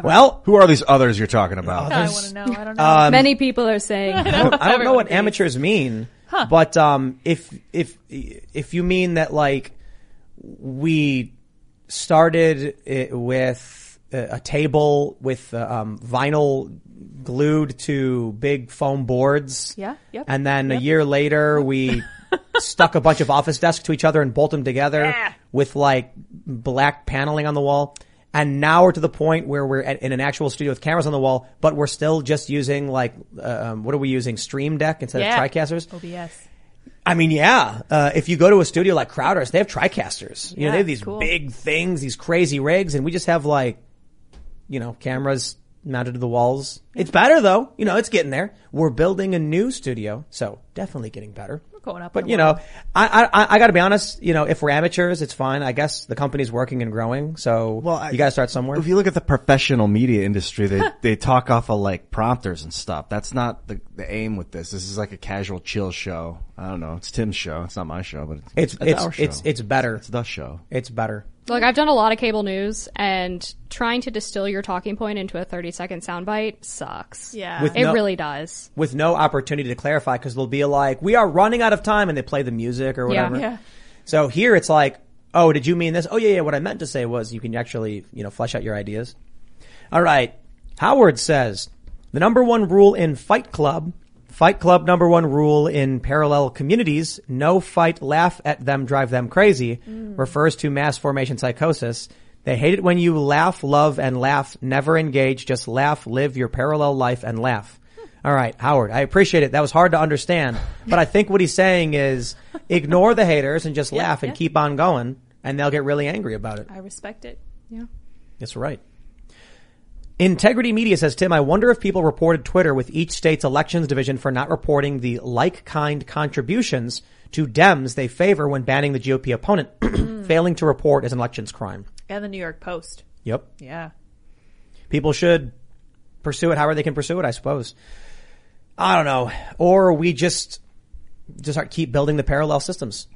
Well, Who are these others you're talking about? I want to know. I don't know. um, Many people are saying, I don't, I don't know what Everyone amateurs mean, but um, if if if you mean that like we started it with a, a table with uh, um, vinyl glued to big foam boards, Yeah, yep, and then a year later we stuck a bunch of office desks to each other and bolted them together with like black paneling on the wall. And now we're to the point where we're at, in an actual studio with cameras on the wall, but we're still just using like, uh, um, what are we using? Stream Deck instead Yeah. of TriCasters? OBS. I mean, yeah. Uh, if you go to a studio like Crowder's, they have TriCasters. You know, Yeah, they have these cool. big things, these crazy rigs, and we just have like, you know, cameras mounted to the walls. It's better though. You know, it's getting there. We're building a new studio, so definitely getting better. We're going up. But you know. I, I, I gotta be honest, you know, if we're amateurs, it's fine. I guess the company's working and growing, so Well, I- you gotta start somewhere. If you look at the professional media industry, they they talk off of like prompters and stuff. That's not the the aim with this. This is like a casual chill show. I don't know. It's Tim's show. It's not my show, but It's, it's, our show. it's, it's better. It's the show. It's better. Look, I've done a lot of cable news, and trying to distill your talking point into a 30 second soundbite sucks. Yeah. With It no- really does. with no opportunity to clarify because they'll be like, "We are running out of time," and they play the music or Yeah. whatever. Yeah. So here it's like, "Oh, did you mean this?" Oh, yeah, yeah. What I meant to say was, you can actually, you know, flesh out your ideas. All right. Howard says the number one rule in Fight Club. Fight Club number one rule in parallel communities, no fight, laugh at them, drive them crazy, mm. refers to mass formation psychosis. They hate it when you laugh, love, and laugh, never engage, just laugh, live your parallel life and laugh. All right, Howard, I appreciate it. That was hard to understand, but I think what he's saying is ignore the haters and just laugh and yeah. keep on going, and they'll get really angry about it. I respect it. Yeah. That's right. Integrity Media says, Tim, I wonder if people reported Twitter with each state's elections division for not reporting the like-kind contributions to Dems they favor when banning the GOP opponent. Failing to report is an elections crime. And the New York Post. Yep. Yeah. People should pursue it however they can pursue it, I suppose. I don't know. Or we just, just keep building the parallel systems.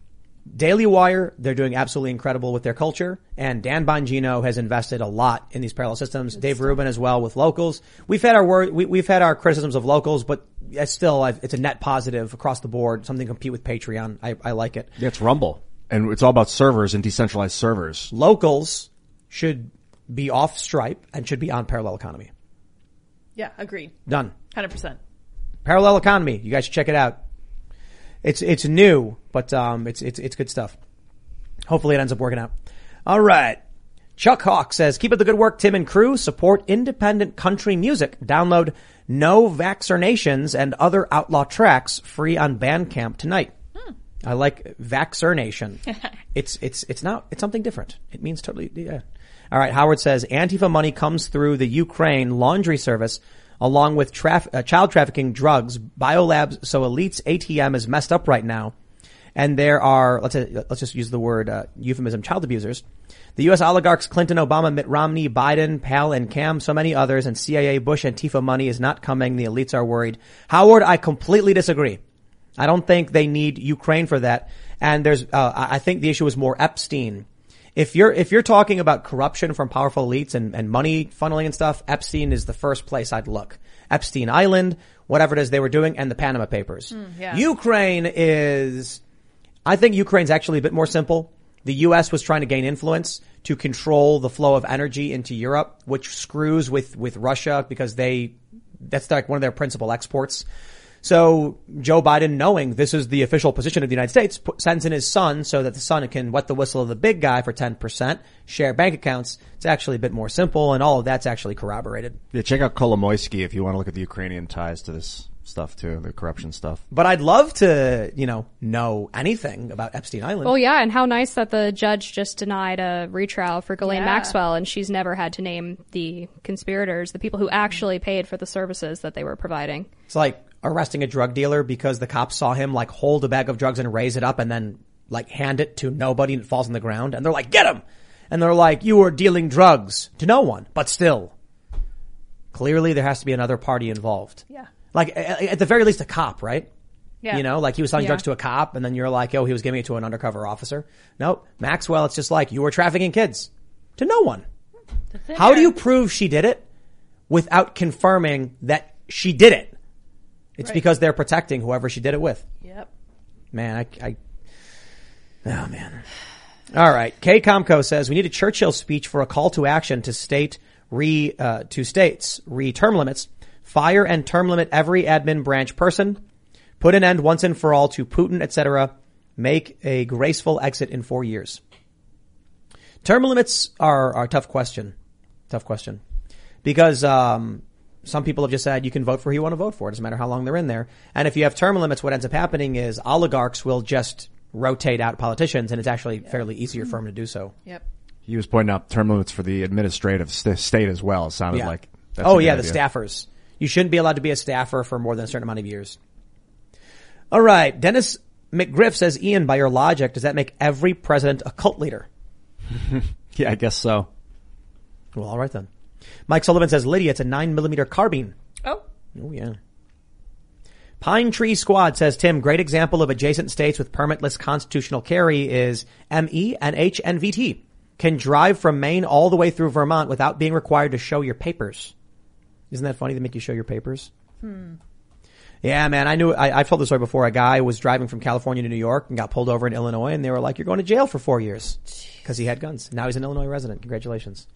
Daily Wire, they're doing absolutely incredible with their culture, and Dan Bongino has invested a lot in these parallel systems. Dave Rubin as well with locals. We've had our word, we, we've had our criticisms of locals, but it's still, I've- it's a net positive across the board. Something compete with Patreon. I, I like it. Yeah, it's Rumble, and it's all about servers and decentralized servers. Locals should be off Stripe and should be on Parallel Economy. Yeah. Agreed. Done. Hundred percent. Parallel Economy. You guys should check it out. It's it's new, but um, it's it's it's good stuff. Hopefully, it ends up working out. All right. Chuck Hawk says, keep up the good work, Tim and crew. Support independent country music. Download No Vaccinations and other outlaw tracks free on Bandcamp tonight. I like vaccination. it's, it's, it's not, it's something different. It means totally, yeah. All right. Howard says, Antifa money comes through the Ukraine laundry service along with traf- uh, child trafficking, drugs, biolabs. So elites ATM is messed up right now. And there are, let's say, let's just use the word uh, euphemism, child abusers. The U.S. oligarchs Clinton, Obama, Mitt Romney, Biden, Pal, and Cam, so many others, and CIA, Bush, Antifa money is not coming. The elites are worried. Howard, I completely disagree. I don't think they need Ukraine for that. And there's, uh, I think the issue is more Epstein. If you're, if you're talking about corruption from powerful elites and, and money funneling and stuff, Epstein is the first place I'd look. Epstein Island, whatever it is they were doing, and the Panama Papers. Hmm, yeah. Ukraine is, I think Ukraine's actually a bit more simple. The U.S. was trying to gain influence to control the flow of energy into Europe, which screws with, with Russia because they, that's like one of their principal exports. So Joe Biden, knowing this is the official position of the United States, pu- sends in his son so that the son can wet the whistle of the big guy for 10%, share bank accounts. It's actually a bit more simple and all of that's actually corroborated. Yeah, check out Kolomoisky if you want to look at the Ukrainian ties to this stuff too, the corruption stuff. But I'd love to, you know, know anything about Epstein Island. Well, yeah, and how nice that the judge just denied a retrial for Ghislaine Yeah. Maxwell, and she's never had to name the conspirators, the people who actually paid for the services that they were providing. It's like arresting a drug dealer because the cops saw him like hold a bag of drugs and raise it up and then like hand it to nobody and it falls on the ground. And they're like, get him! And they're like, you were dealing drugs to no one, but still. Clearly there has to be another party involved. Yeah. Like at the very least a cop, right? Yeah. You know, like he was selling Yeah. drugs to a cop and then you're like, oh, he was giving it to an undercover officer. Nope. Maxwell, it's just like you were trafficking kids to no one. How do you prove she did it without confirming that she did it? It's Right. because they're protecting whoever she did it with. Yep. Man, I, I oh man. All right. K Comco says we need a Churchill speech for a call to action to state re uh, to states re term limits, fire and term limit every admin branch person, put an end once and for all to Putin, etc. Make a graceful exit in four years. Term limits are, are a tough question. Tough question. Because, um, some people have just said you can vote for who you want to vote for. It doesn't matter how long they're in there. And if you have term limits, what ends up happening is oligarchs will just rotate out politicians and it's actually fairly easier for them to do so. Yep. He was pointing out term limits for the administrative st- state as well. It sounded Yeah. like. that's oh a good yeah, the idea. staffers. You shouldn't be allowed to be a staffer for more than a certain amount of years. All right. Dennis McGriff says, Ian, by your logic, does that make every president a cult leader? Yeah, I guess so. Well, all right then. Mike Sullivan says, Lydia, it's a nine millimeter carbine. Oh. Oh yeah. Pine Tree Squad says, Tim, great example of adjacent states with permitless constitutional carry is ME and HNVT. Can drive from Maine all the way through Vermont without being required to show your papers. Isn't that funny? to make you show your papers. Hmm. Yeah, man. I knew, I, I've told this story before. A guy was driving from California to New York and got pulled over in Illinois and they were like, you're going to jail for four years because he had guns. Now he's an Illinois resident. Congratulations.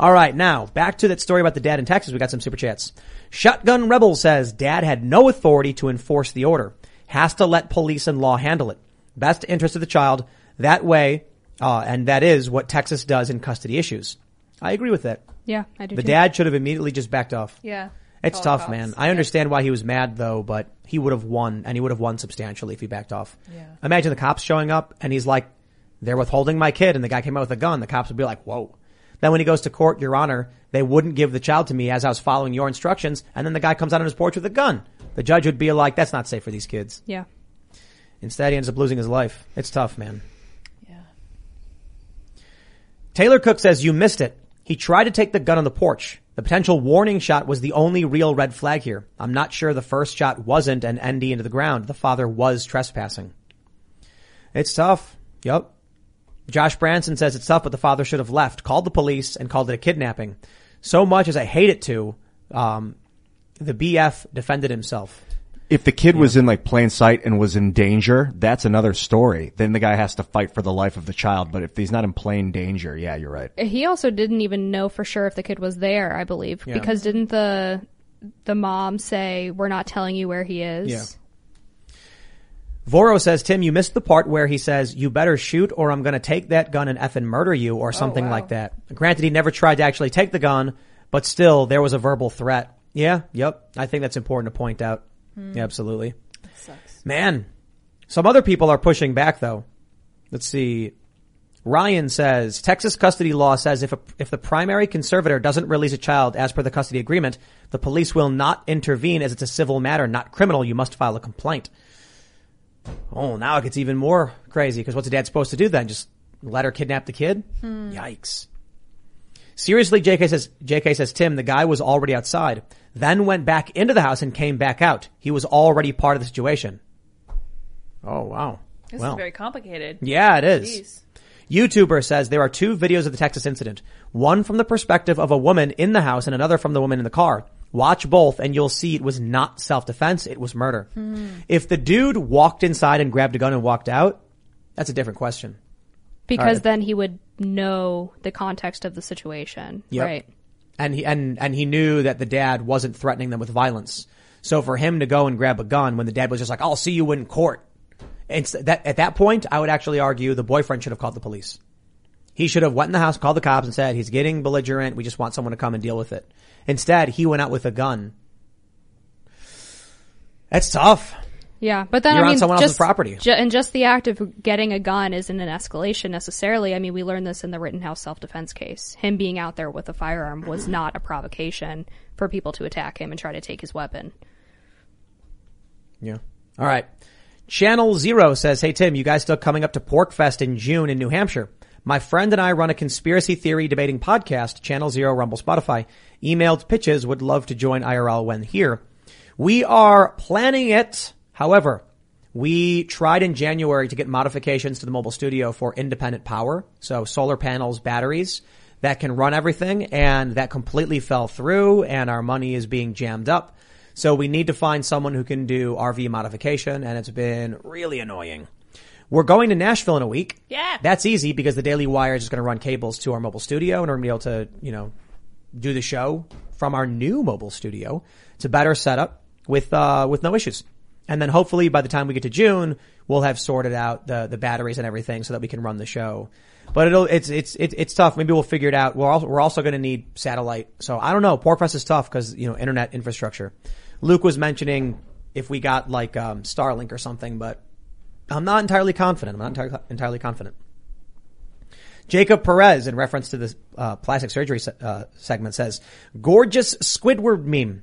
All right, now back to that story about the dad in Texas. We got some super chats. Shotgun Rebel says dad had no authority to enforce the order. Has to let police and law handle it. Best interest of the child. That way, uh, and that is what Texas does in custody issues. I agree with that. Yeah, I do The too. dad should have immediately just backed off. Yeah. It's tough, cops. man. I understand why he was mad though, but he would have won and he would have won substantially if he backed off. Yeah. Imagine the cops showing up and he's like, they're withholding my kid and the guy came out with a gun. The cops would be like, whoa. Then when he goes to court, your honor, they wouldn't give the child to me as I was following your instructions. And then the guy comes out on his porch with a gun. The judge would be like, that's not safe for these kids. Yeah. Instead, he ends up losing his life. It's tough, man. Yeah. Taylor Cook says you missed it. He tried to take the gun on the porch. The potential warning shot was the only real red flag here. I'm not sure the first shot wasn't an ND into the ground. The father was trespassing. It's tough. Yep. Josh Branson says it's tough, but the father should have left, called the police, and called it a kidnapping. So much as I hate it to, um, the BF defended himself. If the kid was in like plain sight and was in danger, that's another story. Then the guy has to fight for the life of the child. But if he's not in plain danger, yeah, you're right. He also didn't even know for sure if the kid was there, I believe, Yeah. because didn't the the mom say we're not telling you where he is? Yeah. Voro says, Tim, you missed the part where he says, you better shoot or I'm going to take that gun and effing murder you or something like that. Granted, he never tried to actually take the gun, but still there was a verbal threat. Yeah. Yep. I think that's important to point out. Hmm. Yeah, absolutely. Man, some other people are pushing back though. Let's see. Ryan says Texas custody law says if a, if the primary conservator doesn't release a child as per the custody agreement, the police will not intervene as it's a civil matter, not criminal. You must file a complaint. Oh, now it gets even more crazy because what's a dad supposed to do then? Just let her kidnap the kid? Hmm. Yikes. Seriously, JK says, JK says, Tim, the guy was already outside, then went back into the house and came back out. He was already part of the situation. Oh, wow. This well, is very complicated. yeah, it is. Jeez. YouTuber says there are two videos of the Texas incident. One from the perspective of a woman in the house and another from the woman in the car. Watch both and you'll see it was not self-defense, it was murder. Hmm. If the dude walked inside and grabbed a gun and walked out, that's a different question. Because right. then he would know the context of the situation. Yep. Right. And he, and, and he knew that the dad wasn't threatening them with violence. So for him to go and grab a gun when the dad was just like, I'll see you in court. It's that, at that point, I would actually argue the boyfriend should have called the police. He should have went in the house, called the cops and said, he's getting belligerent. We just want someone to come and deal with it. Instead, he went out with a gun. That's tough. Yeah, but then You're I on mean, someone else's just, property. ju- and just the act of getting a gun isn't an escalation necessarily. I mean, we learned this in the Rittenhouse self-defense case. Him being out there with a firearm was mm-hmm. not a provocation for people to attack him and try to take his weapon. Yeah. All right. Channel Zero says, Hey Tim, you guys still coming up to PorcFest in June in New Hampshire? My friend and I run a conspiracy theory debating podcast, Channel Zero, Rumble, Spotify. Emailed pitches, would love to join IRL when here. We are planning it. However, we tried in January to get modifications to the mobile studio for independent power. So solar panels, batteries that can run everything and that completely fell through and our money is being jammed up. So we need to find someone who can do RV modification and it's been really annoying. We're going to Nashville in a week. Yeah. That's easy because the Daily Wire is just going to run cables to our mobile studio and we're going to be able to, you know, do the show from our new mobile studio. It's a better setup with, uh, with no issues. And then hopefully by the time we get to June, we'll have sorted out the, the batteries and everything so that we can run the show. But it'll, it's, it's, it's, tough. Maybe we'll figure it out. We're also, we're also going to need satellite. So I don't know. PorcFest is tough because, you know, internet infrastructure. Luke was mentioning if we got like, um, Starlink or something, but I'm not entirely confident. I'm not entirely, entirely confident. Jacob Perez, in reference to this uh, plastic surgery se- uh, segment, says, "Gorgeous Squidward meme."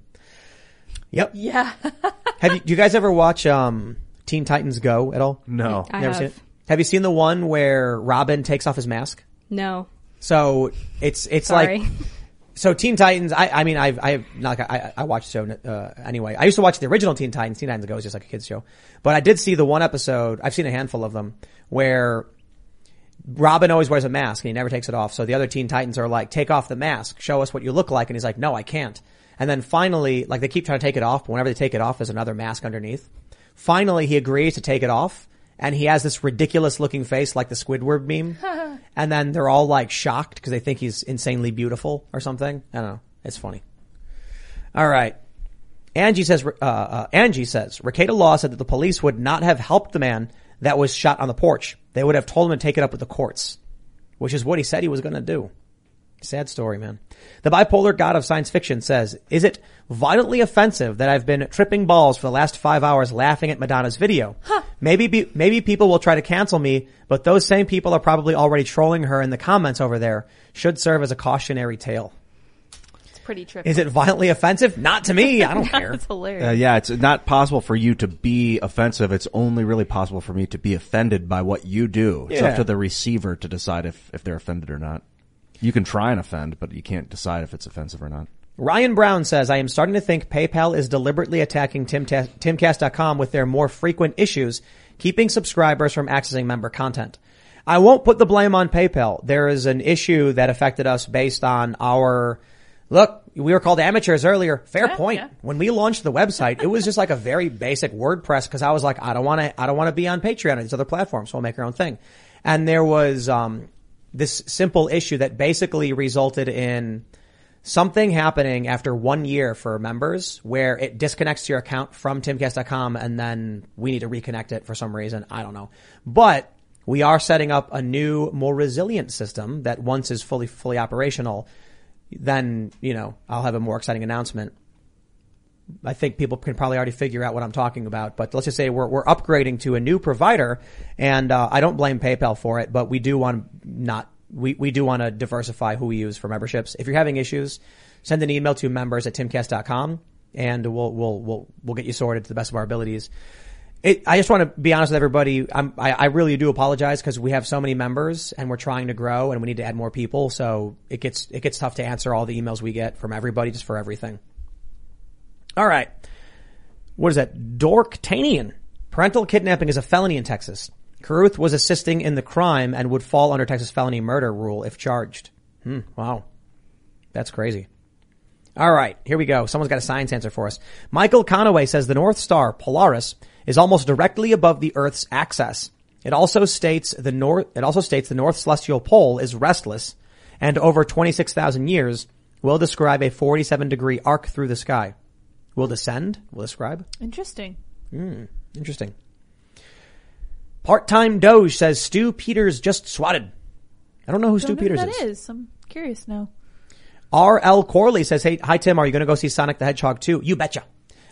Yep. Yeah. Have you, do you guys ever watch um, Teen Titans Go at all? No. I Never have. seen it. Have you seen the one where Robin takes off his mask? No. So it's it's Sorry. like so Teen Titans. I I mean I've I've not I I watched the show uh, anyway. I used to watch the original Teen Titans. Teen Titans Go is just like a kids show, but I did see the one episode. I've seen a handful of them where Robin always wears a mask and he never takes it off. So the other Teen Titans are like, take off the mask, show us what you look like, and he's like, no, I can't. And then finally, like they keep trying to take it off, but whenever they take it off, there's another mask underneath. Finally, he agrees to take it off, and he has this ridiculous looking face like the Squidward meme. and then they're all like shocked because they think he's insanely beautiful or something. I don't know. It's funny. All right. Angie says, uh, uh, Angie says, Rekieta Law said that the police would not have helped the man that was shot on the porch. They would have told him to take it up with the courts, which is what he said he was going to do. Sad story, man. The bipolar god of science fiction says, is it violently offensive that I've been tripping balls for the last five hours laughing at Madonna's video? Maybe, be, maybe people will try to cancel me, but those same people are probably already trolling her in the comments over there. Should serve as a cautionary tale. It's pretty trippy. Is it violently offensive? Not to me. I don't care. It's hilarious. Uh, yeah, it's not possible for you to be offensive. It's only really possible for me to be offended by what you do. It's Yeah. up to the receiver to decide if, if they're offended or not. You can try and offend, but you can't decide if it's offensive or not. Ryan Brown says, I am starting to think PayPal is deliberately attacking Timta- Timcast.com with their more frequent issues, keeping subscribers from accessing member content. I won't put the blame on PayPal. There is an issue that affected us based on our, look, we were called amateurs earlier. Fair point. When we launched the website, it was just like a very basic WordPress because I was like, I don't want to, I don't want to be on Patreon or these other platforms, so I'll make our own thing. And there was, um, this simple issue that basically resulted in something happening after one year for members where it disconnects your account from timcast.com and then we need to reconnect it for some reason. I don't know. But we are setting up a new, more resilient system that once is fully, fully operational, then, you know, I'll have a more exciting announcement. I think people can probably already figure out what I'm talking about, but let's just say we're, we're upgrading to a new provider and, uh, I don't blame PayPal for it, but we do want not, we, we do want to diversify who we use for memberships. If you're having issues, send an email to members at timcast.com and we'll, we'll, we'll, we'll get you sorted to the best of our abilities. It, I just want to be honest with everybody. I'm, I, I really do apologize because we have so many members and we're trying to grow and we need to add more people. So it gets, it gets tough to answer all the emails we get from everybody just for everything. All right. What is that? Dorktanian. Parental kidnapping is a felony in Texas. Caruth was assisting in the crime and would fall under Texas felony murder rule if charged. Hmm. Wow. That's crazy. All right. Here we go. Someone's got a science answer for us. Michael Conaway says the North Star, Polaris, is almost directly above the Earth's axis. It also states the north, it also states the North Celestial Pole is restless and over 26,000 years will describe a 47 degree arc through the sky. Will descend, will describe. Interesting. Hmm, interesting. Part-time Doge says Stew Peters just swatted. I don't know who Stew Don't know who Peters that is. is. I'm curious now. R.L. Corley says, Hey, hi Tim, are you going to go see Sonic the Hedgehog 2? You betcha.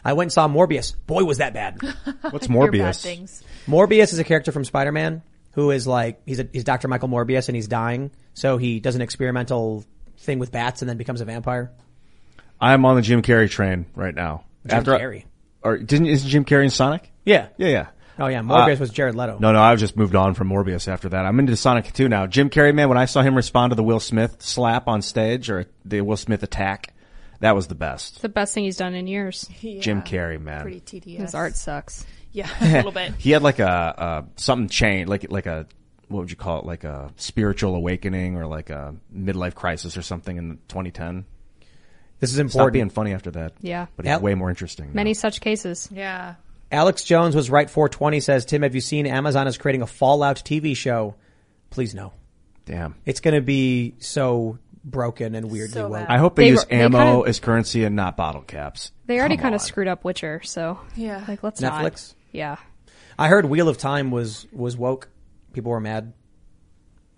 I went and saw Morbius. Boy, was that bad. What's Morbius? Morbius is a character from Spider-Man who is like, he's a, he's Dr. Michael Morbius and he's dying. So he does an experimental thing with bats and then becomes a vampire. I'm on the Jim Carrey train right now. Jim Carrey. or didn't isn't Jim Carrey in Sonic? Yeah. Yeah, yeah. Oh yeah, Morbius Uh, was Jared Leto. No, no, I've just moved on from Morbius after that. I'm into Sonic 2 now. Jim Carrey, man, when I saw him respond to the Will Smith slap on stage or the Will Smith attack, that was the best. The best thing he's done in years. Jim Carrey, man. Pretty tedious. His art sucks. Yeah, a little bit. He had like a, uh something change, like like a what would you call it? Like a spiritual awakening or like a midlife crisis or something in 2010. This is Stopped important. being funny after that. Yeah. but he's Yep. way more interesting. now. Many such cases. Yeah. Alex Jones was right 420 says, Tim, have you seen Amazon is creating a Fallout TV show? Please no. Damn. It's going to be so broken and weirdly So woke. I hope they, They- use they ammo kinda- as currency and not bottle caps. They already Come kind of screwed up Witcher, so Yeah. like let's not. Netflix? Yeah. I heard Wheel of Time was was woke. People were mad.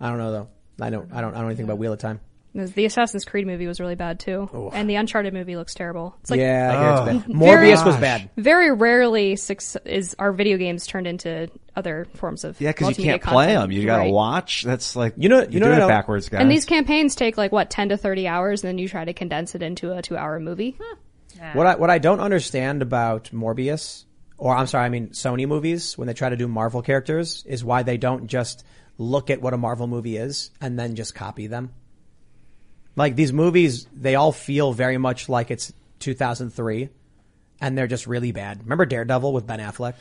I don't know though. I don't. I don't. I don't know anything about Wheel of Time. The Assassin's Creed movie was really bad too, and the Uncharted movie looks terrible. It's like yeah, I hear Oh. it's bad. Very- Morbius was bad. very rarely suc- is are video games turned into other forms of Yeah, because you can't play them. You gotta Right. watch. That's like You know- you're you know doing what it backwards, guys. And these campaigns take like what ten to thirty hours, and then you try to condense it into a two-hour movie. What I what I don't understand about Morbius, or I'm sorry, I mean Sony movies when they try to do Marvel characters, is why they don't just look at what a Marvel movie is and then just copy them. Like these movies, they all feel very much like it's 2003, and they're just really bad. Remember Daredevil with Ben Affleck?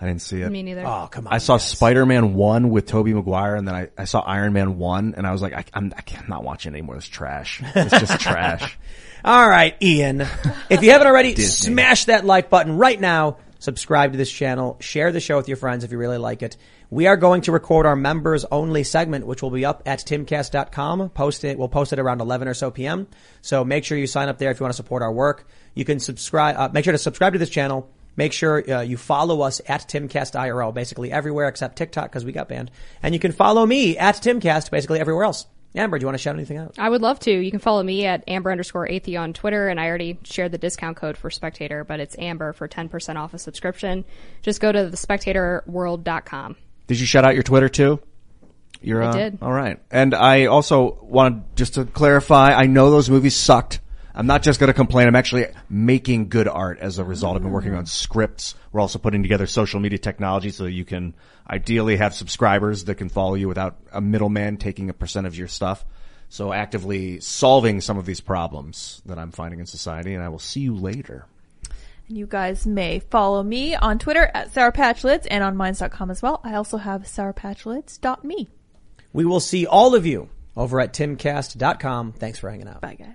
I didn't see it. Me neither. Oh come on! I saw guys. Spider-Man 1 with Tobey Maguire and then I, I saw Iron Man 1 and I was like, I, I'm, I can't, I'm not watching anymore. It's trash. It's just trash. All right, Ian. If you haven't already, smash that like button right now. Subscribe to this channel. Share the show with your friends if you really like it. We are going to record our members only segment, which will be up at timcast.com. Post it. We'll post it around 11 or so p.m. So make sure you sign up there if you want to support our work. You can subscribe, uh, make sure to subscribe to this channel. Make sure uh, you follow us at TimCastIRL, basically everywhere except TikTok because we got banned. And you can follow me at TimCast, basically everywhere else. Amber, do you want to shout anything out? I would love to. You can follow me at Amber underscore Athey on Twitter, and I already shared the discount code for Spectator, but it's Amber for 10% off a subscription. Just go to thespectatorworld.com. Did you shout out your Twitter too? You're, I uh, did. All right. And I also wanted just to clarify, I know those movies sucked. I'm not just going to complain. I'm actually making good art as a result. I've been working on mm-hmm. scripts. We're also putting together social media technology so that you can ideally have subscribers that can follow you without a middleman taking a percent of your stuff. So actively solving some of these problems that I'm finding in society and I will see you later. And you guys may follow me on Twitter at sourpatchlyds and on minds.com as well. I also have sourpatchlyds.me. We will see all of you over at timcast.com. Thanks for hanging out. Bye guys.